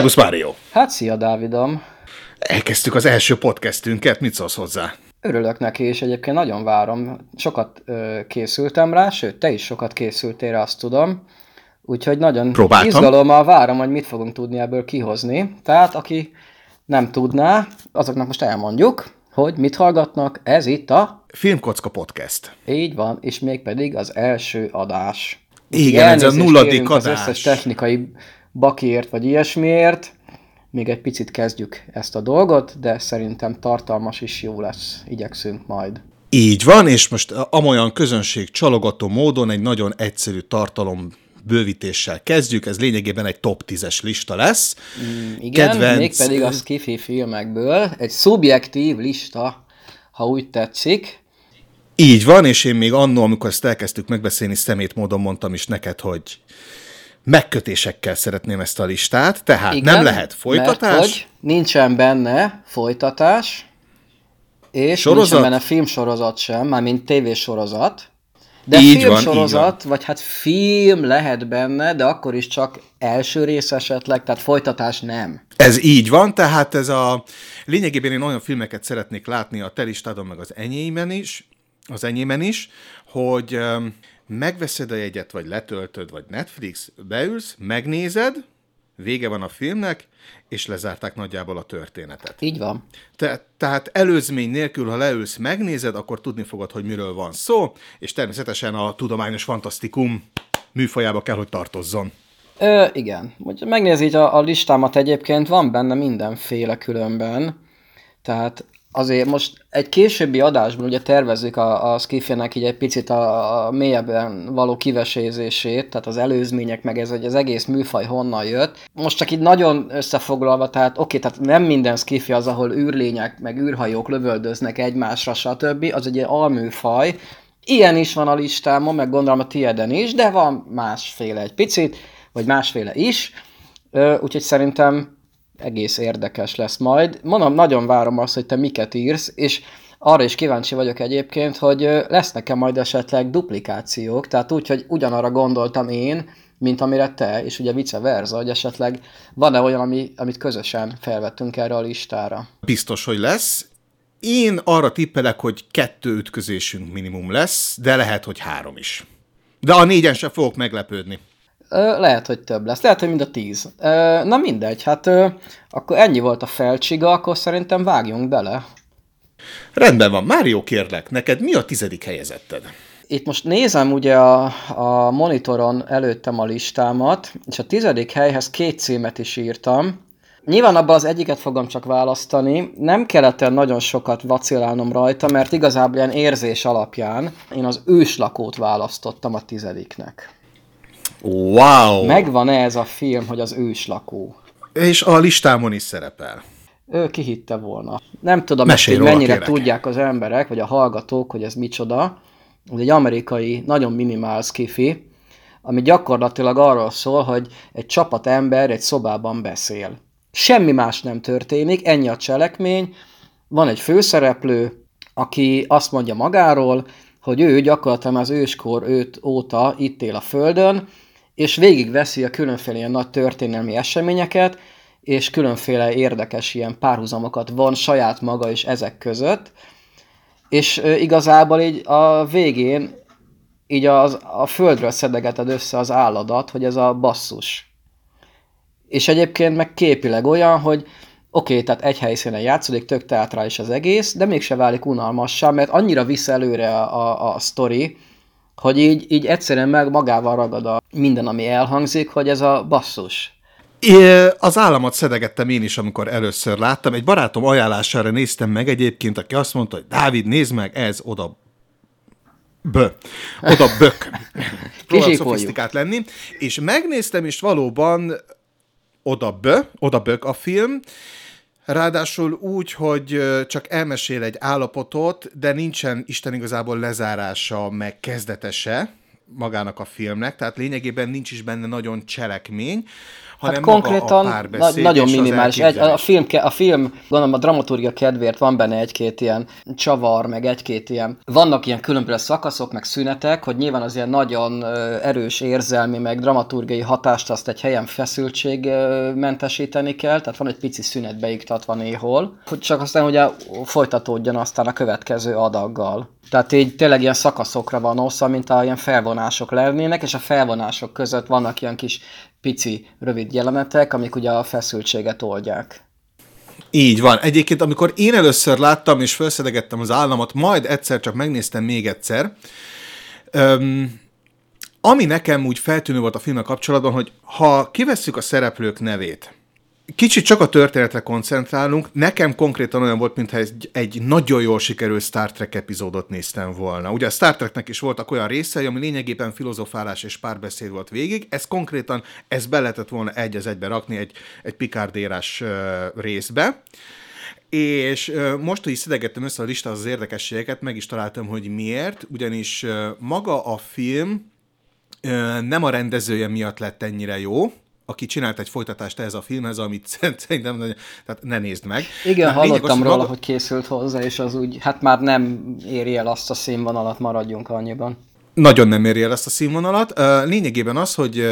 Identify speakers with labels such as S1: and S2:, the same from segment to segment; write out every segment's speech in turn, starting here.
S1: Szerbusz Mário!
S2: Hát szia Dávidom!
S1: Elkezdtük az első podcastünket, mit szólsz hozzá?
S2: Örülök neki, és egyébként nagyon várom. Sokat ö, készültem rá, sőt, te is sokat készültél rá, azt tudom. Úgyhogy nagyon
S1: Próbáltam.
S2: izgalommal várom, hogy mit fogunk tudni ebből kihozni. Tehát, aki nem tudná, azoknak most elmondjuk, hogy mit hallgatnak. Ez itt a...
S1: Filmkocka Podcast.
S2: Így van, és mégpedig az első adás.
S1: Igen, ez a nulladik adás.
S2: Az összes technikai bakiért vagy ilyesmiért. Még egy picit kezdjük ezt a dolgot, de szerintem tartalmas is jó lesz. Igyekszünk majd.
S1: Így van, és most amolyan közönség csalogató módon egy nagyon egyszerű tartalom bővítéssel kezdjük, ez lényegében egy top 10-es lista lesz.
S2: Igen,
S1: Kedvenc-
S2: mégpedig a skifi filmekből. Egy szubjektív lista, ha úgy tetszik.
S1: Így van, és én még annó, amikor ezt elkezdtük megbeszélni, szemét módon mondtam is neked, hogy megkötésekkel szeretném ezt a listát, tehát
S2: Igen,
S1: nem lehet folytatás.
S2: Mert hogy nincsen benne folytatás, és
S1: Sorozat?
S2: nincsen benne filmsorozat sem, mármint tévésorozat. De
S1: Így van,
S2: filmsorozat, vagy hát film lehet benne, de akkor is csak első rész esetleg, tehát folytatás nem.
S1: Ez így van, tehát ez a lényegében én olyan filmeket szeretnék látni a te listádon, meg az enyémen is, az enyémen is, hogy megveszed a jegyet, vagy letöltöd, vagy Netflix, beülsz, megnézed, vége van a filmnek, és lezárták nagyjából a történetet.
S2: Így van.
S1: Te, tehát előzmény nélkül, ha leülsz, megnézed, akkor tudni fogod, hogy miről van szó, és természetesen a tudományos fantasztikum műfajába kell, hogy tartozzon.
S2: Ö, igen. Hogy megnézi így a, a listámat egyébként, van benne mindenféle különben. Tehát azért most egy későbbi adásban ugye tervezzük a, a Skiffy-nek így egy picit a, a mélyebben való kivesézését, tehát az előzmények, meg ez, hogy az egész műfaj honnan jött. Most csak így nagyon összefoglalva, tehát oké, tehát nem minden Skiffy az, ahol űrlények, meg űrhajók lövöldöznek egymásra, stb. Az egy alműfaj. Ilyen is van a listámon, meg gondolom a tieden is, de van másféle egy picit, vagy másféle is. Úgyhogy szerintem egész érdekes lesz majd. Mondom, nagyon várom azt, hogy te miket írsz, és arra is kíváncsi vagyok egyébként, hogy lesznek-e majd esetleg duplikációk, tehát úgy, hogy ugyanarra gondoltam én, mint amire te, és ugye vice versa, hogy esetleg van-e olyan, ami, amit közösen felvettünk erre a listára.
S1: Biztos, hogy lesz. Én arra tippelek, hogy kettő ütközésünk minimum lesz, de lehet, hogy három is. De a négyen sem fogok meglepődni.
S2: Lehet, hogy több lesz. Lehet, hogy mind a tíz. Na mindegy, hát akkor ennyi volt a felcsiga, akkor szerintem vágjunk bele.
S1: Rendben van, Mário kérlek, neked mi a tizedik helyezetted?
S2: Itt most nézem ugye a, a monitoron előttem a listámat, és a tizedik helyhez két címet is írtam. Nyilván abban az egyiket fogom csak választani. Nem kellett el nagyon sokat vacilálnom rajta, mert igazából ilyen érzés alapján én az őslakót választottam a tizediknek.
S1: Wow!
S2: Megvan-e ez a film, hogy az őslakó?
S1: És a listámon is szerepel.
S2: Ő ki hitte volna. Nem tudom,
S1: Mesélj
S2: hogy mennyire
S1: kérlek.
S2: tudják az emberek, vagy a hallgatók, hogy ez micsoda. Ez egy amerikai, nagyon minimál skifi, ami gyakorlatilag arról szól, hogy egy csapat ember egy szobában beszél. Semmi más nem történik, ennyi a cselekmény. Van egy főszereplő, aki azt mondja magáról, hogy ő gyakorlatilag az őskor őt óta itt él a Földön, és végigveszi a különféle ilyen nagy történelmi eseményeket, és különféle érdekes ilyen párhuzamokat van saját maga és ezek között, és igazából így a végén így az, a földről szedegeted össze az álladat, hogy ez a basszus. És egyébként meg képileg olyan, hogy oké, okay, tehát egy helyszínen játszódik, tök teátrális az egész, de mégse válik unalmassá, mert annyira visz előre a, a, a sztori, hogy így, így egyszerűen meg magával ragad a minden, ami elhangzik, hogy ez a basszus.
S1: É, Az államot szedegettem én is, amikor először láttam. Egy barátom ajánlására néztem meg egyébként, aki azt mondta, hogy Dávid, nézd meg, ez oda bö. Oda bök.
S2: Kizsípoljuk.
S1: szofisztikált lenni. És megnéztem, és valóban oda bö, oda bök a film, Ráadásul úgy, hogy csak elmesél egy állapotot, de nincsen Isten igazából lezárása, meg kezdetese. magának a filmnek, tehát lényegében nincs is benne nagyon cselekmény, hanem
S2: hát konkrétan
S1: maga a párbeszéd
S2: na, nagyon minimális. Egy, a, film, a film, gondolom a dramaturgia kedvéért van benne egy-két ilyen csavar, meg egy-két ilyen, vannak ilyen különböző szakaszok, meg szünetek, hogy nyilván az ilyen nagyon erős érzelmi, meg dramaturgiai hatást azt egy helyen feszültség ö, mentesíteni kell, tehát van egy pici szünet beiktatva néhol, hogy csak aztán ugye folytatódjon aztán a következő adaggal. Tehát így tényleg ilyen szakaszokra van osztva, mint a ilyen felvonások lennének, és a felvonások között vannak ilyen kis pici, rövid jelenetek, amik ugye a feszültséget oldják.
S1: Így van. Egyébként, amikor én először láttam és felszedegettem az államot, majd egyszer csak megnéztem még egyszer, öm, ami nekem úgy feltűnő volt a filmmel kapcsolatban, hogy ha kivesszük a szereplők nevét, kicsit csak a történetre koncentrálunk, nekem konkrétan olyan volt, mintha egy, egy nagyon jól sikerült Star Trek epizódot néztem volna. Ugye a Star Treknek is voltak olyan részei, ami lényegében filozofálás és párbeszéd volt végig, ez konkrétan, ez be lehetett volna egy az egybe rakni egy, egy pikardérás uh, részbe, és most, hogy szedegettem össze a listát az érdekességeket, meg is találtam, hogy miért, ugyanis maga a film nem a rendezője miatt lett ennyire jó, aki csinált egy folytatást ehhez a filmhez, amit szerintem, tehát ne nézd meg.
S2: Igen,
S1: Na,
S2: hallottam
S1: hogy
S2: róla,
S1: maga-
S2: hogy készült hozzá, és az úgy, hát már nem éri el azt a színvonalat, maradjunk annyiban.
S1: Nagyon nem éri el ezt a színvonalat. Lényegében az, hogy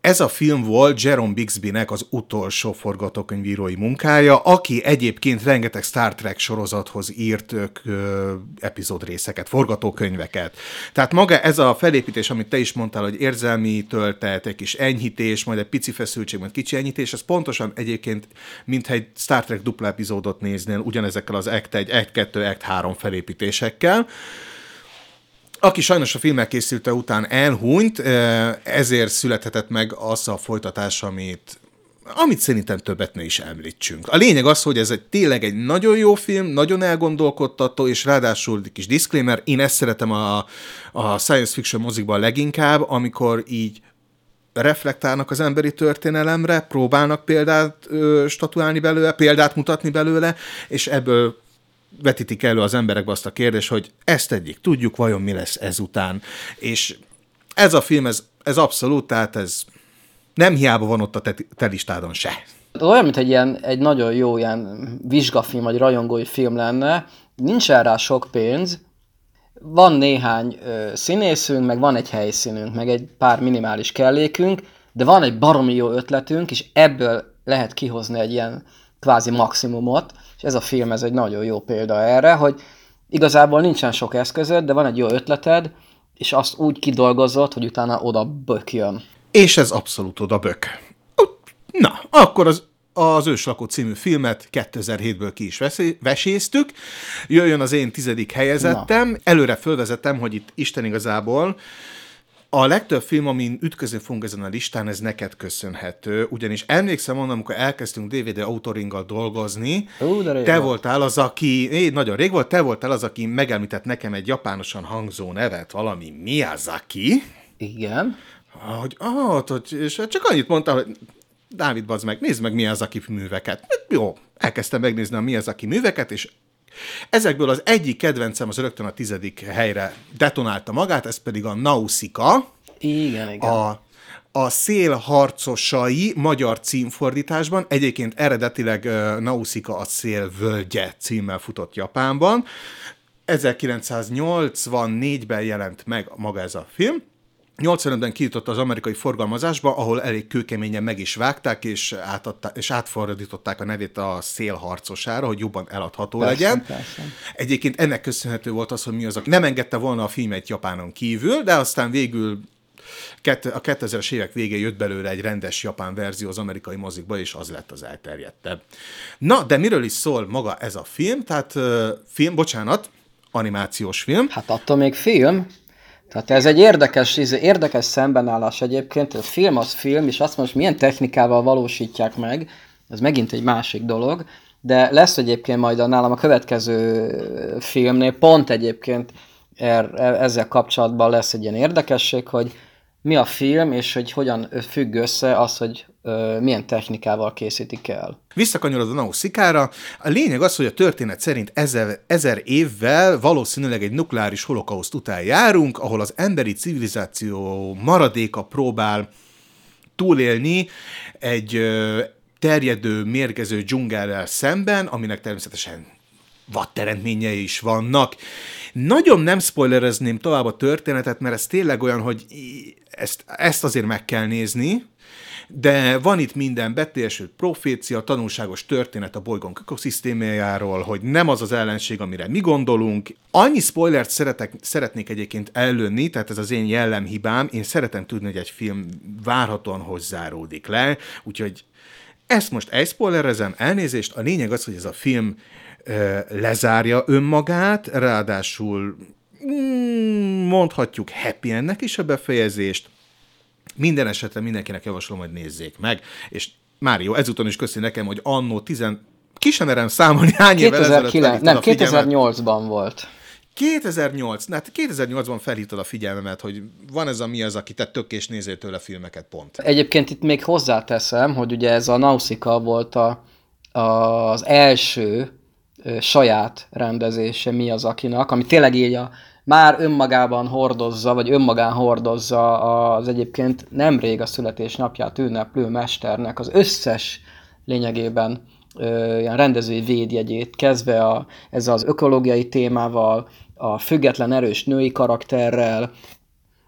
S1: ez a film volt Jerome Bixby-nek az utolsó forgatókönyvírói munkája, aki egyébként rengeteg Star Trek sorozathoz írt ö, epizódrészeket, forgatókönyveket. Tehát maga ez a felépítés, amit te is mondtál, hogy érzelmi töltet, egy kis enyhítés, majd egy pici feszültség, majd kicsi enyhítés, ez pontosan egyébként, mintha egy Star Trek dupla epizódot néznél, ugyanezekkel az Act 1, Act 2, Act 3 felépítésekkel. Aki sajnos a filmek készülte után elhunyt, ezért születhetett meg az a folytatás, amit amit szerintem többet ne is említsünk. A lényeg az, hogy ez egy tényleg egy nagyon jó film, nagyon elgondolkodtató, és ráadásul egy kis disclaimer, én ezt szeretem a, a science fiction mozikban leginkább, amikor így reflektálnak az emberi történelemre, próbálnak példát ö, statuálni belőle, példát mutatni belőle, és ebből vetítik elő az emberekbe azt a kérdést, hogy ezt egyik tudjuk, vajon mi lesz ezután. És ez a film, ez, ez abszolút, tehát ez nem hiába van ott a te, te listádon se.
S2: Olyan, mint egy, ilyen, egy nagyon jó ilyen vizsgafilm, vagy rajongói film lenne, nincs rá sok pénz, van néhány ö, színészünk, meg van egy helyszínünk, meg egy pár minimális kellékünk, de van egy baromi jó ötletünk, és ebből lehet kihozni egy ilyen kvázi maximumot, és ez a film ez egy nagyon jó példa erre, hogy igazából nincsen sok eszközöd, de van egy jó ötleted, és azt úgy kidolgozott, hogy utána oda bökjön.
S1: És ez abszolút oda bök. Na, akkor az az Őslakó című filmet 2007-ből ki is veséztük. Jöjjön az én tizedik helyezettem. Előre fölvezetem, hogy itt Isten igazából a legtöbb film, amin ütközni fogunk ezen a listán, ez neked köszönhető, ugyanis emlékszem onnan, amikor elkezdtünk DVD autoringgal dolgozni,
S2: Ú,
S1: te
S2: volt.
S1: voltál az, aki, é, nagyon rég volt, te voltál az, aki megemlített nekem egy japánosan hangzó nevet, valami Miyazaki,
S2: Igen.
S1: hogy, ah, hogy, és csak annyit mondta, hogy Dávid, bazd meg, nézd meg Miyazaki műveket. Jó, elkezdtem megnézni a Miyazaki műveket, és ezekből az egyik kedvencem az rögtön a tizedik helyre detonálta magát, ez pedig a Nausicaa,
S2: Igen, igen.
S1: a, a szél harcosai magyar címfordításban, egyébként eredetileg Nausicaa a szél völgye címmel futott Japánban. 1984-ben jelent meg maga ez a film, 85-ben kijutott az amerikai forgalmazásba, ahol elég kőkeményen meg is vágták, és, átadták, és átfordították a nevét a szélharcosára, hogy jobban eladható
S2: Persze,
S1: legyen.
S2: persze.
S1: Egyébként ennek köszönhető volt az, hogy mi az, aki nem engedte volna a filmet Japánon kívül, de aztán végül a 2000-es évek végén jött belőle egy rendes japán verzió az amerikai mozikba, és az lett az elterjedtebb. Na, de miről is szól maga ez a film? Tehát film, bocsánat, animációs film.
S2: Hát attól még film. Tehát ez egy érdekes, egy érdekes szembenállás egyébként, a film az film, és azt most milyen technikával valósítják meg, ez megint egy másik dolog, de lesz egyébként majd a nálam a következő filmnél, pont egyébként er, ezzel kapcsolatban lesz egy ilyen érdekesség, hogy mi a film, és hogy hogyan függ össze az, hogy ö, milyen technikával készítik el.
S1: Visszakanyarod a Nauszikára. A lényeg az, hogy a történet szerint ezer, ezer évvel valószínűleg egy nukleáris holokauszt után járunk, ahol az emberi civilizáció maradéka próbál túlélni egy ö, terjedő, mérgező dzsungellel szemben, aminek természetesen vadteremtményei is vannak. Nagyon nem spoilerezném tovább a történetet, mert ez tényleg olyan, hogy ezt, ezt azért meg kell nézni, de van itt minden beteljesült profécia, tanulságos történet a bolygónk ökoszisztémájáról, hogy nem az az ellenség, amire mi gondolunk. Annyi spoilert szeretek, szeretnék egyébként ellönni, tehát ez az én jellemhibám, én szeretem tudni, hogy egy film várhatóan hozzáródik le, úgyhogy ezt most elspoilerezem, elnézést, a lényeg az, hogy ez a film lezárja önmagát, ráadásul mondhatjuk happy ennek is a befejezést. Minden esetre mindenkinek javaslom, hogy nézzék meg, és Mário, ezúton is köszi nekem, hogy annó 10 ki sem merem számolni, hány évvel ezelőtt
S2: Nem, 2008-ban volt.
S1: 2008, hát 2008-ban felhívtad a figyelmemet, hogy van ez a mi az, aki te tök és nézél tőle filmeket pont.
S2: Egyébként itt még hozzáteszem, hogy ugye ez a Nausicaa volt a, a, az első saját rendezése mi az akinak, ami tényleg így a, már önmagában hordozza, vagy önmagán hordozza az egyébként nemrég a születésnapját ünneplő mesternek az összes lényegében ilyen rendezői védjegyét, kezdve a, ez az ökológiai témával, a független erős női karakterrel,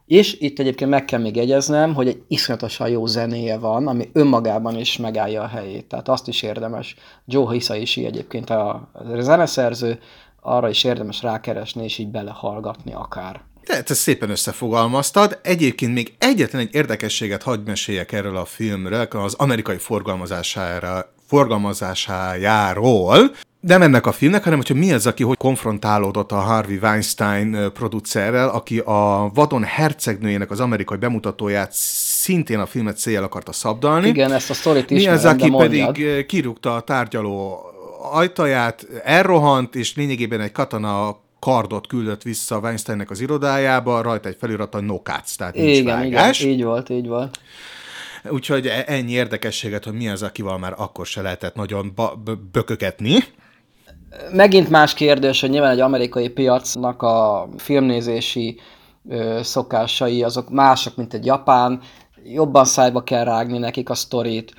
S2: és itt egyébként meg kell még jegyeznem, hogy egy iszonyatosan jó zenéje van, ami önmagában is megállja a helyét. Tehát azt is érdemes. Joe Hisaishi egyébként a zeneszerző, arra is érdemes rákeresni, és így belehallgatni akár.
S1: Tehát ezt szépen összefogalmaztad. Egyébként még egyetlen egy érdekességet hagy meséljek erről a filmről, az amerikai forgalmazására, forgalmazásájáról nem ennek a filmnek, hanem hogy mi az, aki hogy konfrontálódott a Harvey Weinstein producerrel, aki a Vadon hercegnőjének az amerikai bemutatóját szintén a filmet céljel akarta szabdalni.
S2: Igen, ezt a sztorit is.
S1: Mi az, aki pedig kirúgta a tárgyaló ajtaját, elrohant, és lényegében egy katona kardot küldött vissza Weinsteinnek az irodájába, rajta egy felirat, a nokác, tehát nincs igen, vágás.
S2: igen, így volt, így volt.
S1: Úgyhogy e- ennyi érdekességet, hogy mi az, akivel már akkor se lehetett nagyon bököketni.
S2: Megint más kérdés, hogy nyilván egy amerikai piacnak a filmnézési ö, szokásai azok mások, mint egy japán. Jobban szájba kell rágni nekik a sztorit,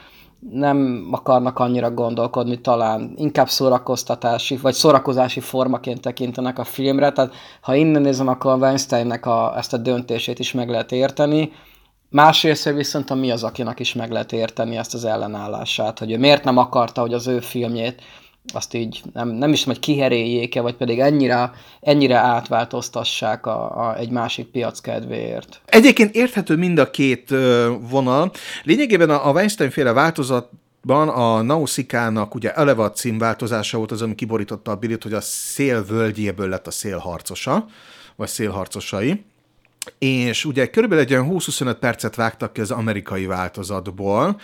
S2: nem akarnak annyira gondolkodni talán, inkább szórakoztatási, vagy szórakozási formaként tekintenek a filmre, tehát ha innen nézem, akkor Weinsteinnek a, ezt a döntését is meg lehet érteni, Másrészt viszont a mi az, akinek is meg lehet érteni ezt az ellenállását, hogy ő miért nem akarta, hogy az ő filmjét azt így nem, nem is tudom, hogy kiheréljék-e, vagy pedig ennyire, ennyire átváltoztassák a, a, egy másik piac kedvéért.
S1: Egyébként érthető mind a két vonal. Lényegében a, a Weinstein féle változat Ban a Nausikának ugye eleve a címváltozása volt az, ami kiborította a Billit, hogy a szél völgyéből lett a szélharcosa, vagy szélharcosai és ugye körülbelül egy olyan 20-25 percet vágtak ki az amerikai változatból,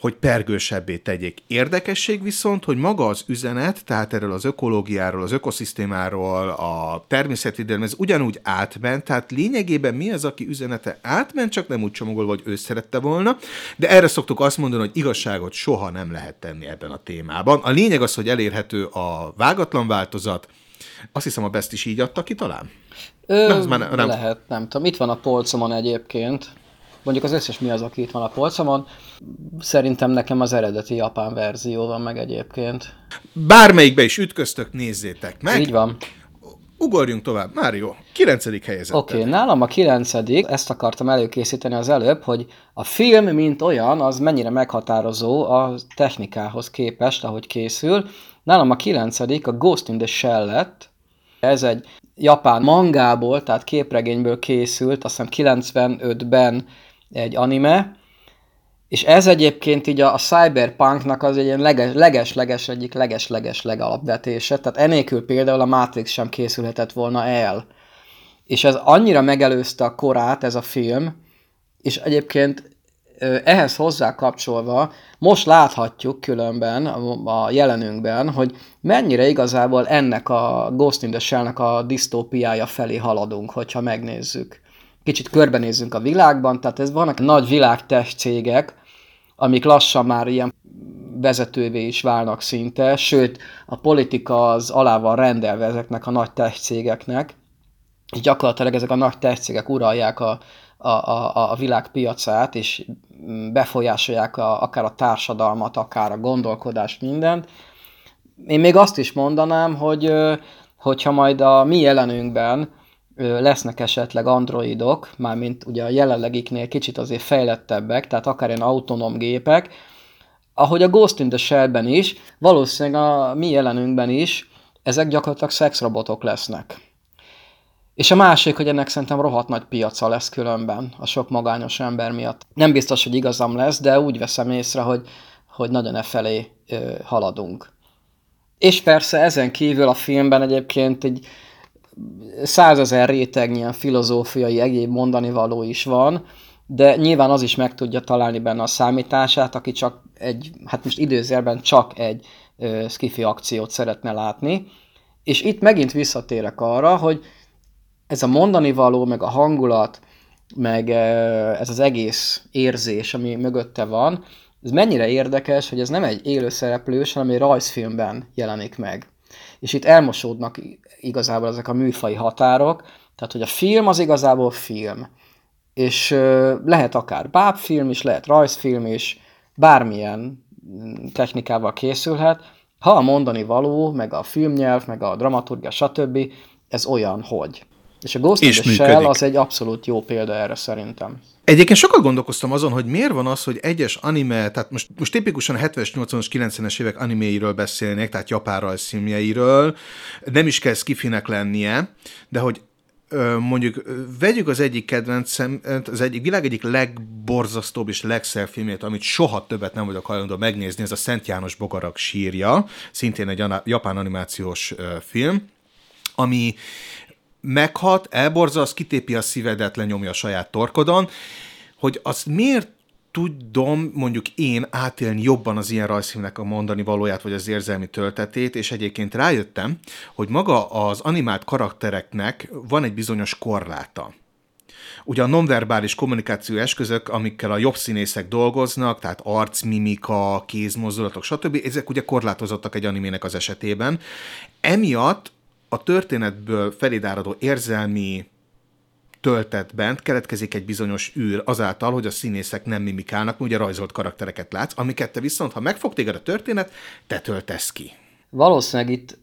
S1: hogy pergősebbé tegyék. Érdekesség viszont, hogy maga az üzenet, tehát erről az ökológiáról, az ökoszisztémáról, a természetvédelem, ez ugyanúgy átment, tehát lényegében mi az, aki üzenete átment, csak nem úgy csomagolva, hogy ő szerette volna, de erre szoktuk azt mondani, hogy igazságot soha nem lehet tenni ebben a témában. A lényeg az, hogy elérhető a vágatlan változat, azt hiszem a Best is így adta ki talán?
S2: Ö, nem, már nem. Lehet, nem tudom. Itt van a polcomon egyébként. Mondjuk az összes mi az, aki itt van a polcomon. Szerintem nekem az eredeti japán verzió van meg egyébként.
S1: Bármelyikbe is ütköztök, nézzétek meg.
S2: Így van.
S1: Ugorjunk tovább. Mário, kilencedik helyezett.
S2: Oké, okay, nálam a kilencedik, ezt akartam előkészíteni az előbb, hogy a film, mint olyan, az mennyire meghatározó a technikához képest, ahogy készül. Nálam a kilencedik a Ghost in the Shell lett. Ez egy japán mangából, tehát képregényből készült, azt hiszem 95-ben egy anime, és ez egyébként így a, a cyberpunknak az egy ilyen leges-leges egyik leges-leges legalapvetése, tehát enélkül például a Matrix sem készülhetett volna el. És ez annyira megelőzte a korát, ez a film, és egyébként ehhez hozzá kapcsolva most láthatjuk különben a jelenünkben, hogy mennyire igazából ennek a Ghost in the Shell-nek a disztópiája felé haladunk, hogyha megnézzük. kicsit körbenézzünk a világban, tehát ez vannak nagy világtest cégek, amik lassan már ilyen vezetővé is válnak szinte, sőt, a politika az alá van rendelve ezeknek a nagy cégeknek, és gyakorlatilag ezek a nagy cégek uralják a, a, a, a világ piacát, és befolyásolják a, akár a társadalmat, akár a gondolkodást, mindent. Én még azt is mondanám, hogy hogyha majd a mi jelenünkben lesznek esetleg androidok, mármint ugye a jelenlegiknél kicsit azért fejlettebbek, tehát akár ilyen autonóm gépek, ahogy a Ghost in the Shell-ben is, valószínűleg a mi jelenünkben is ezek gyakorlatilag szexrobotok lesznek. És a másik, hogy ennek szerintem rohadt nagy piaca lesz különben a sok magányos ember miatt. Nem biztos, hogy igazam lesz, de úgy veszem észre, hogy, hogy nagyon e felé haladunk. És persze ezen kívül a filmben egyébként egy százezer rétegnyi ilyen filozófiai egyéb mondani való is van, de nyilván az is meg tudja találni benne a számítását, aki csak egy, hát most időzérben csak egy ö, skifi akciót szeretne látni. És itt megint visszatérek arra, hogy ez a mondani való, meg a hangulat, meg ez az egész érzés, ami mögötte van, ez mennyire érdekes, hogy ez nem egy élőszereplős, hanem egy rajzfilmben jelenik meg. És itt elmosódnak igazából ezek a műfai határok, tehát hogy a film az igazából film. És lehet akár bábfilm is, lehet rajzfilm is, bármilyen technikával készülhet, ha a mondani való, meg a filmnyelv, meg a dramaturgia, stb. ez olyan, hogy. És a Ghost in the Shell az egy abszolút jó példa erre szerintem.
S1: Egyébként sokat gondolkoztam azon, hogy miért van az, hogy egyes anime, tehát most, most tipikusan 70-es, 80-as, 90-es évek animéiről beszélnék, tehát japán rajzszímjeiről, nem is kell skifinek lennie, de hogy mondjuk vegyük az egyik kedvencem, az egyik világ egyik legborzasztóbb és legszebb filmjét, amit soha többet nem vagyok hajlandó megnézni, ez a Szent János Bogarak sírja, szintén egy japán animációs film, ami meghat, elborzalsz, kitépi a szívedet, lenyomja a saját torkodon, hogy azt miért tudom mondjuk én átélni jobban az ilyen rajzfilmnek a mondani valóját, vagy az érzelmi töltetét, és egyébként rájöttem, hogy maga az animált karaktereknek van egy bizonyos korláta. Ugye a nonverbális kommunikáció eszközök, amikkel a jobb színészek dolgoznak, tehát arcmimika, kézmozdulatok, stb., ezek ugye korlátozottak egy animének az esetében. Emiatt a történetből felidáradó érzelmi töltetben keletkezik egy bizonyos űr azáltal, hogy a színészek nem mimikálnak, ugye rajzolt karaktereket látsz, amiket te viszont, ha megfog téged a történet, te töltesz ki.
S2: Valószínűleg itt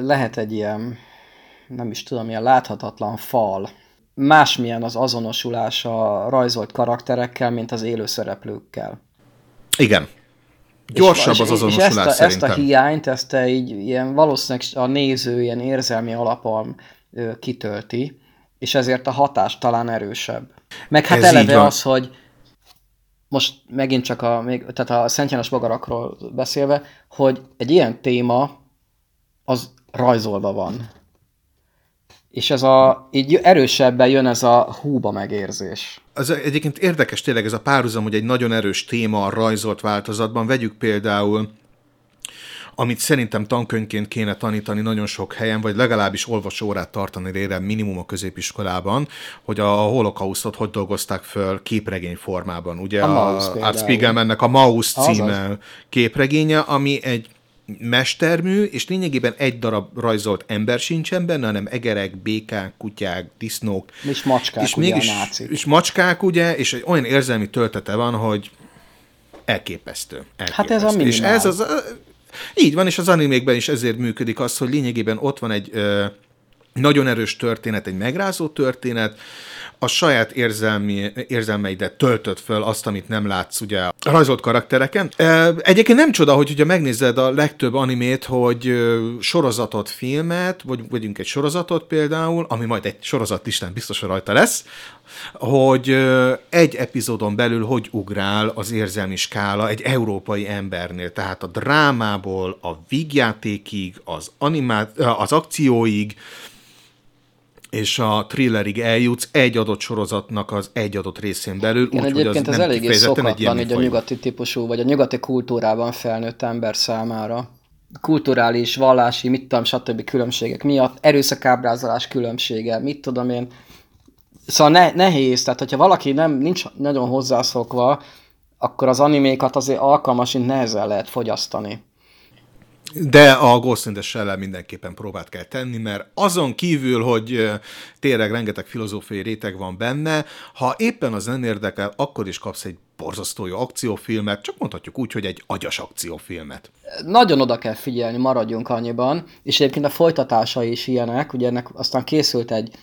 S2: lehet egy ilyen, nem is tudom, ilyen láthatatlan fal. Másmilyen az azonosulás a rajzolt karakterekkel, mint az élő szereplőkkel.
S1: Igen, Gyorsabb és, az azonosulás és ezt a,
S2: szerintem. ezt a hiányt, ezt a így, ilyen valószínűleg a néző ilyen érzelmi alapon ö, kitölti, és ezért a hatás talán erősebb. Meg hát Ez eleve az, hogy most megint csak a, még, tehát a Szent János bogarakról beszélve, hogy egy ilyen téma az rajzolva van. És ez a, így erősebben jön ez a húba megérzés.
S1: Az egyébként érdekes tényleg ez a párhuzam, hogy egy nagyon erős téma a rajzolt változatban. Vegyük például amit szerintem tankönyvként kéne tanítani nagyon sok helyen, vagy legalábbis olvasórát tartani rére minimum a középiskolában, hogy a holokausztot hogy dolgozták föl képregény formában. Ugye a, a Art Spiegelmannek a Maus címe képregénye, ami egy mestermű, és lényegében egy darab rajzolt ember sincsen benne, hanem egerek, békák, kutyák, disznók.
S2: És macskák,
S1: és ugye mégis, a nácik. És macskák, ugye, és egy olyan érzelmi töltete van, hogy elképesztő. elképesztő.
S2: Hát ez a minimál.
S1: És ez az, így van, és az animékben is ezért működik az, hogy lényegében ott van egy ö, nagyon erős történet, egy megrázó történet, a saját érzelmi, érzelmeidet töltött föl azt, amit nem látsz ugye a rajzolt karaktereken. Egyébként nem csoda, hogy ugye megnézed a legtöbb animét, hogy sorozatot, filmet, vagy vagyunk egy sorozatot például, ami majd egy sorozat listán biztosan rajta lesz, hogy egy epizódon belül hogy ugrál az érzelmi skála egy európai embernél. Tehát a drámából, a vígjátékig, az, animát, az akcióig, és a thrillerig eljutsz egy adott sorozatnak az egy adott részén belül.
S2: Igen, úgy, egyébként az ez eléggé szokatlan így a nyugati típusú, vagy a nyugati kultúrában felnőtt ember számára. Kulturális, vallási, mit tudom, stb. különbségek miatt, erőszakábrázolás különbsége, mit tudom én, Szóval ne, nehéz, tehát hogyha valaki nem nincs nagyon hozzászokva, akkor az animékat azért alkalmasint nehezen lehet fogyasztani.
S1: De a Ghost in the shell mindenképpen próbát kell tenni, mert azon kívül, hogy tényleg rengeteg filozófiai réteg van benne, ha éppen az nem érdekel, akkor is kapsz egy borzasztó jó akciófilmet, csak mondhatjuk úgy, hogy egy agyas akciófilmet.
S2: Nagyon oda kell figyelni, maradjunk annyiban, és egyébként a folytatásai is ilyenek, ugye ennek aztán készült egy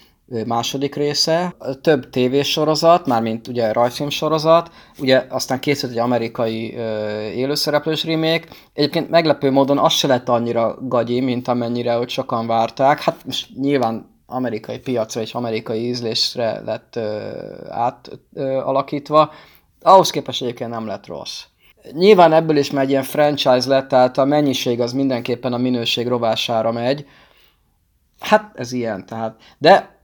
S2: második része, több tévésorozat, mármint ugye rajzfilm sorozat, ugye aztán készült egy amerikai ö, élőszereplős remake. Egyébként meglepő módon az se lett annyira gagyi, mint amennyire hogy sokan várták. Hát most nyilván amerikai piacra és amerikai ízlésre lett átalakítva. Ahhoz képest egyébként nem lett rossz. Nyilván ebből is megy ilyen franchise lett, tehát a mennyiség az mindenképpen a minőség rovására megy. Hát ez ilyen, tehát. De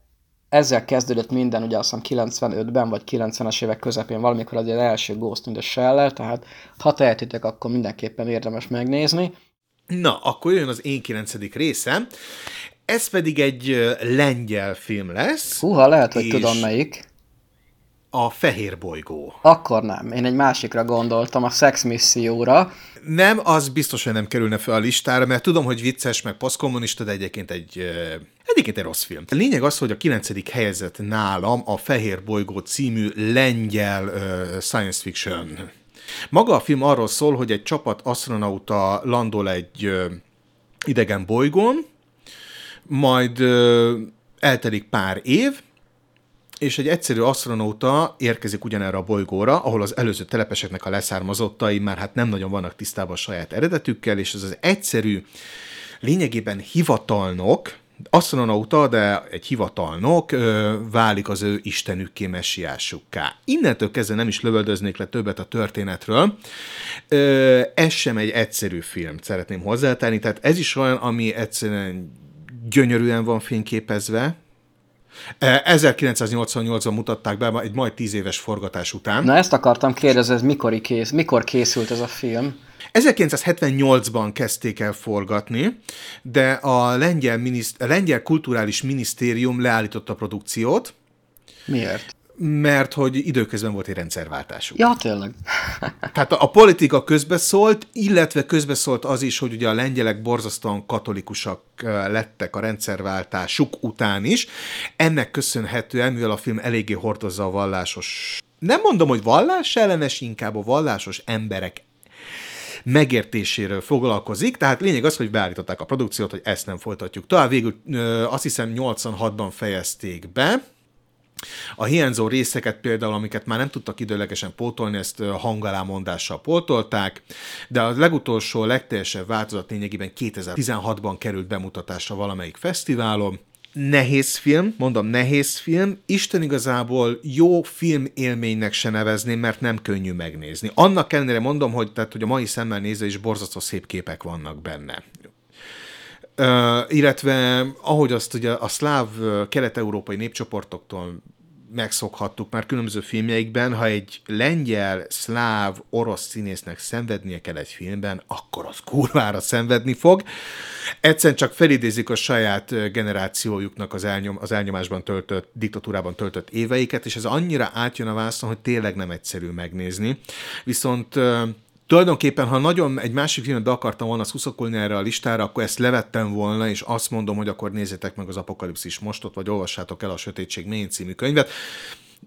S2: ezzel kezdődött minden, ugye azt hiszem 95-ben, vagy 90-es évek közepén valamikor az első Ghost in the shell tehát ha tehetitek, akkor mindenképpen érdemes megnézni.
S1: Na, akkor jön az én kilencedik részem. Ez pedig egy lengyel film lesz.
S2: Húha, lehet, hogy tudom melyik
S1: a Fehér bolygó.
S2: Akkor nem. Én egy másikra gondoltam, a Sex Misszióra.
S1: Nem, az biztos, hogy nem kerülne fel a listára, mert tudom, hogy vicces, meg posztkommunista, de egyébként egy, egyébként egy rossz film. A lényeg az, hogy a kilencedik helyzet nálam a Fehér bolygó című lengyel uh, science fiction. Maga a film arról szól, hogy egy csapat astronauta landol egy uh, idegen bolygón, majd uh, eltelik pár év, és egy egyszerű asztronauta érkezik ugyanerre a bolygóra, ahol az előző telepeseknek a leszármazottai már hát nem nagyon vannak tisztában a saját eredetükkel, és ez az egyszerű, lényegében hivatalnok, asztronauta, de egy hivatalnok ö, válik az ő istenükké, messiásukká. Innentől kezdve nem is lövöldöznék le többet a történetről. Ö, ez sem egy egyszerű film, szeretném hozzátenni, tehát ez is olyan, ami egyszerűen gyönyörűen van fényképezve, 1988-ban mutatták be, egy majd tíz éves forgatás után.
S2: Na ezt akartam kérdezni, ez mikor, kész, mikor készült ez a film?
S1: 1978-ban kezdték el forgatni, de a lengyel, miniszt- a lengyel kulturális minisztérium leállította a produkciót.
S2: Miért?
S1: mert hogy időközben volt egy rendszerváltásuk.
S2: Ja, tényleg.
S1: Tehát a, a politika közbeszólt, illetve közbeszólt az is, hogy ugye a lengyelek borzasztóan katolikusak lettek a rendszerváltásuk után is. Ennek köszönhetően, mivel a film eléggé hordozza a vallásos nem mondom, hogy vallás ellenes, inkább a vallásos emberek megértéséről foglalkozik, tehát lényeg az, hogy beállították a produkciót, hogy ezt nem folytatjuk tovább. Végül azt hiszem 86-ban fejezték be, a hiányzó részeket például, amiket már nem tudtak időlegesen pótolni, ezt hangalámondással pótolták, de a legutolsó, legteljesebb változat lényegében 2016-ban került bemutatásra valamelyik fesztiválon, nehéz film, mondom nehéz film, Isten igazából jó film élménynek se nevezném, mert nem könnyű megnézni. Annak ellenére mondom, hogy, tehát, hogy a mai szemmel nézve is borzasztó szép képek vannak benne. Uh, illetve ahogy azt ugye a szláv kelet-európai népcsoportoktól megszokhattuk már különböző filmjeikben, ha egy lengyel, szláv, orosz színésznek szenvednie kell egy filmben, akkor az kurvára szenvedni fog. Egyszerűen csak felidézik a saját generációjuknak az, elnyom, az elnyomásban töltött, diktatúrában töltött éveiket, és ez annyira átjön a vászon, hogy tényleg nem egyszerű megnézni. Viszont tulajdonképpen, ha nagyon egy másik filmet akartam volna szuszakolni erre a listára, akkor ezt levettem volna, és azt mondom, hogy akkor nézzétek meg az Apokalipszis mostot, vagy olvassátok el a Sötétség mély című könyvet.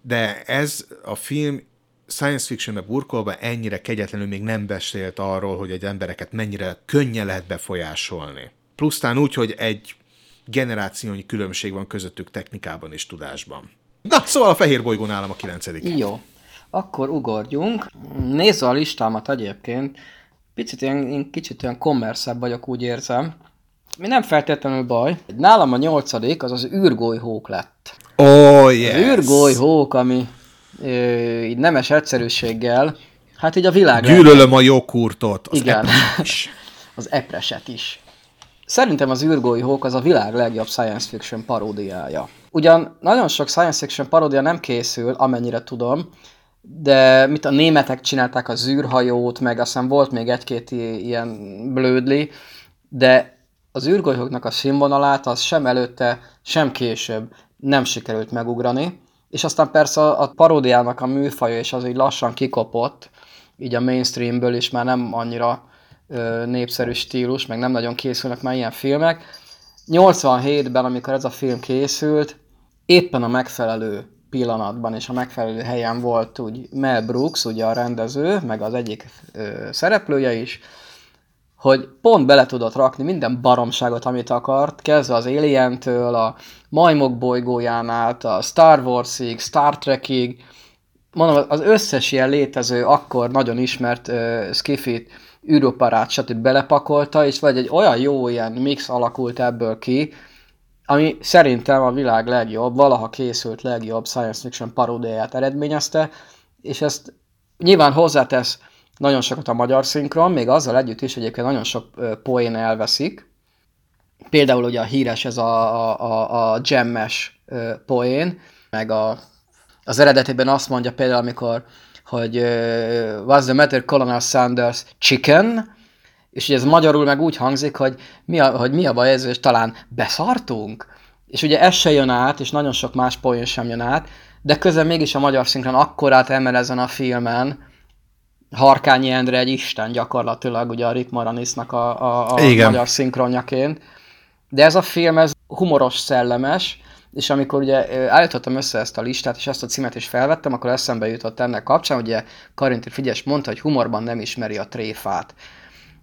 S1: De ez a film science fictionbe burkolva ennyire kegyetlenül még nem beszélt arról, hogy egy embereket mennyire könnyen lehet befolyásolni. Plusztán úgy, hogy egy generációnyi különbség van közöttük technikában és tudásban. Na, szóval a fehér bolygó nálam a kilencedik.
S2: Jó. Akkor ugorjunk. Nézve a listámat egyébként, picit ilyen, én kicsit olyan kommerszebb vagyok, úgy érzem. Mi nem feltétlenül baj. Nálam a nyolcadik az az űrgolyhók lett.
S1: Oh, yes.
S2: Az űrgolyhók, ami ö, így nemes egyszerűséggel, hát így a világ...
S1: Gyűlölöm a joghurtot,
S2: az Igen. is. az epreset is. Szerintem az űrgolyhók az a világ legjobb science fiction paródiája. Ugyan nagyon sok science fiction paródia nem készül, amennyire tudom, de mit a németek csinálták az űrhajót, meg aztán volt még egy-két ilyen blödli, de az űrgolyhoknak a színvonalát az sem előtte, sem később nem sikerült megugrani. és aztán persze a paródiának a műfaja, és az így lassan kikopott, így a mainstreamből is már nem annyira ö, népszerű stílus, meg nem nagyon készülnek már ilyen filmek. 87-ben, amikor ez a film készült, éppen a megfelelő pillanatban és a megfelelő helyen volt úgy Mel Brooks, ugye a rendező, meg az egyik ö, szereplője is, hogy pont bele tudott rakni minden baromságot, amit akart, kezdve az Alien-től, a Majmok bolygóján át, a Star Wars-ig, Star Trek-ig, mondom, az összes ilyen létező, akkor nagyon ismert uh, skifit, űroparát, stb. belepakolta, és vagy egy olyan jó ilyen mix alakult ebből ki, ami szerintem a világ legjobb, valaha készült legjobb science fiction paródiáját eredményezte, és ezt nyilván hozzátesz nagyon sokat a magyar szinkron, még azzal együtt is egyébként nagyon sok poén elveszik. Például ugye a híres ez a, a, a, gemmes poén, meg a, az eredetében azt mondja például, amikor, hogy uh, what's the matter, Colonel Sanders, chicken, és ugye ez magyarul meg úgy hangzik, hogy mi a, hogy mi a baj ez, és talán beszartunk? És ugye ez se jön át, és nagyon sok más poén sem jön át, de közben mégis a magyar szinkron akkorát emel ezen a filmen, Harkányi Endre egy isten gyakorlatilag, ugye a Rick Moranisnak a, a, a magyar szinkronjaként. De ez a film, ez humoros, szellemes, és amikor ugye állítottam össze ezt a listát, és ezt a címet is felvettem, akkor eszembe jutott ennek kapcsán, ugye Karinti Figyes mondta, hogy humorban nem ismeri a tréfát.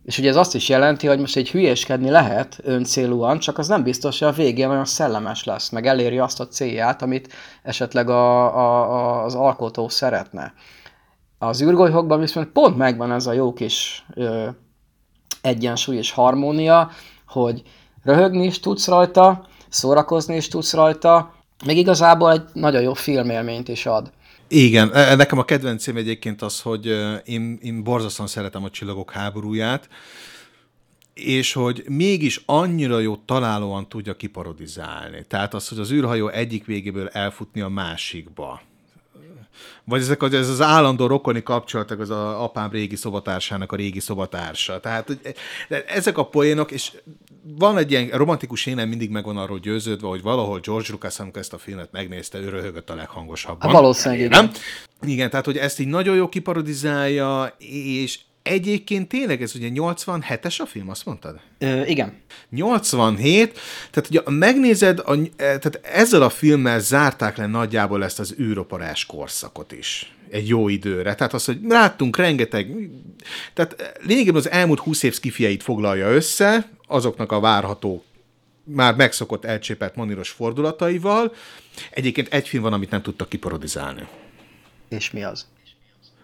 S2: És ugye ez azt is jelenti, hogy most egy hülyéskedni lehet öncélúan, csak az nem biztos, hogy a végén olyan szellemes lesz, meg eléri azt a célját, amit esetleg a, a, az alkotó szeretne. Az űrgolyhokban viszont pont megvan ez a jó kis ö, egyensúly és harmónia, hogy röhögni is tudsz rajta, szórakozni is tudsz rajta, még igazából egy nagyon jó filmélményt is ad.
S1: Igen, e, e, nekem a kedvencém egyébként az, hogy én, én borzasztóan szeretem a Csillagok háborúját, és hogy mégis annyira jó találóan tudja kiparodizálni. Tehát az, hogy az űrhajó egyik végéből elfutni a másikba vagy ezek az, ez az állandó rokoni kapcsolatok, az a apám régi szobatársának a régi szobatársa. Tehát ezek a poénok, és van egy ilyen romantikus énem mindig megvan arról győződve, hogy valahol George Lucas, amikor ezt a filmet megnézte, ő röhögött a leghangosabban.
S2: Hát valószínűleg
S1: nem? Igen, tehát hogy ezt így nagyon jó kiparodizálja, és Egyébként tényleg ez ugye 87-es a film, azt mondtad?
S2: Ö, igen.
S1: 87, tehát ugye megnézed, a, e, tehát ezzel a filmmel zárták le nagyjából ezt az űroparás korszakot is egy jó időre. Tehát az, hogy láttunk rengeteg, tehát lényegében az elmúlt 20 év skifieit foglalja össze, azoknak a várható már megszokott elcsépelt moníros fordulataival. Egyébként egy film van, amit nem tudtak kiparodizálni.
S2: És mi az?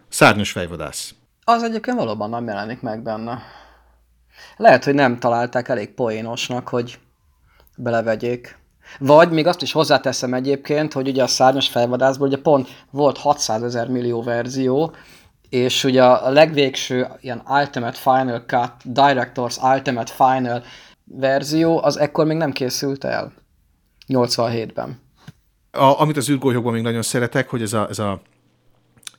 S1: Szárnyos fejvadász.
S2: Az egyébként valóban nem jelenik meg benne. Lehet, hogy nem találták elég poénosnak, hogy belevegyék. Vagy még azt is hozzáteszem egyébként, hogy ugye a szárnyas felvadászból ugye pont volt 600 ezer millió verzió, és ugye a legvégső ilyen Ultimate Final Cut, Directors Ultimate Final verzió, az ekkor még nem készült el. 87-ben.
S1: A, amit az űrgolyókban még nagyon szeretek, hogy ez a, ez a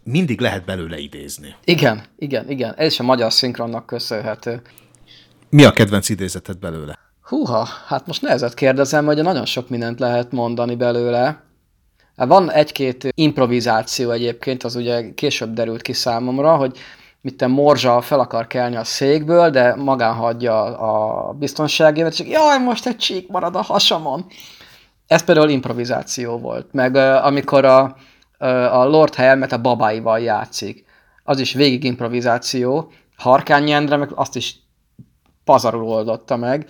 S1: mindig lehet belőle idézni.
S2: Igen, igen, igen. Ez is a magyar szinkronnak köszönhető.
S1: Mi a kedvenc idézeted belőle?
S2: Húha, hát most nehezet kérdezem, hogy nagyon sok mindent lehet mondani belőle. Hát van egy-két improvizáció egyébként, az ugye később derült ki számomra, hogy mit te Morzsa fel akar kelni a székből, de magán hagyja a biztonságévet, csak jaj, most egy csík marad a hasamon. Ez például improvizáció volt. Meg amikor a, a Lord Helmet a babáival játszik. Az is végig improvizáció. Harkány Endre meg azt is pazarul oldotta meg.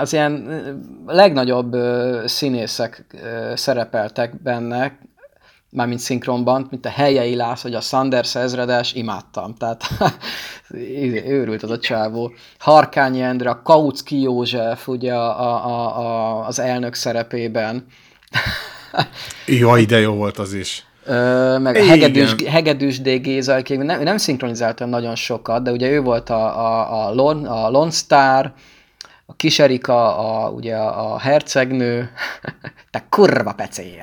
S2: Az, ilyen legnagyobb színészek szerepeltek benne, mármint szinkronban, mint a Helyei Lász, vagy a Sanders ezredes, imádtam. Tehát őrült az a csávó. Harkányi Endre, a Kautsky József, ugye a, a, a, az elnök szerepében.
S1: Jaj, de jó volt az is.
S2: Ö, meg Igen. Hegedűs, Hegedűs D. Géza, nem, nem szinkronizáltam nagyon sokat, de ugye ő volt a, a, a, Lon, a Lone Star, a kis Erika, a, ugye a, a hercegnő, te kurva pecér.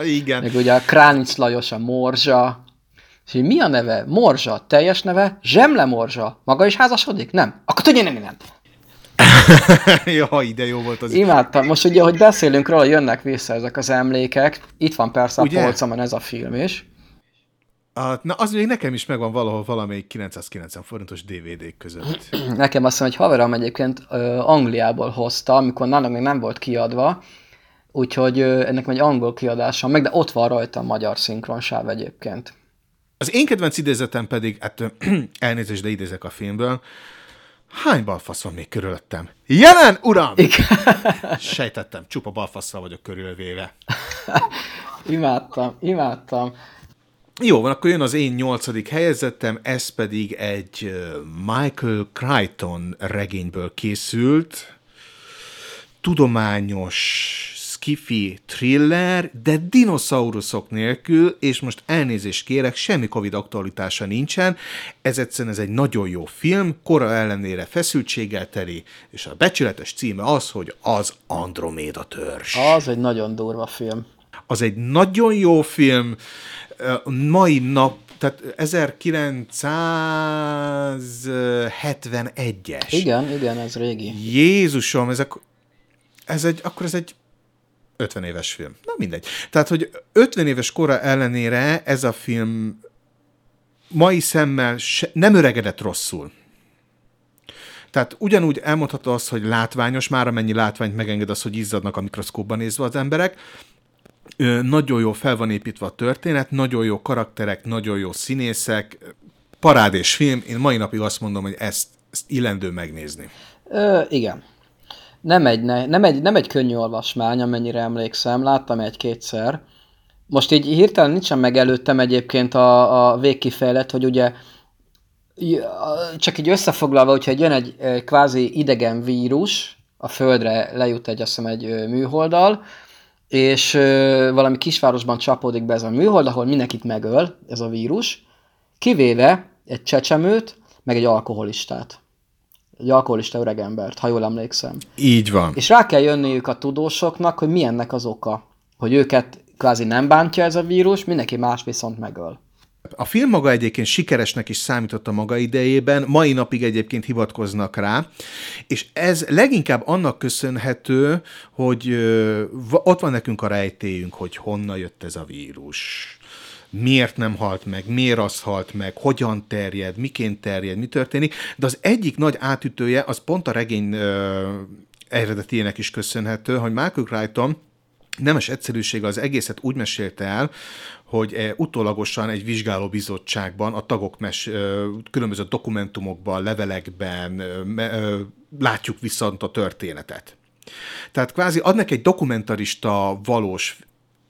S1: Igen.
S2: Meg ugye a Kránic Lajos, a Morzsa, és mi a neve? Morzsa, teljes neve? Zsemle Morzsa. Maga is házasodik? Nem. Akkor tudja, nem, nem.
S1: ja, ide jó volt az.
S2: Imádtam. Most ugye, hogy beszélünk róla, jönnek vissza ezek az emlékek. Itt van persze a
S1: Ugye?
S2: polcomon ez a film is.
S1: A, na, az még nekem is megvan valahol valamelyik 990 forintos DVD között.
S2: Nekem azt mondja, hogy haverom egyébként ö, Angliából hozta, amikor nálunk még nem volt kiadva, úgyhogy ö, ennek egy angol kiadása meg, de ott van rajta a magyar szinkronsáv egyébként.
S1: Az én kedvenc idézetem pedig, hát ö, elnézést, de idézek a filmből, hány balfasz van még körülöttem? Jelen, uram!
S2: Igen.
S1: Sejtettem, csupa balfasszal vagyok körülvéve.
S2: Imádtam, imádtam.
S1: Jó, van, akkor jön az én nyolcadik helyezettem, ez pedig egy Michael Crichton regényből készült, tudományos skifi thriller, de dinoszauruszok nélkül, és most elnézést kérek, semmi Covid aktualitása nincsen, ez egyszerűen ez egy nagyon jó film, kora ellenére feszültséggel teli, és a becsületes címe az, hogy az Androméda törzs.
S2: Az egy nagyon durva film.
S1: Az egy nagyon jó film, mai nap, tehát 1971-es.
S2: Igen, igen, ez régi.
S1: Jézusom, ez, ak- ez egy, akkor ez egy 50 éves film. Na mindegy. Tehát, hogy 50 éves kora ellenére ez a film mai szemmel se, nem öregedett rosszul. Tehát ugyanúgy elmondható az, hogy látványos, már amennyi látványt megenged az, hogy izzadnak a mikroszkópban nézve az emberek. Nagyon jó fel van építve a történet, nagyon jó karakterek, nagyon jó színészek, parádés film. Én mai napig azt mondom, hogy ezt, ezt illendő megnézni.
S2: Ö, igen. Nem egy, ne, nem, egy, nem egy könnyű olvasmány, amennyire emlékszem, láttam egy-kétszer. Most így hirtelen nincsen meg előttem egyébként a, a végkifejlet, hogy ugye csak így összefoglalva, hogyha jön egy ö, kvázi idegen vírus, a földre lejut egy, azt hiszem, egy ö, műholddal, és ö, valami kisvárosban csapódik be ez a műhold, ahol mindenkit megöl ez a vírus, kivéve egy csecsemőt, meg egy alkoholistát. Egy alkoholista öregembert, ha jól emlékszem.
S1: Így van.
S2: És rá kell jönniük a tudósoknak, hogy mi ennek az oka. Hogy őket kvázi nem bántja ez a vírus, mindenki más viszont megöl.
S1: A film maga egyébként sikeresnek is számított a maga idejében, mai napig egyébként hivatkoznak rá, és ez leginkább annak köszönhető, hogy ott van nekünk a rejtélyünk, hogy honnan jött ez a vírus, miért nem halt meg, miért az halt meg, hogyan terjed, miként terjed, mi történik, de az egyik nagy átütője, az pont a regény ö, is köszönhető, hogy Michael Crichton nemes egyszerűsége az egészet úgy mesélte el, hogy eh, utólagosan egy vizsgálóbizottságban a tagok mes, különböző dokumentumokban, levelekben látjuk viszont a történetet. Tehát kvázi adnak egy dokumentarista valós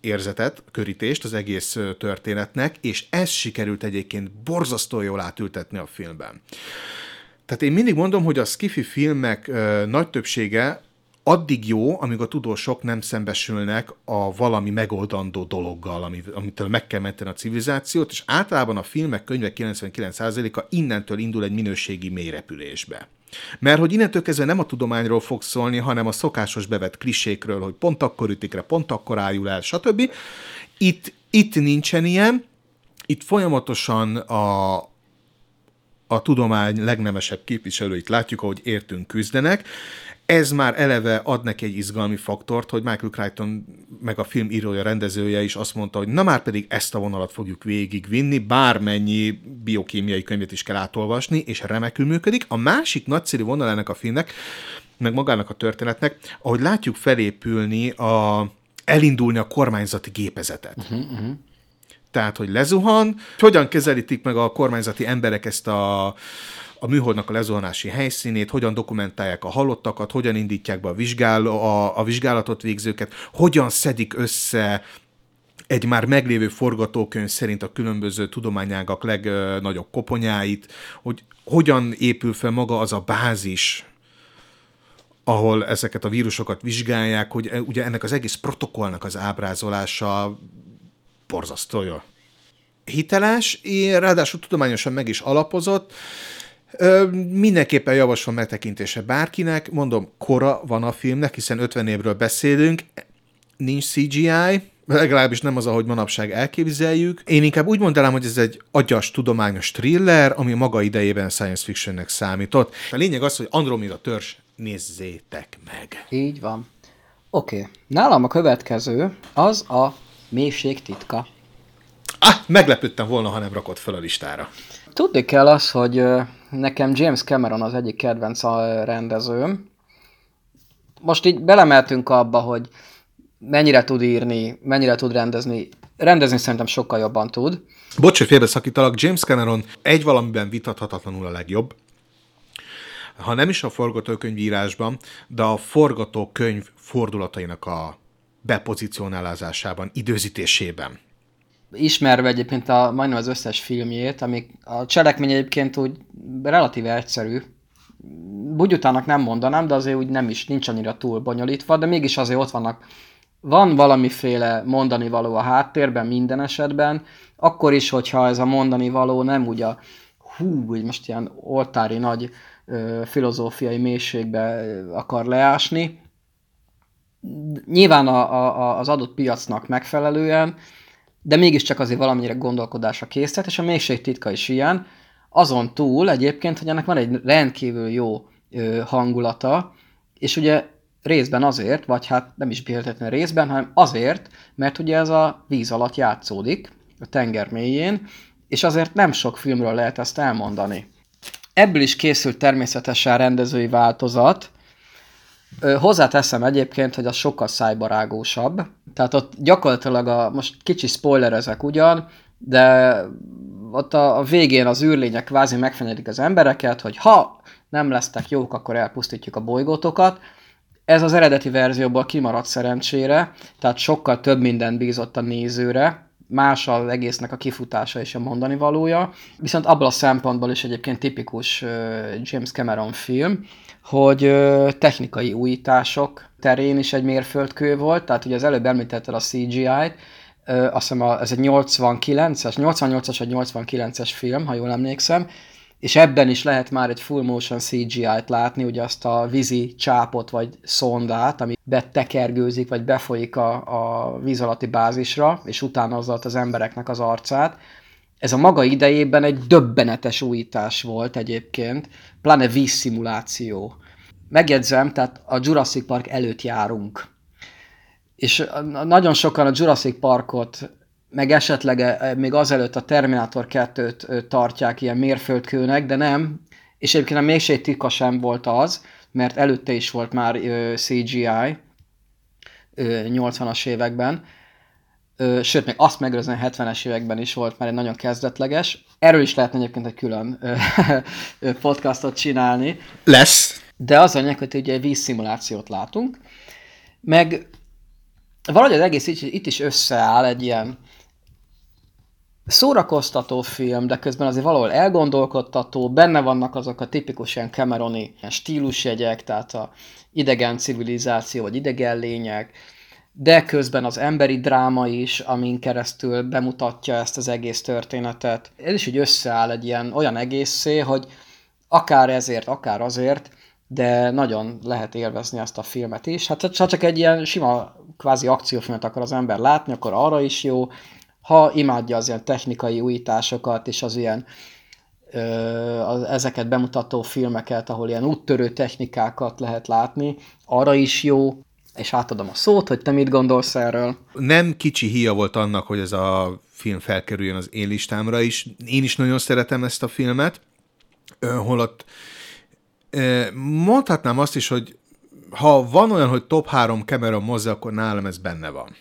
S1: érzetet, körítést az egész történetnek, és ez sikerült egyébként borzasztó jól átültetni a filmben. Tehát én mindig mondom, hogy a skifi filmek nagy többsége addig jó, amíg a tudósok nem szembesülnek a valami megoldandó dologgal, ami, amitől meg kell menteni a civilizációt, és általában a filmek, könyvek 99%-a innentől indul egy minőségi mélyrepülésbe. Mert hogy innentől kezdve nem a tudományról fog szólni, hanem a szokásos bevett klisékről, hogy pont akkor ütik le, pont akkor ájul el, stb. Itt, itt nincsen ilyen, itt folyamatosan a, a tudomány legnemesebb képviselőit látjuk, ahogy értünk küzdenek. Ez már eleve ad neki egy izgalmi faktort, hogy Michael Crichton, meg a film írója, rendezője is azt mondta, hogy na már pedig ezt a vonalat fogjuk végigvinni, bármennyi biokémiai könyvet is kell átolvasni, és remekül működik. A másik nagyszerű vonal ennek a filmnek, meg magának a történetnek, ahogy látjuk felépülni a elindulni a kormányzati gépezetet. Uh-huh, uh-huh. Tehát, hogy lezuhan, hogyan kezelítik meg a kormányzati emberek ezt a, a műholdnak a lezuhanási helyszínét, hogyan dokumentálják a halottakat, hogyan indítják be a, vizsgál, a, a vizsgálatot végzőket, hogyan szedik össze egy már meglévő forgatókönyv szerint a különböző tudományágak legnagyobb koponyáit, hogy hogyan épül fel maga az a bázis, ahol ezeket a vírusokat vizsgálják, hogy e, ugye ennek az egész protokollnak az ábrázolása borzasztó jó. Hiteles, ráadásul tudományosan meg is alapozott, Ö, mindenképpen javaslom megtekintése bárkinek. Mondom, kora van a filmnek, hiszen 50 évről beszélünk, nincs CGI, legalábbis nem az, ahogy manapság elképzeljük. Én inkább úgy mondanám, hogy ez egy agyas tudományos thriller, ami maga idejében science fictionnek számított. A lényeg az, hogy Andromeda törzs nézzétek meg.
S2: Így van. Oké, okay. nálam a következő az a mélység titka.
S1: Ah, meglepődtem volna, ha nem rakott fel a listára.
S2: Tudni kell az, hogy nekem James Cameron az egyik kedvenc a rendezőm. Most így belemeltünk abba, hogy mennyire tud írni, mennyire tud rendezni. Rendezni szerintem sokkal jobban tud.
S1: Bocs, hogy félbeszakítalak, James Cameron egy valamiben vitathatatlanul a legjobb. Ha nem is a forgatókönyvírásban, de a forgatókönyv fordulatainak a bepozicionálásában, időzítésében
S2: ismerve egyébként a, majdnem az összes filmjét, amik a cselekmény egyébként úgy relatíve egyszerű. Bugyutának nem mondanám, de azért úgy nem is, nincs annyira túl bonyolítva, de mégis azért ott vannak van valamiféle mondani való a háttérben minden esetben, akkor is, hogyha ez a mondani való nem úgy a hú, úgy most ilyen oltári nagy ö, filozófiai mélységbe akar leásni. Nyilván a, a, az adott piacnak megfelelően, de mégiscsak azért valamennyire gondolkodásra készített, és a mélység titka is ilyen. Azon túl egyébként, hogy ennek van egy rendkívül jó ö, hangulata, és ugye részben azért, vagy hát nem is béltetlen részben, hanem azért, mert ugye ez a víz alatt játszódik, a tenger mélyén, és azért nem sok filmről lehet ezt elmondani. Ebből is készült természetesen rendezői változat, Hozzáteszem egyébként, hogy az sokkal szájbarágósabb. Tehát ott gyakorlatilag a, most kicsi spoilerezek ugyan, de ott a, a végén az űrlények kvázi megfenyedik az embereket, hogy ha nem lesztek jók, akkor elpusztítjuk a bolygótokat. Ez az eredeti verzióból kimaradt szerencsére, tehát sokkal több mindent bízott a nézőre, más az egésznek a kifutása és a mondani valója. Viszont abból a szempontból is egyébként tipikus James Cameron film, hogy technikai újítások terén is egy mérföldkő volt, tehát ugye az előbb említetted a CGI-t, azt hiszem ez egy 89-es, 88-as vagy 89-es film, ha jól emlékszem, és ebben is lehet már egy full motion CGI-t látni, ugye azt a vízi csápot vagy szondát, ami betekergőzik, vagy befolyik a, a víz alatti bázisra, és utána az embereknek az arcát. Ez a maga idejében egy döbbenetes újítás volt egyébként, pláne vízszimuláció. Megjegyzem, tehát a Jurassic Park előtt járunk. És nagyon sokan a Jurassic Parkot, meg esetleg e, e, még azelőtt a Terminator 2-t tartják ilyen mérföldkőnek, de nem. És egyébként a mélység titka sem volt az, mert előtte is volt már CGI 80-as években, Ö, sőt, még azt megelőzően 70-es években is volt már egy nagyon kezdetleges. Erről is lehetne egyébként egy külön ö, podcastot csinálni.
S1: Lesz.
S2: De az a lényeg, hogy ugye vízszimulációt látunk, meg valahogy az egész itt, itt is összeáll egy ilyen szórakoztató film, de közben azért valahol elgondolkodtató, benne vannak azok a tipikus ilyen Cameroni stílusjegyek, tehát a idegen civilizáció, vagy idegen lények, de közben az emberi dráma is, amin keresztül bemutatja ezt az egész történetet. Ez is így összeáll egy ilyen olyan egészé, hogy akár ezért, akár azért, de nagyon lehet élvezni ezt a filmet is. Hát ha csak egy ilyen sima kvázi akciófilmet akar az ember látni, akkor arra is jó. Ha imádja az ilyen technikai újításokat és az ilyen ö, az, ezeket bemutató filmeket, ahol ilyen úttörő technikákat lehet látni, arra is jó és átadom a szót, hogy te mit gondolsz erről.
S1: Nem kicsi híja volt annak, hogy ez a film felkerüljön az én listámra is. Én is nagyon szeretem ezt a filmet, holott mondhatnám azt is, hogy ha van olyan, hogy top 3 Cameron mozi, akkor nálam ez benne van.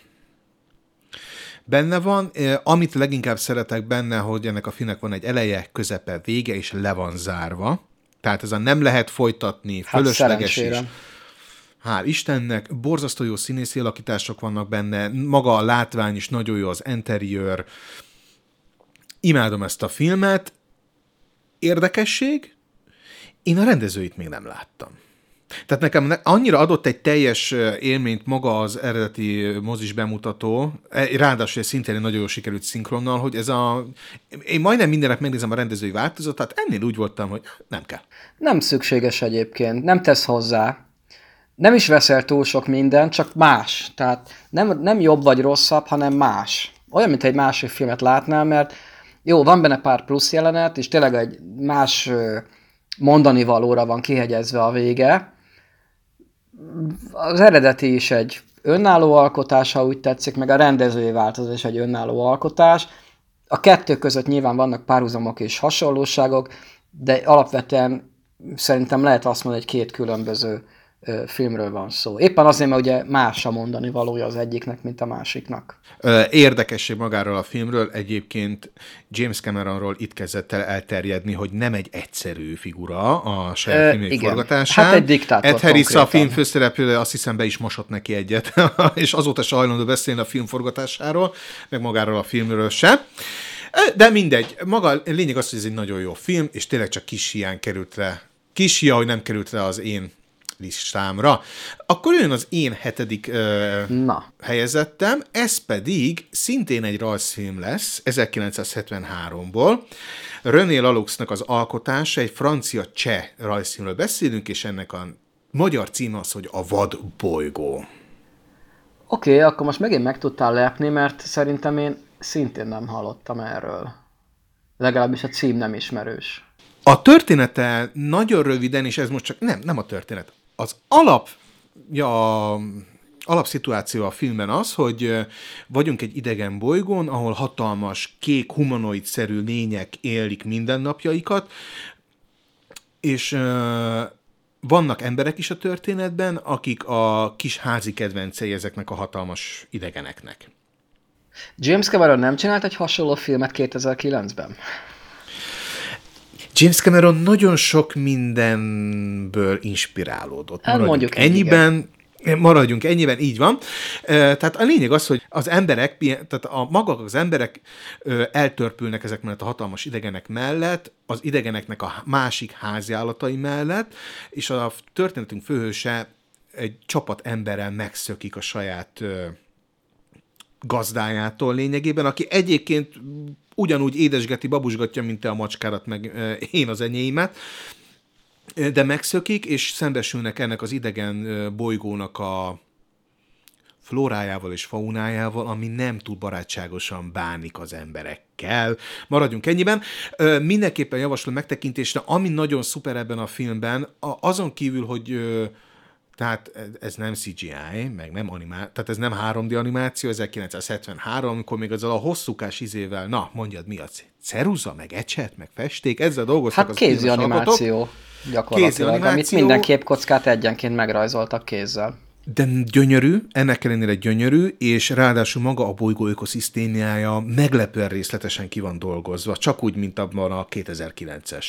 S1: Benne van, amit leginkább szeretek benne, hogy ennek a filmnek van egy eleje, közepe, vége, és le van zárva. Tehát ez a nem lehet folytatni, hát fölösleges is hál' Istennek, borzasztó jó színészi alakítások vannak benne, maga a látvány is nagyon jó, az interiőr. Imádom ezt a filmet. Érdekesség, én a rendezőit még nem láttam. Tehát nekem annyira adott egy teljes élményt maga az eredeti mozis bemutató, e, ráadásul szintén nagyon jól sikerült szinkronnal, hogy ez a... Én majdnem mindenek megnézem a rendezői változatát, ennél úgy voltam, hogy nem kell.
S2: Nem szükséges egyébként, nem tesz hozzá nem is veszel túl sok mindent, csak más. Tehát nem, nem jobb vagy rosszabb, hanem más. Olyan, mint egy másik filmet látnál, mert jó, van benne pár plusz jelenet, és tényleg egy más mondani valóra van kihegyezve a vége, az eredeti is egy önálló alkotás, ha úgy tetszik, meg a rendezői változás egy önálló alkotás. A kettő között nyilván vannak párhuzamok és hasonlóságok, de alapvetően szerintem lehet azt mondani, hogy két különböző filmről van szó. Éppen azért, mert ugye más a mondani valója az egyiknek, mint a másiknak.
S1: Érdekesség magáról a filmről egyébként James Cameronról itt kezdett el elterjedni, hogy nem egy egyszerű figura a saját filmjék forgatásán.
S2: Hát egy diktátor
S1: Ed Harris a film főszereplője azt hiszem be is mosott neki egyet, és azóta se hajlandó beszélni a film forgatásáról, meg magáról a filmről se. De mindegy, maga lényeg az, hogy ez egy nagyon jó film, és tényleg csak kis hiány került le. Kis hiány, hogy nem került le az én listámra. Akkor jön az én hetedik ö, Na. helyezettem, ez pedig szintén egy rajzfilm lesz, 1973-ból. René Laluxnak az alkotása, egy francia-cseh rajzfilmről beszélünk, és ennek a magyar címe az, hogy A vad bolygó.
S2: Oké, okay, akkor most megint meg tudtál lepni, mert szerintem én szintén nem hallottam erről. Legalábbis a cím nem ismerős.
S1: A története nagyon röviden, és ez most csak nem, nem a történet. Az alap, ja, alapszituáció a filmben az, hogy vagyunk egy idegen bolygón, ahol hatalmas, kék, humanoid-szerű lények élik mindennapjaikat, és vannak emberek is a történetben, akik a kis házi kedvencei ezeknek a hatalmas idegeneknek.
S2: James Cameron nem csinált egy hasonló filmet 2009-ben?
S1: James Cameron nagyon sok mindenből inspirálódott. Hát maradjunk mondjuk ennyiben, igen. maradjunk ennyiben, így van. Tehát a lényeg az, hogy az emberek, tehát a magak az emberek eltörpülnek ezek mellett a hatalmas idegenek mellett, az idegeneknek a másik háziállatai mellett, és a történetünk főhőse egy csapat emberrel megszökik a saját gazdájától lényegében, aki egyébként ugyanúgy édesgeti, babusgatja, mint te a macskárat, meg én az enyéimet, de megszökik, és szembesülnek ennek az idegen bolygónak a flórájával és faunájával, ami nem túl barátságosan bánik az emberekkel. Maradjunk ennyiben. Mindenképpen javaslom megtekintésre, ami nagyon szuper ebben a filmben, azon kívül, hogy tehát ez nem CGI, meg nem animáció, tehát ez nem 3D animáció, 1973, amikor még azzal a hosszúkás izével, na, mondjad mi az, ceruza, meg ecset, meg festék, ezzel dolgoztak
S2: hát az kézi animáció gyakorlatilag, kézi animáció, amit minden képkockát egyenként megrajzoltak kézzel.
S1: De gyönyörű, ennek ellenére gyönyörű, és ráadásul maga a bolygó ökoszisztémiája meglepően részletesen ki van dolgozva, csak úgy, mint abban a 2009-es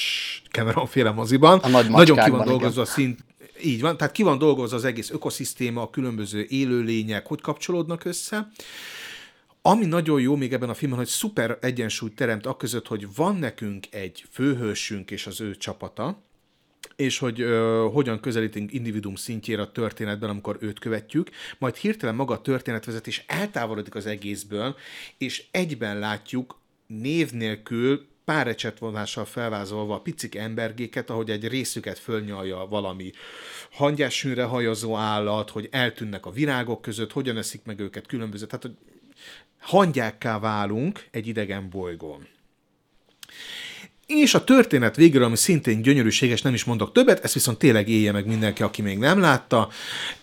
S1: Cameron féle moziban. A nagy Nagyon ki van dolgozva szint, így van, tehát ki van dolgozva az egész ökoszisztéma, a különböző élőlények, hogy kapcsolódnak össze. Ami nagyon jó még ebben a filmben, hogy szuper egyensúlyt teremt a között, hogy van nekünk egy főhősünk és az ő csapata, és hogy ö, hogyan közelítünk individuum szintjére a történetben, amikor őt követjük, majd hirtelen maga a történetvezetés eltávolodik az egészből, és egyben látjuk név nélkül pár ecsetvonással felvázolva a picik embergéket, ahogy egy részüket fölnyalja valami hangyásűnre hajazó állat, hogy eltűnnek a virágok között, hogyan eszik meg őket különböző, tehát hogy hangyákká válunk egy idegen bolygón. És a történet végül, ami szintén gyönyörűséges, nem is mondok többet, ezt viszont tényleg élje meg mindenki, aki még nem látta.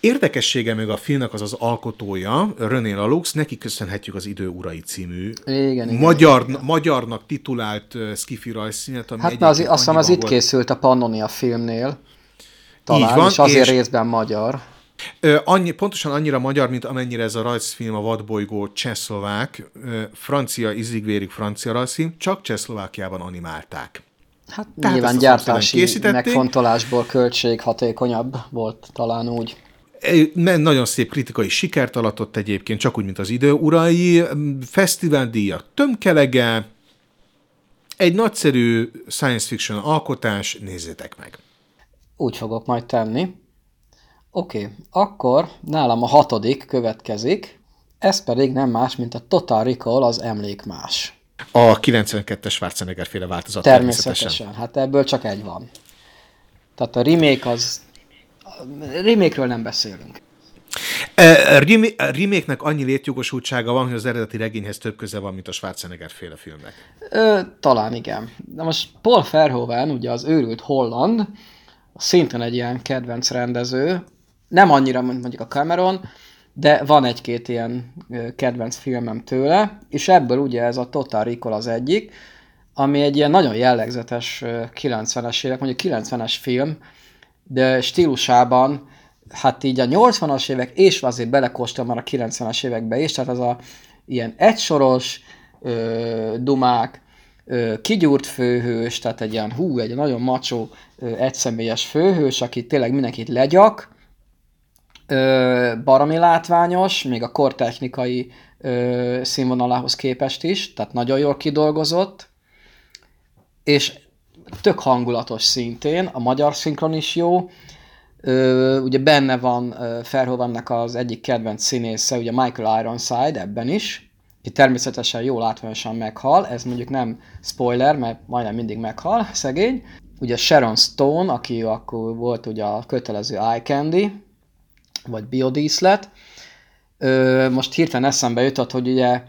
S1: Érdekessége meg a filmnek az az alkotója, René Lalux, neki köszönhetjük az Idő Urai című igen, magyar, igen. magyarnak titulált skifi rajzszínet,
S2: ami Hát az, azt hiszem az itt készült a Pannonia filmnél, talán, Így van, és azért és... részben magyar.
S1: Annyi, pontosan annyira magyar, mint amennyire ez a rajzfilm, a vadbolygó csehszlovák, francia, izigvérig francia rajzfilm, csak Csehszlovákiában animálták.
S2: Hát Tehát nyilván gyártási megfontolásból költség hatékonyabb volt talán úgy.
S1: Nagyon szép kritikai sikert alatott egyébként, csak úgy, mint az idő urai. Fesztiváldíjak tömkelege, egy nagyszerű science fiction alkotás, nézzétek meg.
S2: Úgy fogok majd tenni. Oké, okay, akkor nálam a hatodik következik, ez pedig nem más, mint a Total Recall az emlék más.
S1: A 92-es Schwarzenegger féle változat
S2: természetesen. természetesen. Hát ebből csak egy van. Tehát a remake az... A remake-ről nem beszélünk.
S1: E, a remake-nek annyi létjogosultsága van, hogy az eredeti regényhez több köze van, mint a Schwarzenegger féle filmnek.
S2: Ö, talán igen. De most Paul Verhoeven, ugye az őrült holland, szintén egy ilyen kedvenc rendező, Nem annyira, mint mondjuk a Cameron, de van egy-két ilyen kedvenc filmem tőle, és ebből ugye ez a Total Recall az egyik, ami egy ilyen nagyon jellegzetes 90-es évek, mondjuk 90-es film, de stílusában, hát így a 80-as évek, és azért belekóstol már a 90-es évekbe is, tehát az a ilyen egysoros ö, dumák, ö, kigyúrt főhős, tehát egy ilyen hú, egy nagyon macsó, ö, egyszemélyes főhős, aki tényleg mindenkit legyak, ö, baromi látványos, még a kortechnikai ö, színvonalához képest is, tehát nagyon jól kidolgozott, és tök hangulatos szintén, a magyar szinkron is jó, Ö, ugye benne van Ferhovannak az egyik kedvenc színésze, ugye Michael Ironside ebben is, aki természetesen jó látványosan meghal, ez mondjuk nem spoiler, mert majdnem mindig meghal, szegény. Ugye Sharon Stone, aki akkor volt ugye a kötelező Eye Candy, vagy biodíszlet. Ö, most hirtelen eszembe jutott, hogy ugye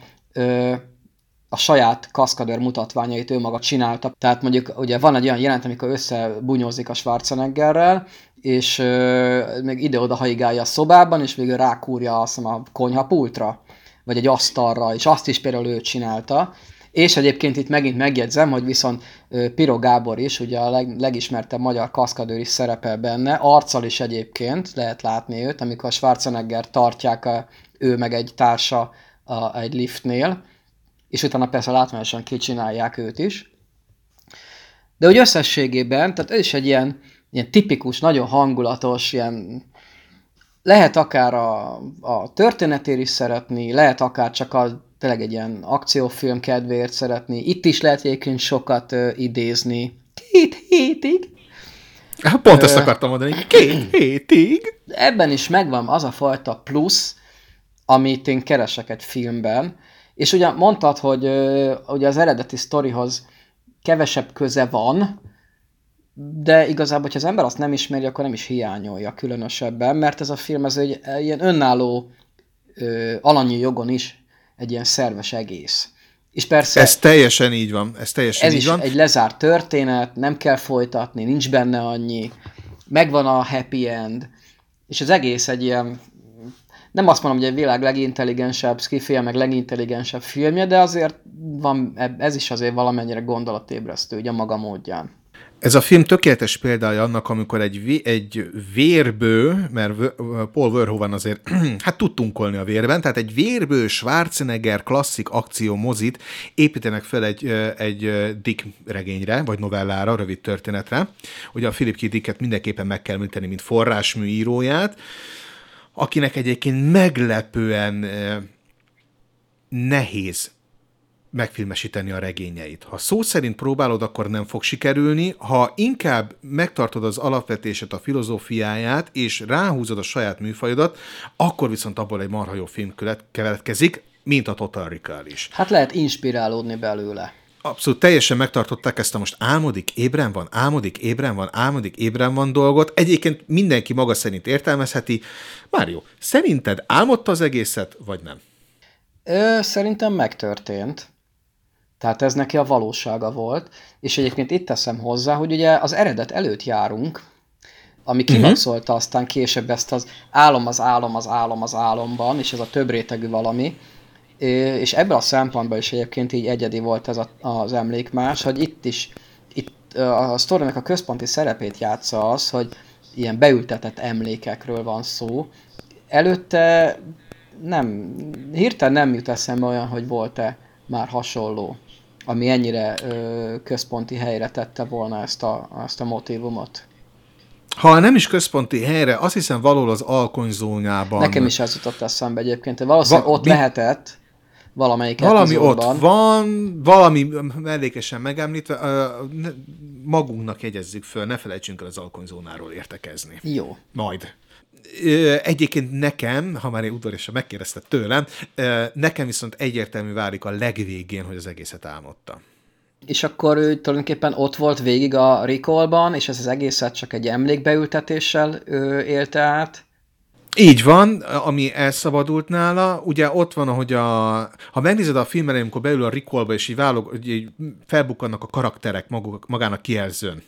S2: a saját kaszkadőr mutatványait ő maga csinálta. Tehát mondjuk ugye van egy olyan jelent, amikor összebunyózik a Schwarzeneggerrel, és ö, még ide-oda haigálja a szobában, és végül rákúrja azt a konyhapultra, vagy egy asztalra, és azt is például ő csinálta. És egyébként itt megint megjegyzem, hogy viszont Piro Gábor is, ugye a leg, legismertebb magyar kaszkadőr is szerepel benne, arccal is egyébként lehet látni őt, amikor a Schwarzenegger tartják a, ő meg egy társa a, egy liftnél, és utána persze látványosan kicsinálják őt is. De úgy összességében, tehát ez is egy ilyen, ilyen tipikus, nagyon hangulatos, ilyen lehet akár a, a történetért is szeretni, lehet akár csak a tényleg egy ilyen akciófilm kedvéért szeretni. Itt is lehet egyébként sokat ö, idézni. Két hétig.
S1: Hát pont ezt akartam mondani, két hétig.
S2: Ebben is megvan az a fajta plusz, amit én keresek egy filmben, és ugye mondtad, hogy ö, ugye az eredeti sztorihoz kevesebb köze van, de igazából, hogyha az ember azt nem ismeri, akkor nem is hiányolja különösebben, mert ez a film ez egy ilyen önálló ö, alanyi jogon is egy ilyen szerves egész. És persze...
S1: Ez teljesen így van. Ez teljesen
S2: ez
S1: így
S2: is
S1: van.
S2: egy lezárt történet, nem kell folytatni, nincs benne annyi, megvan a happy end, és az egész egy ilyen, nem azt mondom, hogy egy világ legintelligensebb skifél, meg legintelligensebb filmje, de azért van, ez is azért valamennyire gondolatébresztő, ugye a maga módján.
S1: Ez a film tökéletes példája annak, amikor egy, egy vérbő, mert Paul Verhoeven azért, hát tudtunkolni a vérben, tehát egy vérbő Schwarzenegger klasszik akció mozit építenek fel egy, egy Dick regényre, vagy novellára, rövid történetre. Ugye a Philip K. Dicket mindenképpen meg kell említeni, mint forrásmű íróját, akinek egyébként meglepően nehéz megfilmesíteni a regényeit. Ha szó szerint próbálod, akkor nem fog sikerülni, ha inkább megtartod az alapvetését, a filozófiáját, és ráhúzod a saját műfajodat, akkor viszont abból egy marha jó film keletkezik, mint a Total Recall is.
S2: Hát lehet inspirálódni belőle.
S1: Abszolút teljesen megtartották ezt a most álmodik, ébren van, álmodik, ébren van, álmodik, ébren van dolgot. Egyébként mindenki maga szerint értelmezheti. Mário, szerinted álmodta az egészet, vagy nem?
S2: Ö, szerintem megtörtént. Tehát ez neki a valósága volt. És egyébként itt teszem hozzá, hogy ugye az eredet előtt járunk, ami mhm. kimaxolta uh-huh. aztán később ezt az álom az álom az álom az álomban, és ez a több rétegű valami. És ebből a szempontból is egyébként így egyedi volt ez a, az emlékmás, hogy itt is itt a sztorinak a központi szerepét játsza az, hogy ilyen beültetett emlékekről van szó. Előtte nem, hirtelen nem jut eszembe olyan, hogy volt-e már hasonló ami ennyire ö, központi helyre tette volna ezt a, ezt a motivumot.
S1: Ha nem is központi helyre, azt hiszem valahol az alkonyzónyában.
S2: Nekem is ez jutott eszembe egyébként. Valószínűleg Va- ott mi? lehetett valamelyik
S1: Valami ott van, valami mellékesen megemlítve, magunknak jegyezzük föl, ne felejtsünk el az alkonyzónáról értekezni.
S2: Jó.
S1: Majd. Egyébként nekem, ha már én udvariasan megkérdezte tőlem, nekem viszont egyértelmű válik a legvégén, hogy az egészet álmodta.
S2: És akkor ő tulajdonképpen ott volt végig a recall és ez az egészet csak egy emlékbeültetéssel élte át?
S1: Így van, ami elszabadult nála. Ugye ott van, hogy a, ha megnézed a filmet, amikor beül a recall és így, válog, így felbukkannak a karakterek maguk, magának kijelzőn,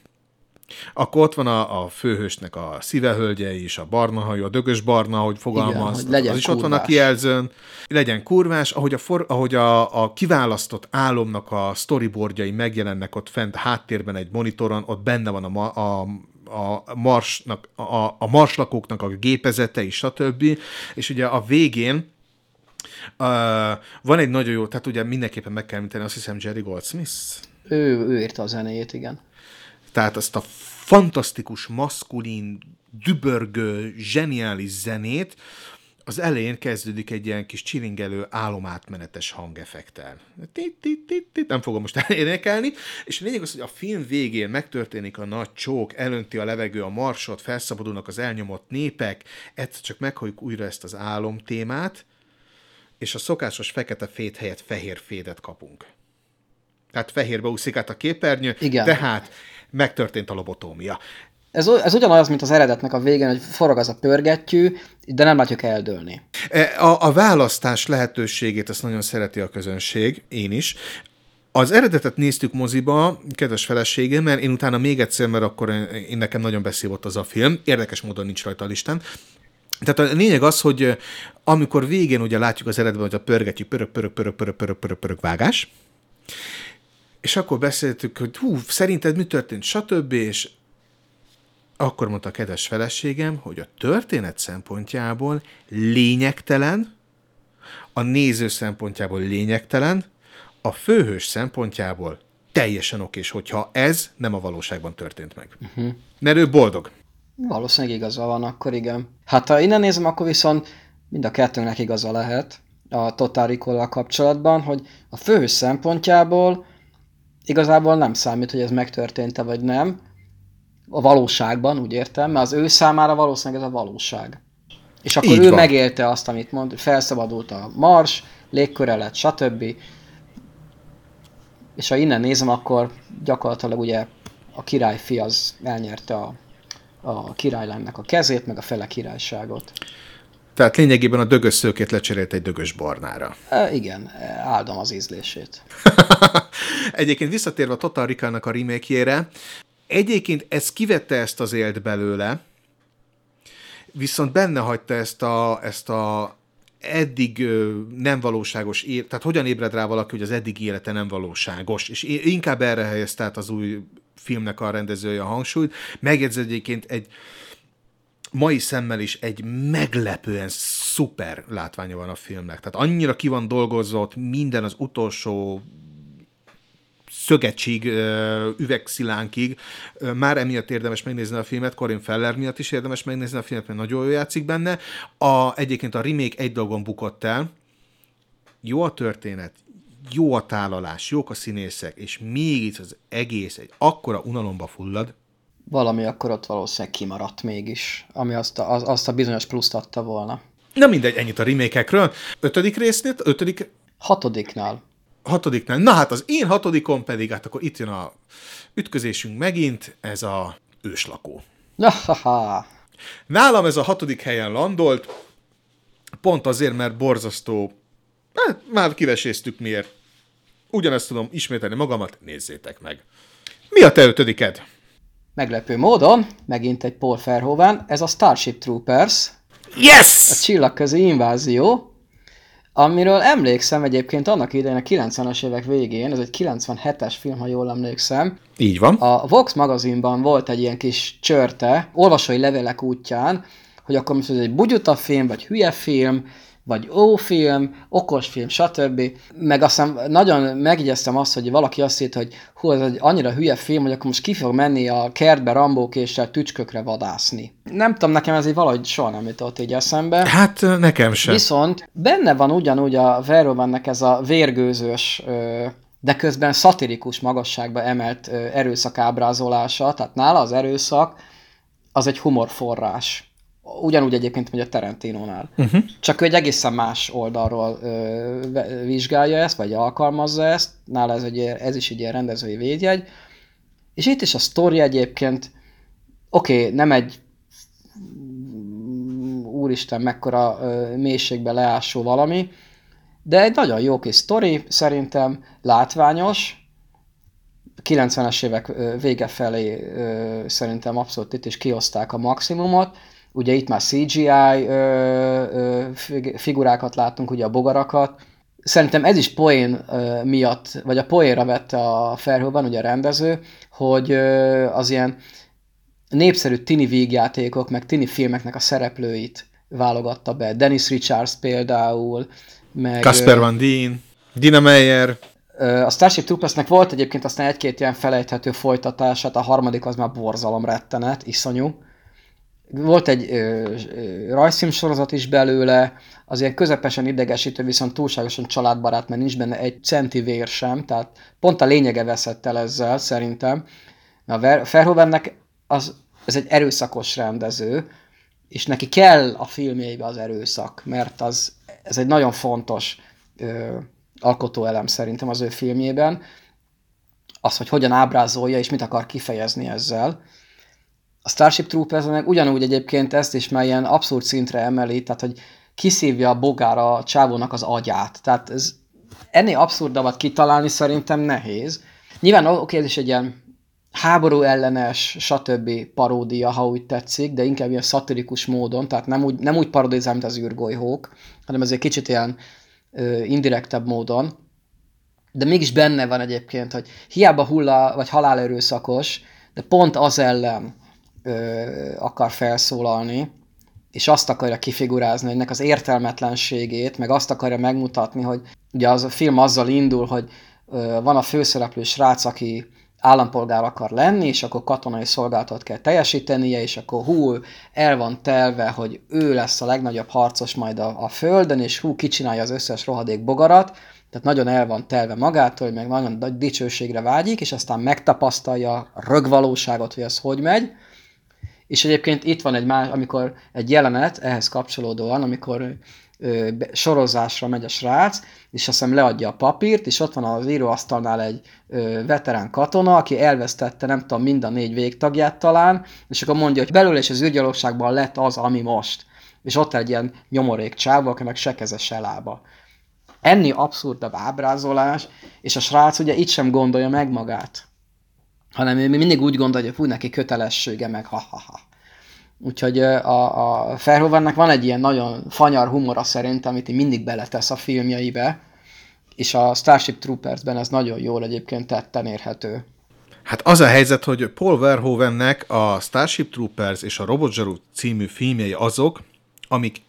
S1: Akkor ott van a, a főhősnek a szívehölgye is, a barna hajú, a dögös barna, hogy fogalmaz,
S2: hogy legyen
S1: az is ott van a
S2: kurvás.
S1: kijelzőn. Legyen kurvás, ahogy a, for, ahogy a, a kiválasztott álomnak a storyboardjai megjelennek ott fent háttérben egy monitoron, ott benne van a, a a marsnak, a, a marslakóknak a gépezete is, stb. És ugye a végén uh, van egy nagyon jó, tehát ugye mindenképpen meg kell említeni, azt hiszem Jerry Goldsmith,
S2: Ő, ő írta a zenéjét, igen.
S1: Tehát azt a fantasztikus, maszkulin, dübörgő, zseniális zenét, az elején kezdődik egy ilyen kis csilingelő álomátmenetes hangeffektel. Nem fogom most énekelni, és a lényeg az, hogy a film végén megtörténik a nagy csók, elönti a levegő a marsot, felszabadulnak az elnyomott népek, egyszer csak meghalljuk újra ezt az álom témát, és a szokásos fekete fét helyett fehér fédet kapunk. Tehát fehérbe úszik át a képernyő,
S2: Igen.
S1: tehát megtörtént a lobotómia.
S2: Ez, ez ugyanaz, mint az eredetnek a végén, hogy forog az a pörgettyű, de nem látjuk eldőlni.
S1: E, A, a választás lehetőségét azt nagyon szereti a közönség, én is. Az eredetet néztük moziba, kedves feleségemmel, én utána még egyszer, mert akkor én nekem nagyon beszívott az a film, érdekes módon nincs rajta a listán. Tehát a lényeg az, hogy amikor végén ugye látjuk az eredetben, hogy a pörgetjű pörög, pörög, pörög, pörög, pörög, pörög, pörög vágás, és akkor beszéltük, hogy hú, szerinted mi történt, stb., és akkor mondta a kedves feleségem, hogy a történet szempontjából lényegtelen, a néző szempontjából lényegtelen, a főhős szempontjából teljesen okés, hogyha ez nem a valóságban történt meg. Uh-huh. Mert ő boldog.
S2: Valószínűleg igaza van, akkor igen. Hát ha innen nézem, akkor viszont mind a kettőnek igaza lehet a Total recall kapcsolatban, hogy a főhős szempontjából igazából nem számít, hogy ez megtörtént-e vagy nem. A valóságban, úgy értem, mert az ő számára valószínűleg ez a valóság. És akkor
S1: Így
S2: ő
S1: van.
S2: megélte azt, amit mond, felszabadult a mars, légköre lett, stb. És ha innen nézem, akkor gyakorlatilag ugye a királyfi az elnyerte a, a királylánynak a kezét, meg a fele királyságot.
S1: Tehát lényegében a dögös szőkét lecserélt egy dögös barnára.
S2: E, igen, áldom az ízlését.
S1: Egyébként visszatérve a Total Recall-nak a remake egyébként ez kivette ezt az élt belőle, viszont benne hagyta ezt a, ezt a eddig nem valóságos, tehát hogyan ébred rá valaki, hogy az eddig élete nem valóságos, és inkább erre helyezte át az új filmnek a rendezője a hangsúlyt. Megjegyez egyébként egy mai szemmel is egy meglepően szuper látványa van a filmnek. Tehát annyira ki van dolgozva ott minden az utolsó szögecsig, üvegszilánkig. Már emiatt érdemes megnézni a filmet, Corin Feller miatt is érdemes megnézni a filmet, mert nagyon jól játszik benne. A, egyébként a remake egy dolgon bukott el. Jó a történet, jó a tálalás, jók a színészek, és mégis az egész egy akkora unalomba fullad,
S2: Valami akkor ott valószínűleg kimaradt mégis, ami azt a, az, azt a bizonyos pluszt adta volna.
S1: Na mindegy, ennyit a remake Ötödik résznél, ötödik,
S2: Hatodiknál.
S1: hatodiknál. Na hát az én hatodikon pedig, hát akkor itt jön a ütközésünk megint, ez a őslakó.
S2: Haha.
S1: Nálam ez a hatodik helyen landolt, pont azért, mert borzasztó, hát már kiveséztük miért. Ugyanezt tudom ismételni magamat, nézzétek meg. Mi a te ötödiked?
S2: Meglepő módon, megint egy Paul Verhoeven, ez a Starship Troopers, a
S1: Yes!
S2: csillagközi invázió, amiről emlékszem egyébként annak idején a 90-es évek végén, ez egy 97-es film, ha jól emlékszem,
S1: Így van.
S2: a Vox magazinban volt egy ilyen kis csörte, olvasói levelek útján, hogy akkor most ez egy bugyuta film, vagy hülye film, vagy ófilm, okos film, stb. Meg aztán nagyon megigyeztem azt, hogy valaki azt írt, hogy hú, ez egy annyira hülye film, hogy akkor most ki fog menni a kertbe rambókéssel tücskökre vadászni. Nem tudom, nekem ez így valahogy soha nem jutott így eszembe.
S1: Hát nekem sem.
S2: Viszont benne van ugyanúgy a Verhoevennek ez a vérgőzős, de közben szatirikus magasságba emelt erőszak ábrázolása, tehát nála az erőszak az egy humorforrás. Ugyanúgy egyébként, mint a Tarantinónál. Uh-huh. Csak ő egy egészen más oldalról ö, vizsgálja ezt, vagy alkalmazza ezt. Nála ez, egy, ez is egy ilyen rendezői védjegy. És itt is a sztori egyébként, oké, okay, nem egy úristen, mekkora ö, mélységbe leásó valami, de egy nagyon jó kis sztori, szerintem látványos, 90-es évek vége felé szerintem abszolút itt is kioszták a maximumot. Ugye itt már CGI figurákat láttunk, ugye a bogarakat. Szerintem ez is poén miatt, vagy a poénra vette a Ferhóban, ugye a rendező, hogy az ilyen népszerű tini vígjátékok, meg tini filmeknek a szereplőit válogatta be. Dennis Richards például, meg...
S1: Kasper Van Dien, Dina Meyer.
S2: A Starship Troopersnek volt egyébként aztán egy-két ilyen felejthető folytatását, a harmadik az már borzalom rettenet, iszonyú. Volt egy ö, ö, rajzfilm sorozat is belőle, az ilyen közepesen idegesítő, viszont túlságosan családbarát, mert nincs benne egy centi vér sem, tehát pont a lényege veszett el ezzel szerintem. A Verhoevennek az, ez egy erőszakos rendező, és neki kell a filmjeibe az erőszak, mert az, ez egy nagyon fontos ö, alkotóelem szerintem az ő filmjében, az, hogy hogyan ábrázolja és mit akar kifejezni ezzel. A Starship Troopers meg ugyanúgy egyébként ezt is már ilyen abszurd szintre emeli, tehát hogy kiszívja a bogára a csávónak az agyát. Tehát ez ennél abszurdabbat kitalálni szerintem nehéz. Nyilván oké, ez is egy ilyen háború ellenes, stb. paródia, ha úgy tetszik, de inkább ilyen szatirikus módon, tehát nem úgy, nem úgy parodizál, mint az űrgolyhók, hanem ez egy kicsit ilyen ö, indirektebb módon. De mégis benne van egyébként, hogy hiába hulla vagy halálerőszakos, de pont az ellen ö, akar felszólalni, és azt akarja kifigurázni, ennek az értelmetlenségét, meg azt akarja megmutatni, hogy ugye az a film azzal indul, hogy ö, van a főszereplő srác, aki állampolgár akar lenni, és akkor katonai szolgálatot kell teljesítenie, és akkor hú, el van telve, hogy ő lesz a legnagyobb harcos majd a, a földön, és hú, kicsinálja az összes rohadék bogarat, tehát nagyon el van telve magától, meg nagyon nagy dicsőségre vágyik, és aztán megtapasztalja a rögvalóságot, hogy ez hogy megy. És egyébként itt van egy más, amikor egy jelenet ehhez kapcsolódóan, amikor ö, sorozásra megy a srác, és azt hiszem leadja a papírt, és ott van az íróasztalnál egy ö, veterán katona, aki elvesztette nem tudom mind a négy végtagját talán, és akkor mondja, hogy belőle és az űrgyalogságban lett az, ami most. És ott egy ilyen nyomorék csávó, akinek se keze, se lába. Enni abszurdabb ábrázolás, és a srác ugye itt sem gondolja meg magát, hanem ő mindig úgy gondolja, hogy fú, neki kötelessége, meg ha-ha-ha. Úgyhogy a, a Verhoevennek van egy ilyen nagyon fanyar humora szerint, amit mindig beletesz a filmjeibe, és a Starship Troopersben ez nagyon jól egyébként tetten érhető.
S1: Hát az a helyzet, hogy Paul Verhoevennek a Starship Troopers és a Robot Zsaru című filmjei azok, amik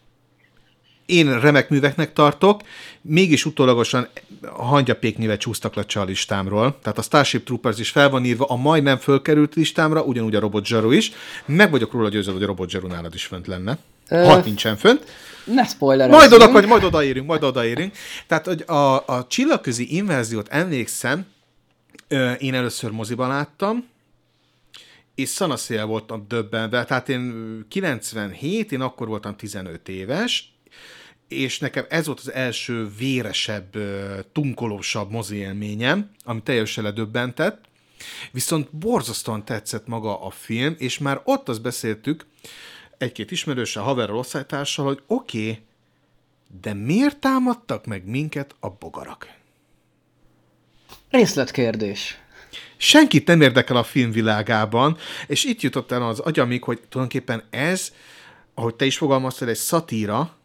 S1: én remek műveknek tartok, mégis utólagosan hangyapéknyire csúsztak le a listámról. Tehát a Starship Troopers is fel van írva a majdnem fölkerült listámra, ugyanúgy a Robot Zsaru is. Meg vagyok róla győződve, hogy a Robot Zsaru nálad is fönt lenne. Ö... Ha nincsen fönt.
S2: Ne spoiler.
S1: Majd oda, majd, majd odaérünk, majd odaérünk. Tehát, hogy a, a csillagközi inverziót emlékszem, én először moziban láttam, és szanaszél voltam döbbenve. Tehát én 97, én akkor voltam 15 éves, és nekem ez volt az első véresebb, tunkolósabb mozi élményem, ami teljesen ledöbbentett, viszont borzasztóan tetszett maga a film, és már ott azt beszéltük egy-két ismerőssel, haverral, osztálytársal, hogy oké, okay, de miért támadtak meg minket a bogarak?
S2: Részletkérdés.
S1: Senkit nem érdekel a filmvilágában, és itt jutott el az agyamig, hogy tulajdonképpen ez, ahogy te is fogalmaztad, egy szatíra,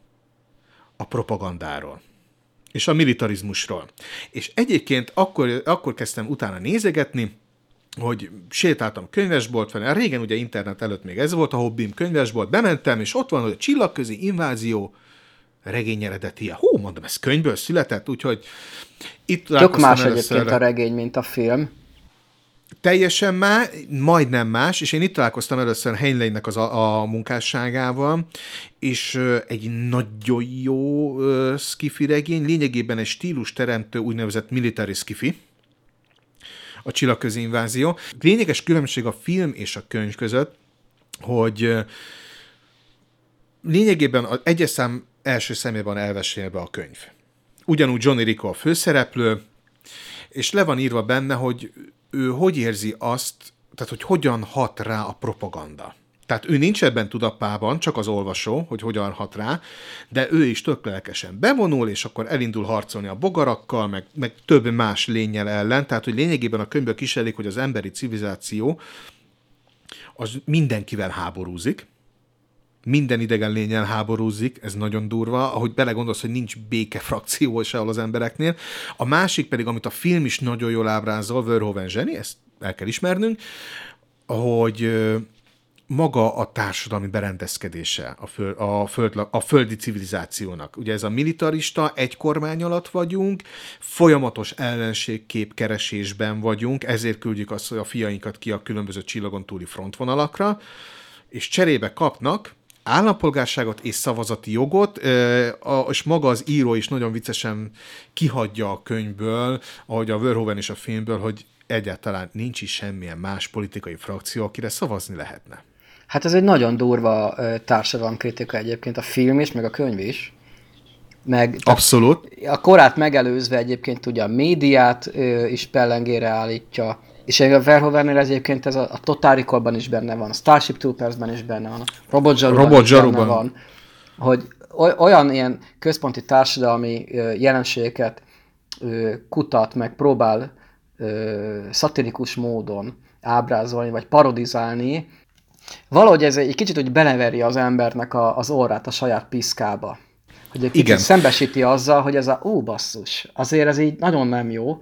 S1: a propagandáról és a militarizmusról. És egyébként akkor, akkor kezdtem utána nézegetni, hogy sétáltam könyvesbolt felé, régen ugye internet előtt még ez volt a hobbim, könyvesbolt, bementem, és ott van, hogy a csillagközi invázió regény eredeti. Hú, mondom, ez könyvből született, úgyhogy
S2: itt Tök más egyébként a regény, mint a film
S1: teljesen más, majdnem más, és én itt találkoztam először Heinleinnek az a, a munkásságával, és egy nagyon jó uh, skifi regény, lényegében egy stílus teremtő úgynevezett military skifi, a csillagközi invázió. Lényeges különbség a film és a könyv között, hogy lényegében az egyes szám első szemében elvesélve a könyv. Ugyanúgy Johnny Rico a főszereplő, és le van írva benne, hogy ő hogy érzi azt, tehát hogy hogyan hat rá a propaganda. Tehát ő nincs ebben tudattában, csak az olvasó, hogy hogyan hat rá, de ő is tök lelkesen bevonul, és akkor elindul harcolni a bogarakkal, meg, meg több más lényel ellen. Tehát, hogy lényegében a könyvből kiselik, hogy az emberi civilizáció az mindenkivel háborúzik, minden idegen lényel háborúzik, ez nagyon durva, ahogy belegondolsz, hogy nincs béke frakció sehol az embereknél. A másik pedig, amit a film is nagyon jól ábrázol, Verhoeven zseni, ezt el kell ismernünk, hogy maga a társadalmi berendezkedése a, föl, a, föld, a földi civilizációnak. Ugye ez a militarista, egy kormány alatt vagyunk, folyamatos ellenségkép keresésben vagyunk, ezért küldjük azt, hogy a fiainkat ki a különböző csillagon túli frontvonalakra, és cserébe kapnak állampolgárságot és szavazati jogot, és maga az író is nagyon viccesen kihagyja a könyvből, ahogy a Verhoeven is a filmből, hogy egyáltalán nincs is semmilyen más politikai frakció, akire szavazni lehetne.
S2: Hát ez egy nagyon durva társadalomkritika egyébként a film is, meg a könyv is. Meg,
S1: Abszolút.
S2: A korát megelőzve egyébként ugye a médiát ö, is pellengére állítja, és a Verhoevennél egyébként ez a, a Total Recall-ban is benne van, a Starship Troopersben is benne van, a Robot Zsaruban, Robot is benne van, hogy olyan ilyen központi társadalmi jelenségeket kutat, meg próbál szatirikus módon ábrázolni, vagy parodizálni, valahogy ez egy kicsit úgy beleveri az embernek a, az orrát a saját piszkába. Hogy egy kicsit Igen. szembesíti azzal, hogy ez a ó basszus, azért ez így nagyon nem jó,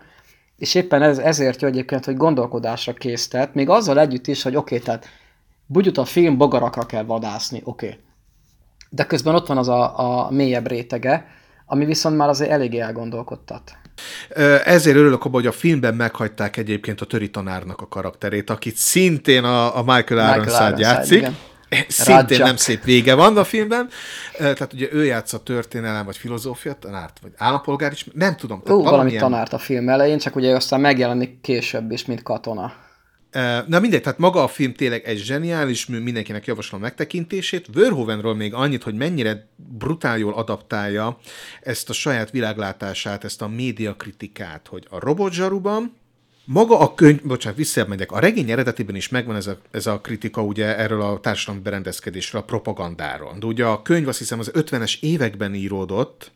S2: és éppen ez, ezért jó egyébként, hogy gondolkodásra késztet, még azzal együtt is, hogy oké, okay, tehát bugyut a film bogarakra kell vadászni, oké. Okay. De közben ott van az a, a mélyebb rétege, ami viszont már azért eléggé elgondolkodtat.
S1: Ezért örülök hogy a filmben meghagyták egyébként a töri tanárnak a karakterét, akit szintén a, a Michael Ironside játszik. Igen. Szintén Rajak. nem szép vége van a filmben. Tehát ugye ő játsza történelem, vagy filozófia tanárt, vagy állampolgár is, nem tudom.
S2: Ó, valami tanárt a film elején, csak ugye aztán megjelenik később is, mint katona.
S1: Na mindegy, tehát maga a film tényleg egy zseniális mű, mindenkinek javaslom megtekintését. Verhoevenről még annyit, hogy mennyire brutál jól adaptálja ezt a saját világlátását, ezt a médiakritikát, hogy a robotzsaruban maga a könyv, bocsánat, visszamegyek, a regény eredetében is megvan ez a, ez a kritika ugye erről a társadalmi berendezkedésről, a propagandáról. De ugye a könyv azt hiszem az 50-es években íródott,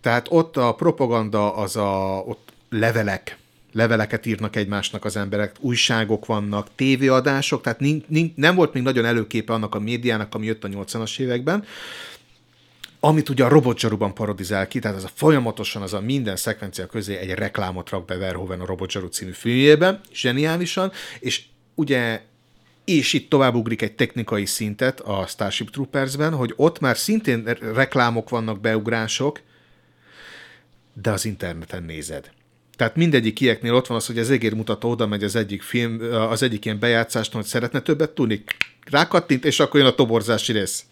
S1: tehát ott a propaganda az a, ott levelek, leveleket írnak egymásnak az emberek, újságok vannak, tévéadások, tehát nincs, nincs, nem volt még nagyon előképe annak a médiának, ami jött a 80-as években, amit ugye a robotzsaruban parodizál ki, tehát az a folyamatosan az a minden szekvencia közé egy reklámot rak be Verhoeven a Robotzsaru című filmjében, zseniálisan, és ugye és itt tovább ugrik egy technikai szintet a Starship Troopersben, hogy ott már szintén reklámok vannak, beugrások, de az interneten nézed. Tehát mindegyik ilyeknél ott van az, hogy az egér mutató oda megy az egyik film, az egyik ilyen bejátszást, hogy szeretne többet tudni, rákattint, és akkor jön a toborzási rész.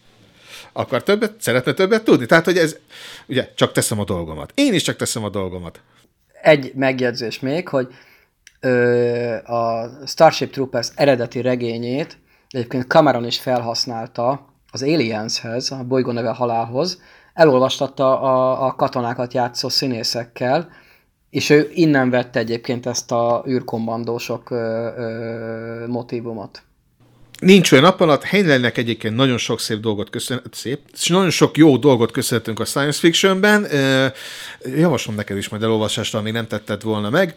S1: Akar többet, szeretne többet tudni. Tehát, hogy ez, ugye, csak teszem a dolgomat. Én is csak teszem a dolgomat.
S2: Egy megjegyzés még, hogy ö, a Starship Troopers eredeti regényét egyébként Cameron is felhasználta az Alienshez, a bolygó neve halálhoz, elolvastatta a, a katonákat játszó színészekkel, és ő innen vette egyébként ezt a űrkombandósok ö, ö, motivumot.
S1: Nincs olyan nap alatt, Heinleinnek egyébként nagyon sok szép dolgot köszönhetünk, szép, nagyon sok jó dolgot köszönhetünk a science fictionben. Javaslom neked is majd elolvasásra, amíg nem tetted volna meg.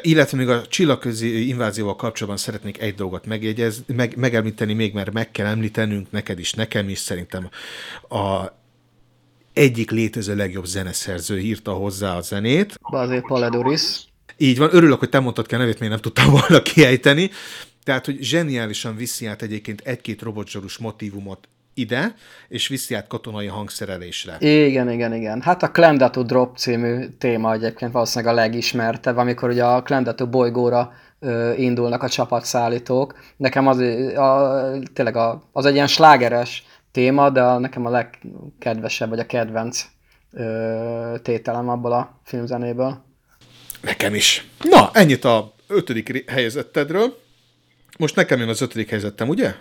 S1: Illetve még a csillagközi invázióval kapcsolatban szeretnék egy dolgot megjegyez, meg, megemlíteni még, mert meg kell említenünk neked is, nekem is szerintem a egyik létező legjobb zeneszerző írta hozzá a zenét.
S2: Azért Paledoris.
S1: Így van, örülök, hogy te mondtad ki a nevét, még nem tudtam volna kiejteni. Tehát, hogy zseniálisan viszi át egyébként egy-két robotzsarus motivumot ide, és viszi át katonai hangszerelésre.
S2: Igen, igen, igen. Hát a Clendato Drop című téma egyébként valószínűleg a legismertebb, amikor ugye a Clendato bolygóra ö, indulnak a csapatszállítók. Nekem az, a, tényleg a, az egy ilyen slágeres téma, de a, nekem a legkedvesebb, vagy a kedvenc ö, tételem abból a filmzenéből.
S1: Nekem is. Na, ennyit a ötödik helyezettedről. Most nekem jön az ötödik helyzetem, ugye?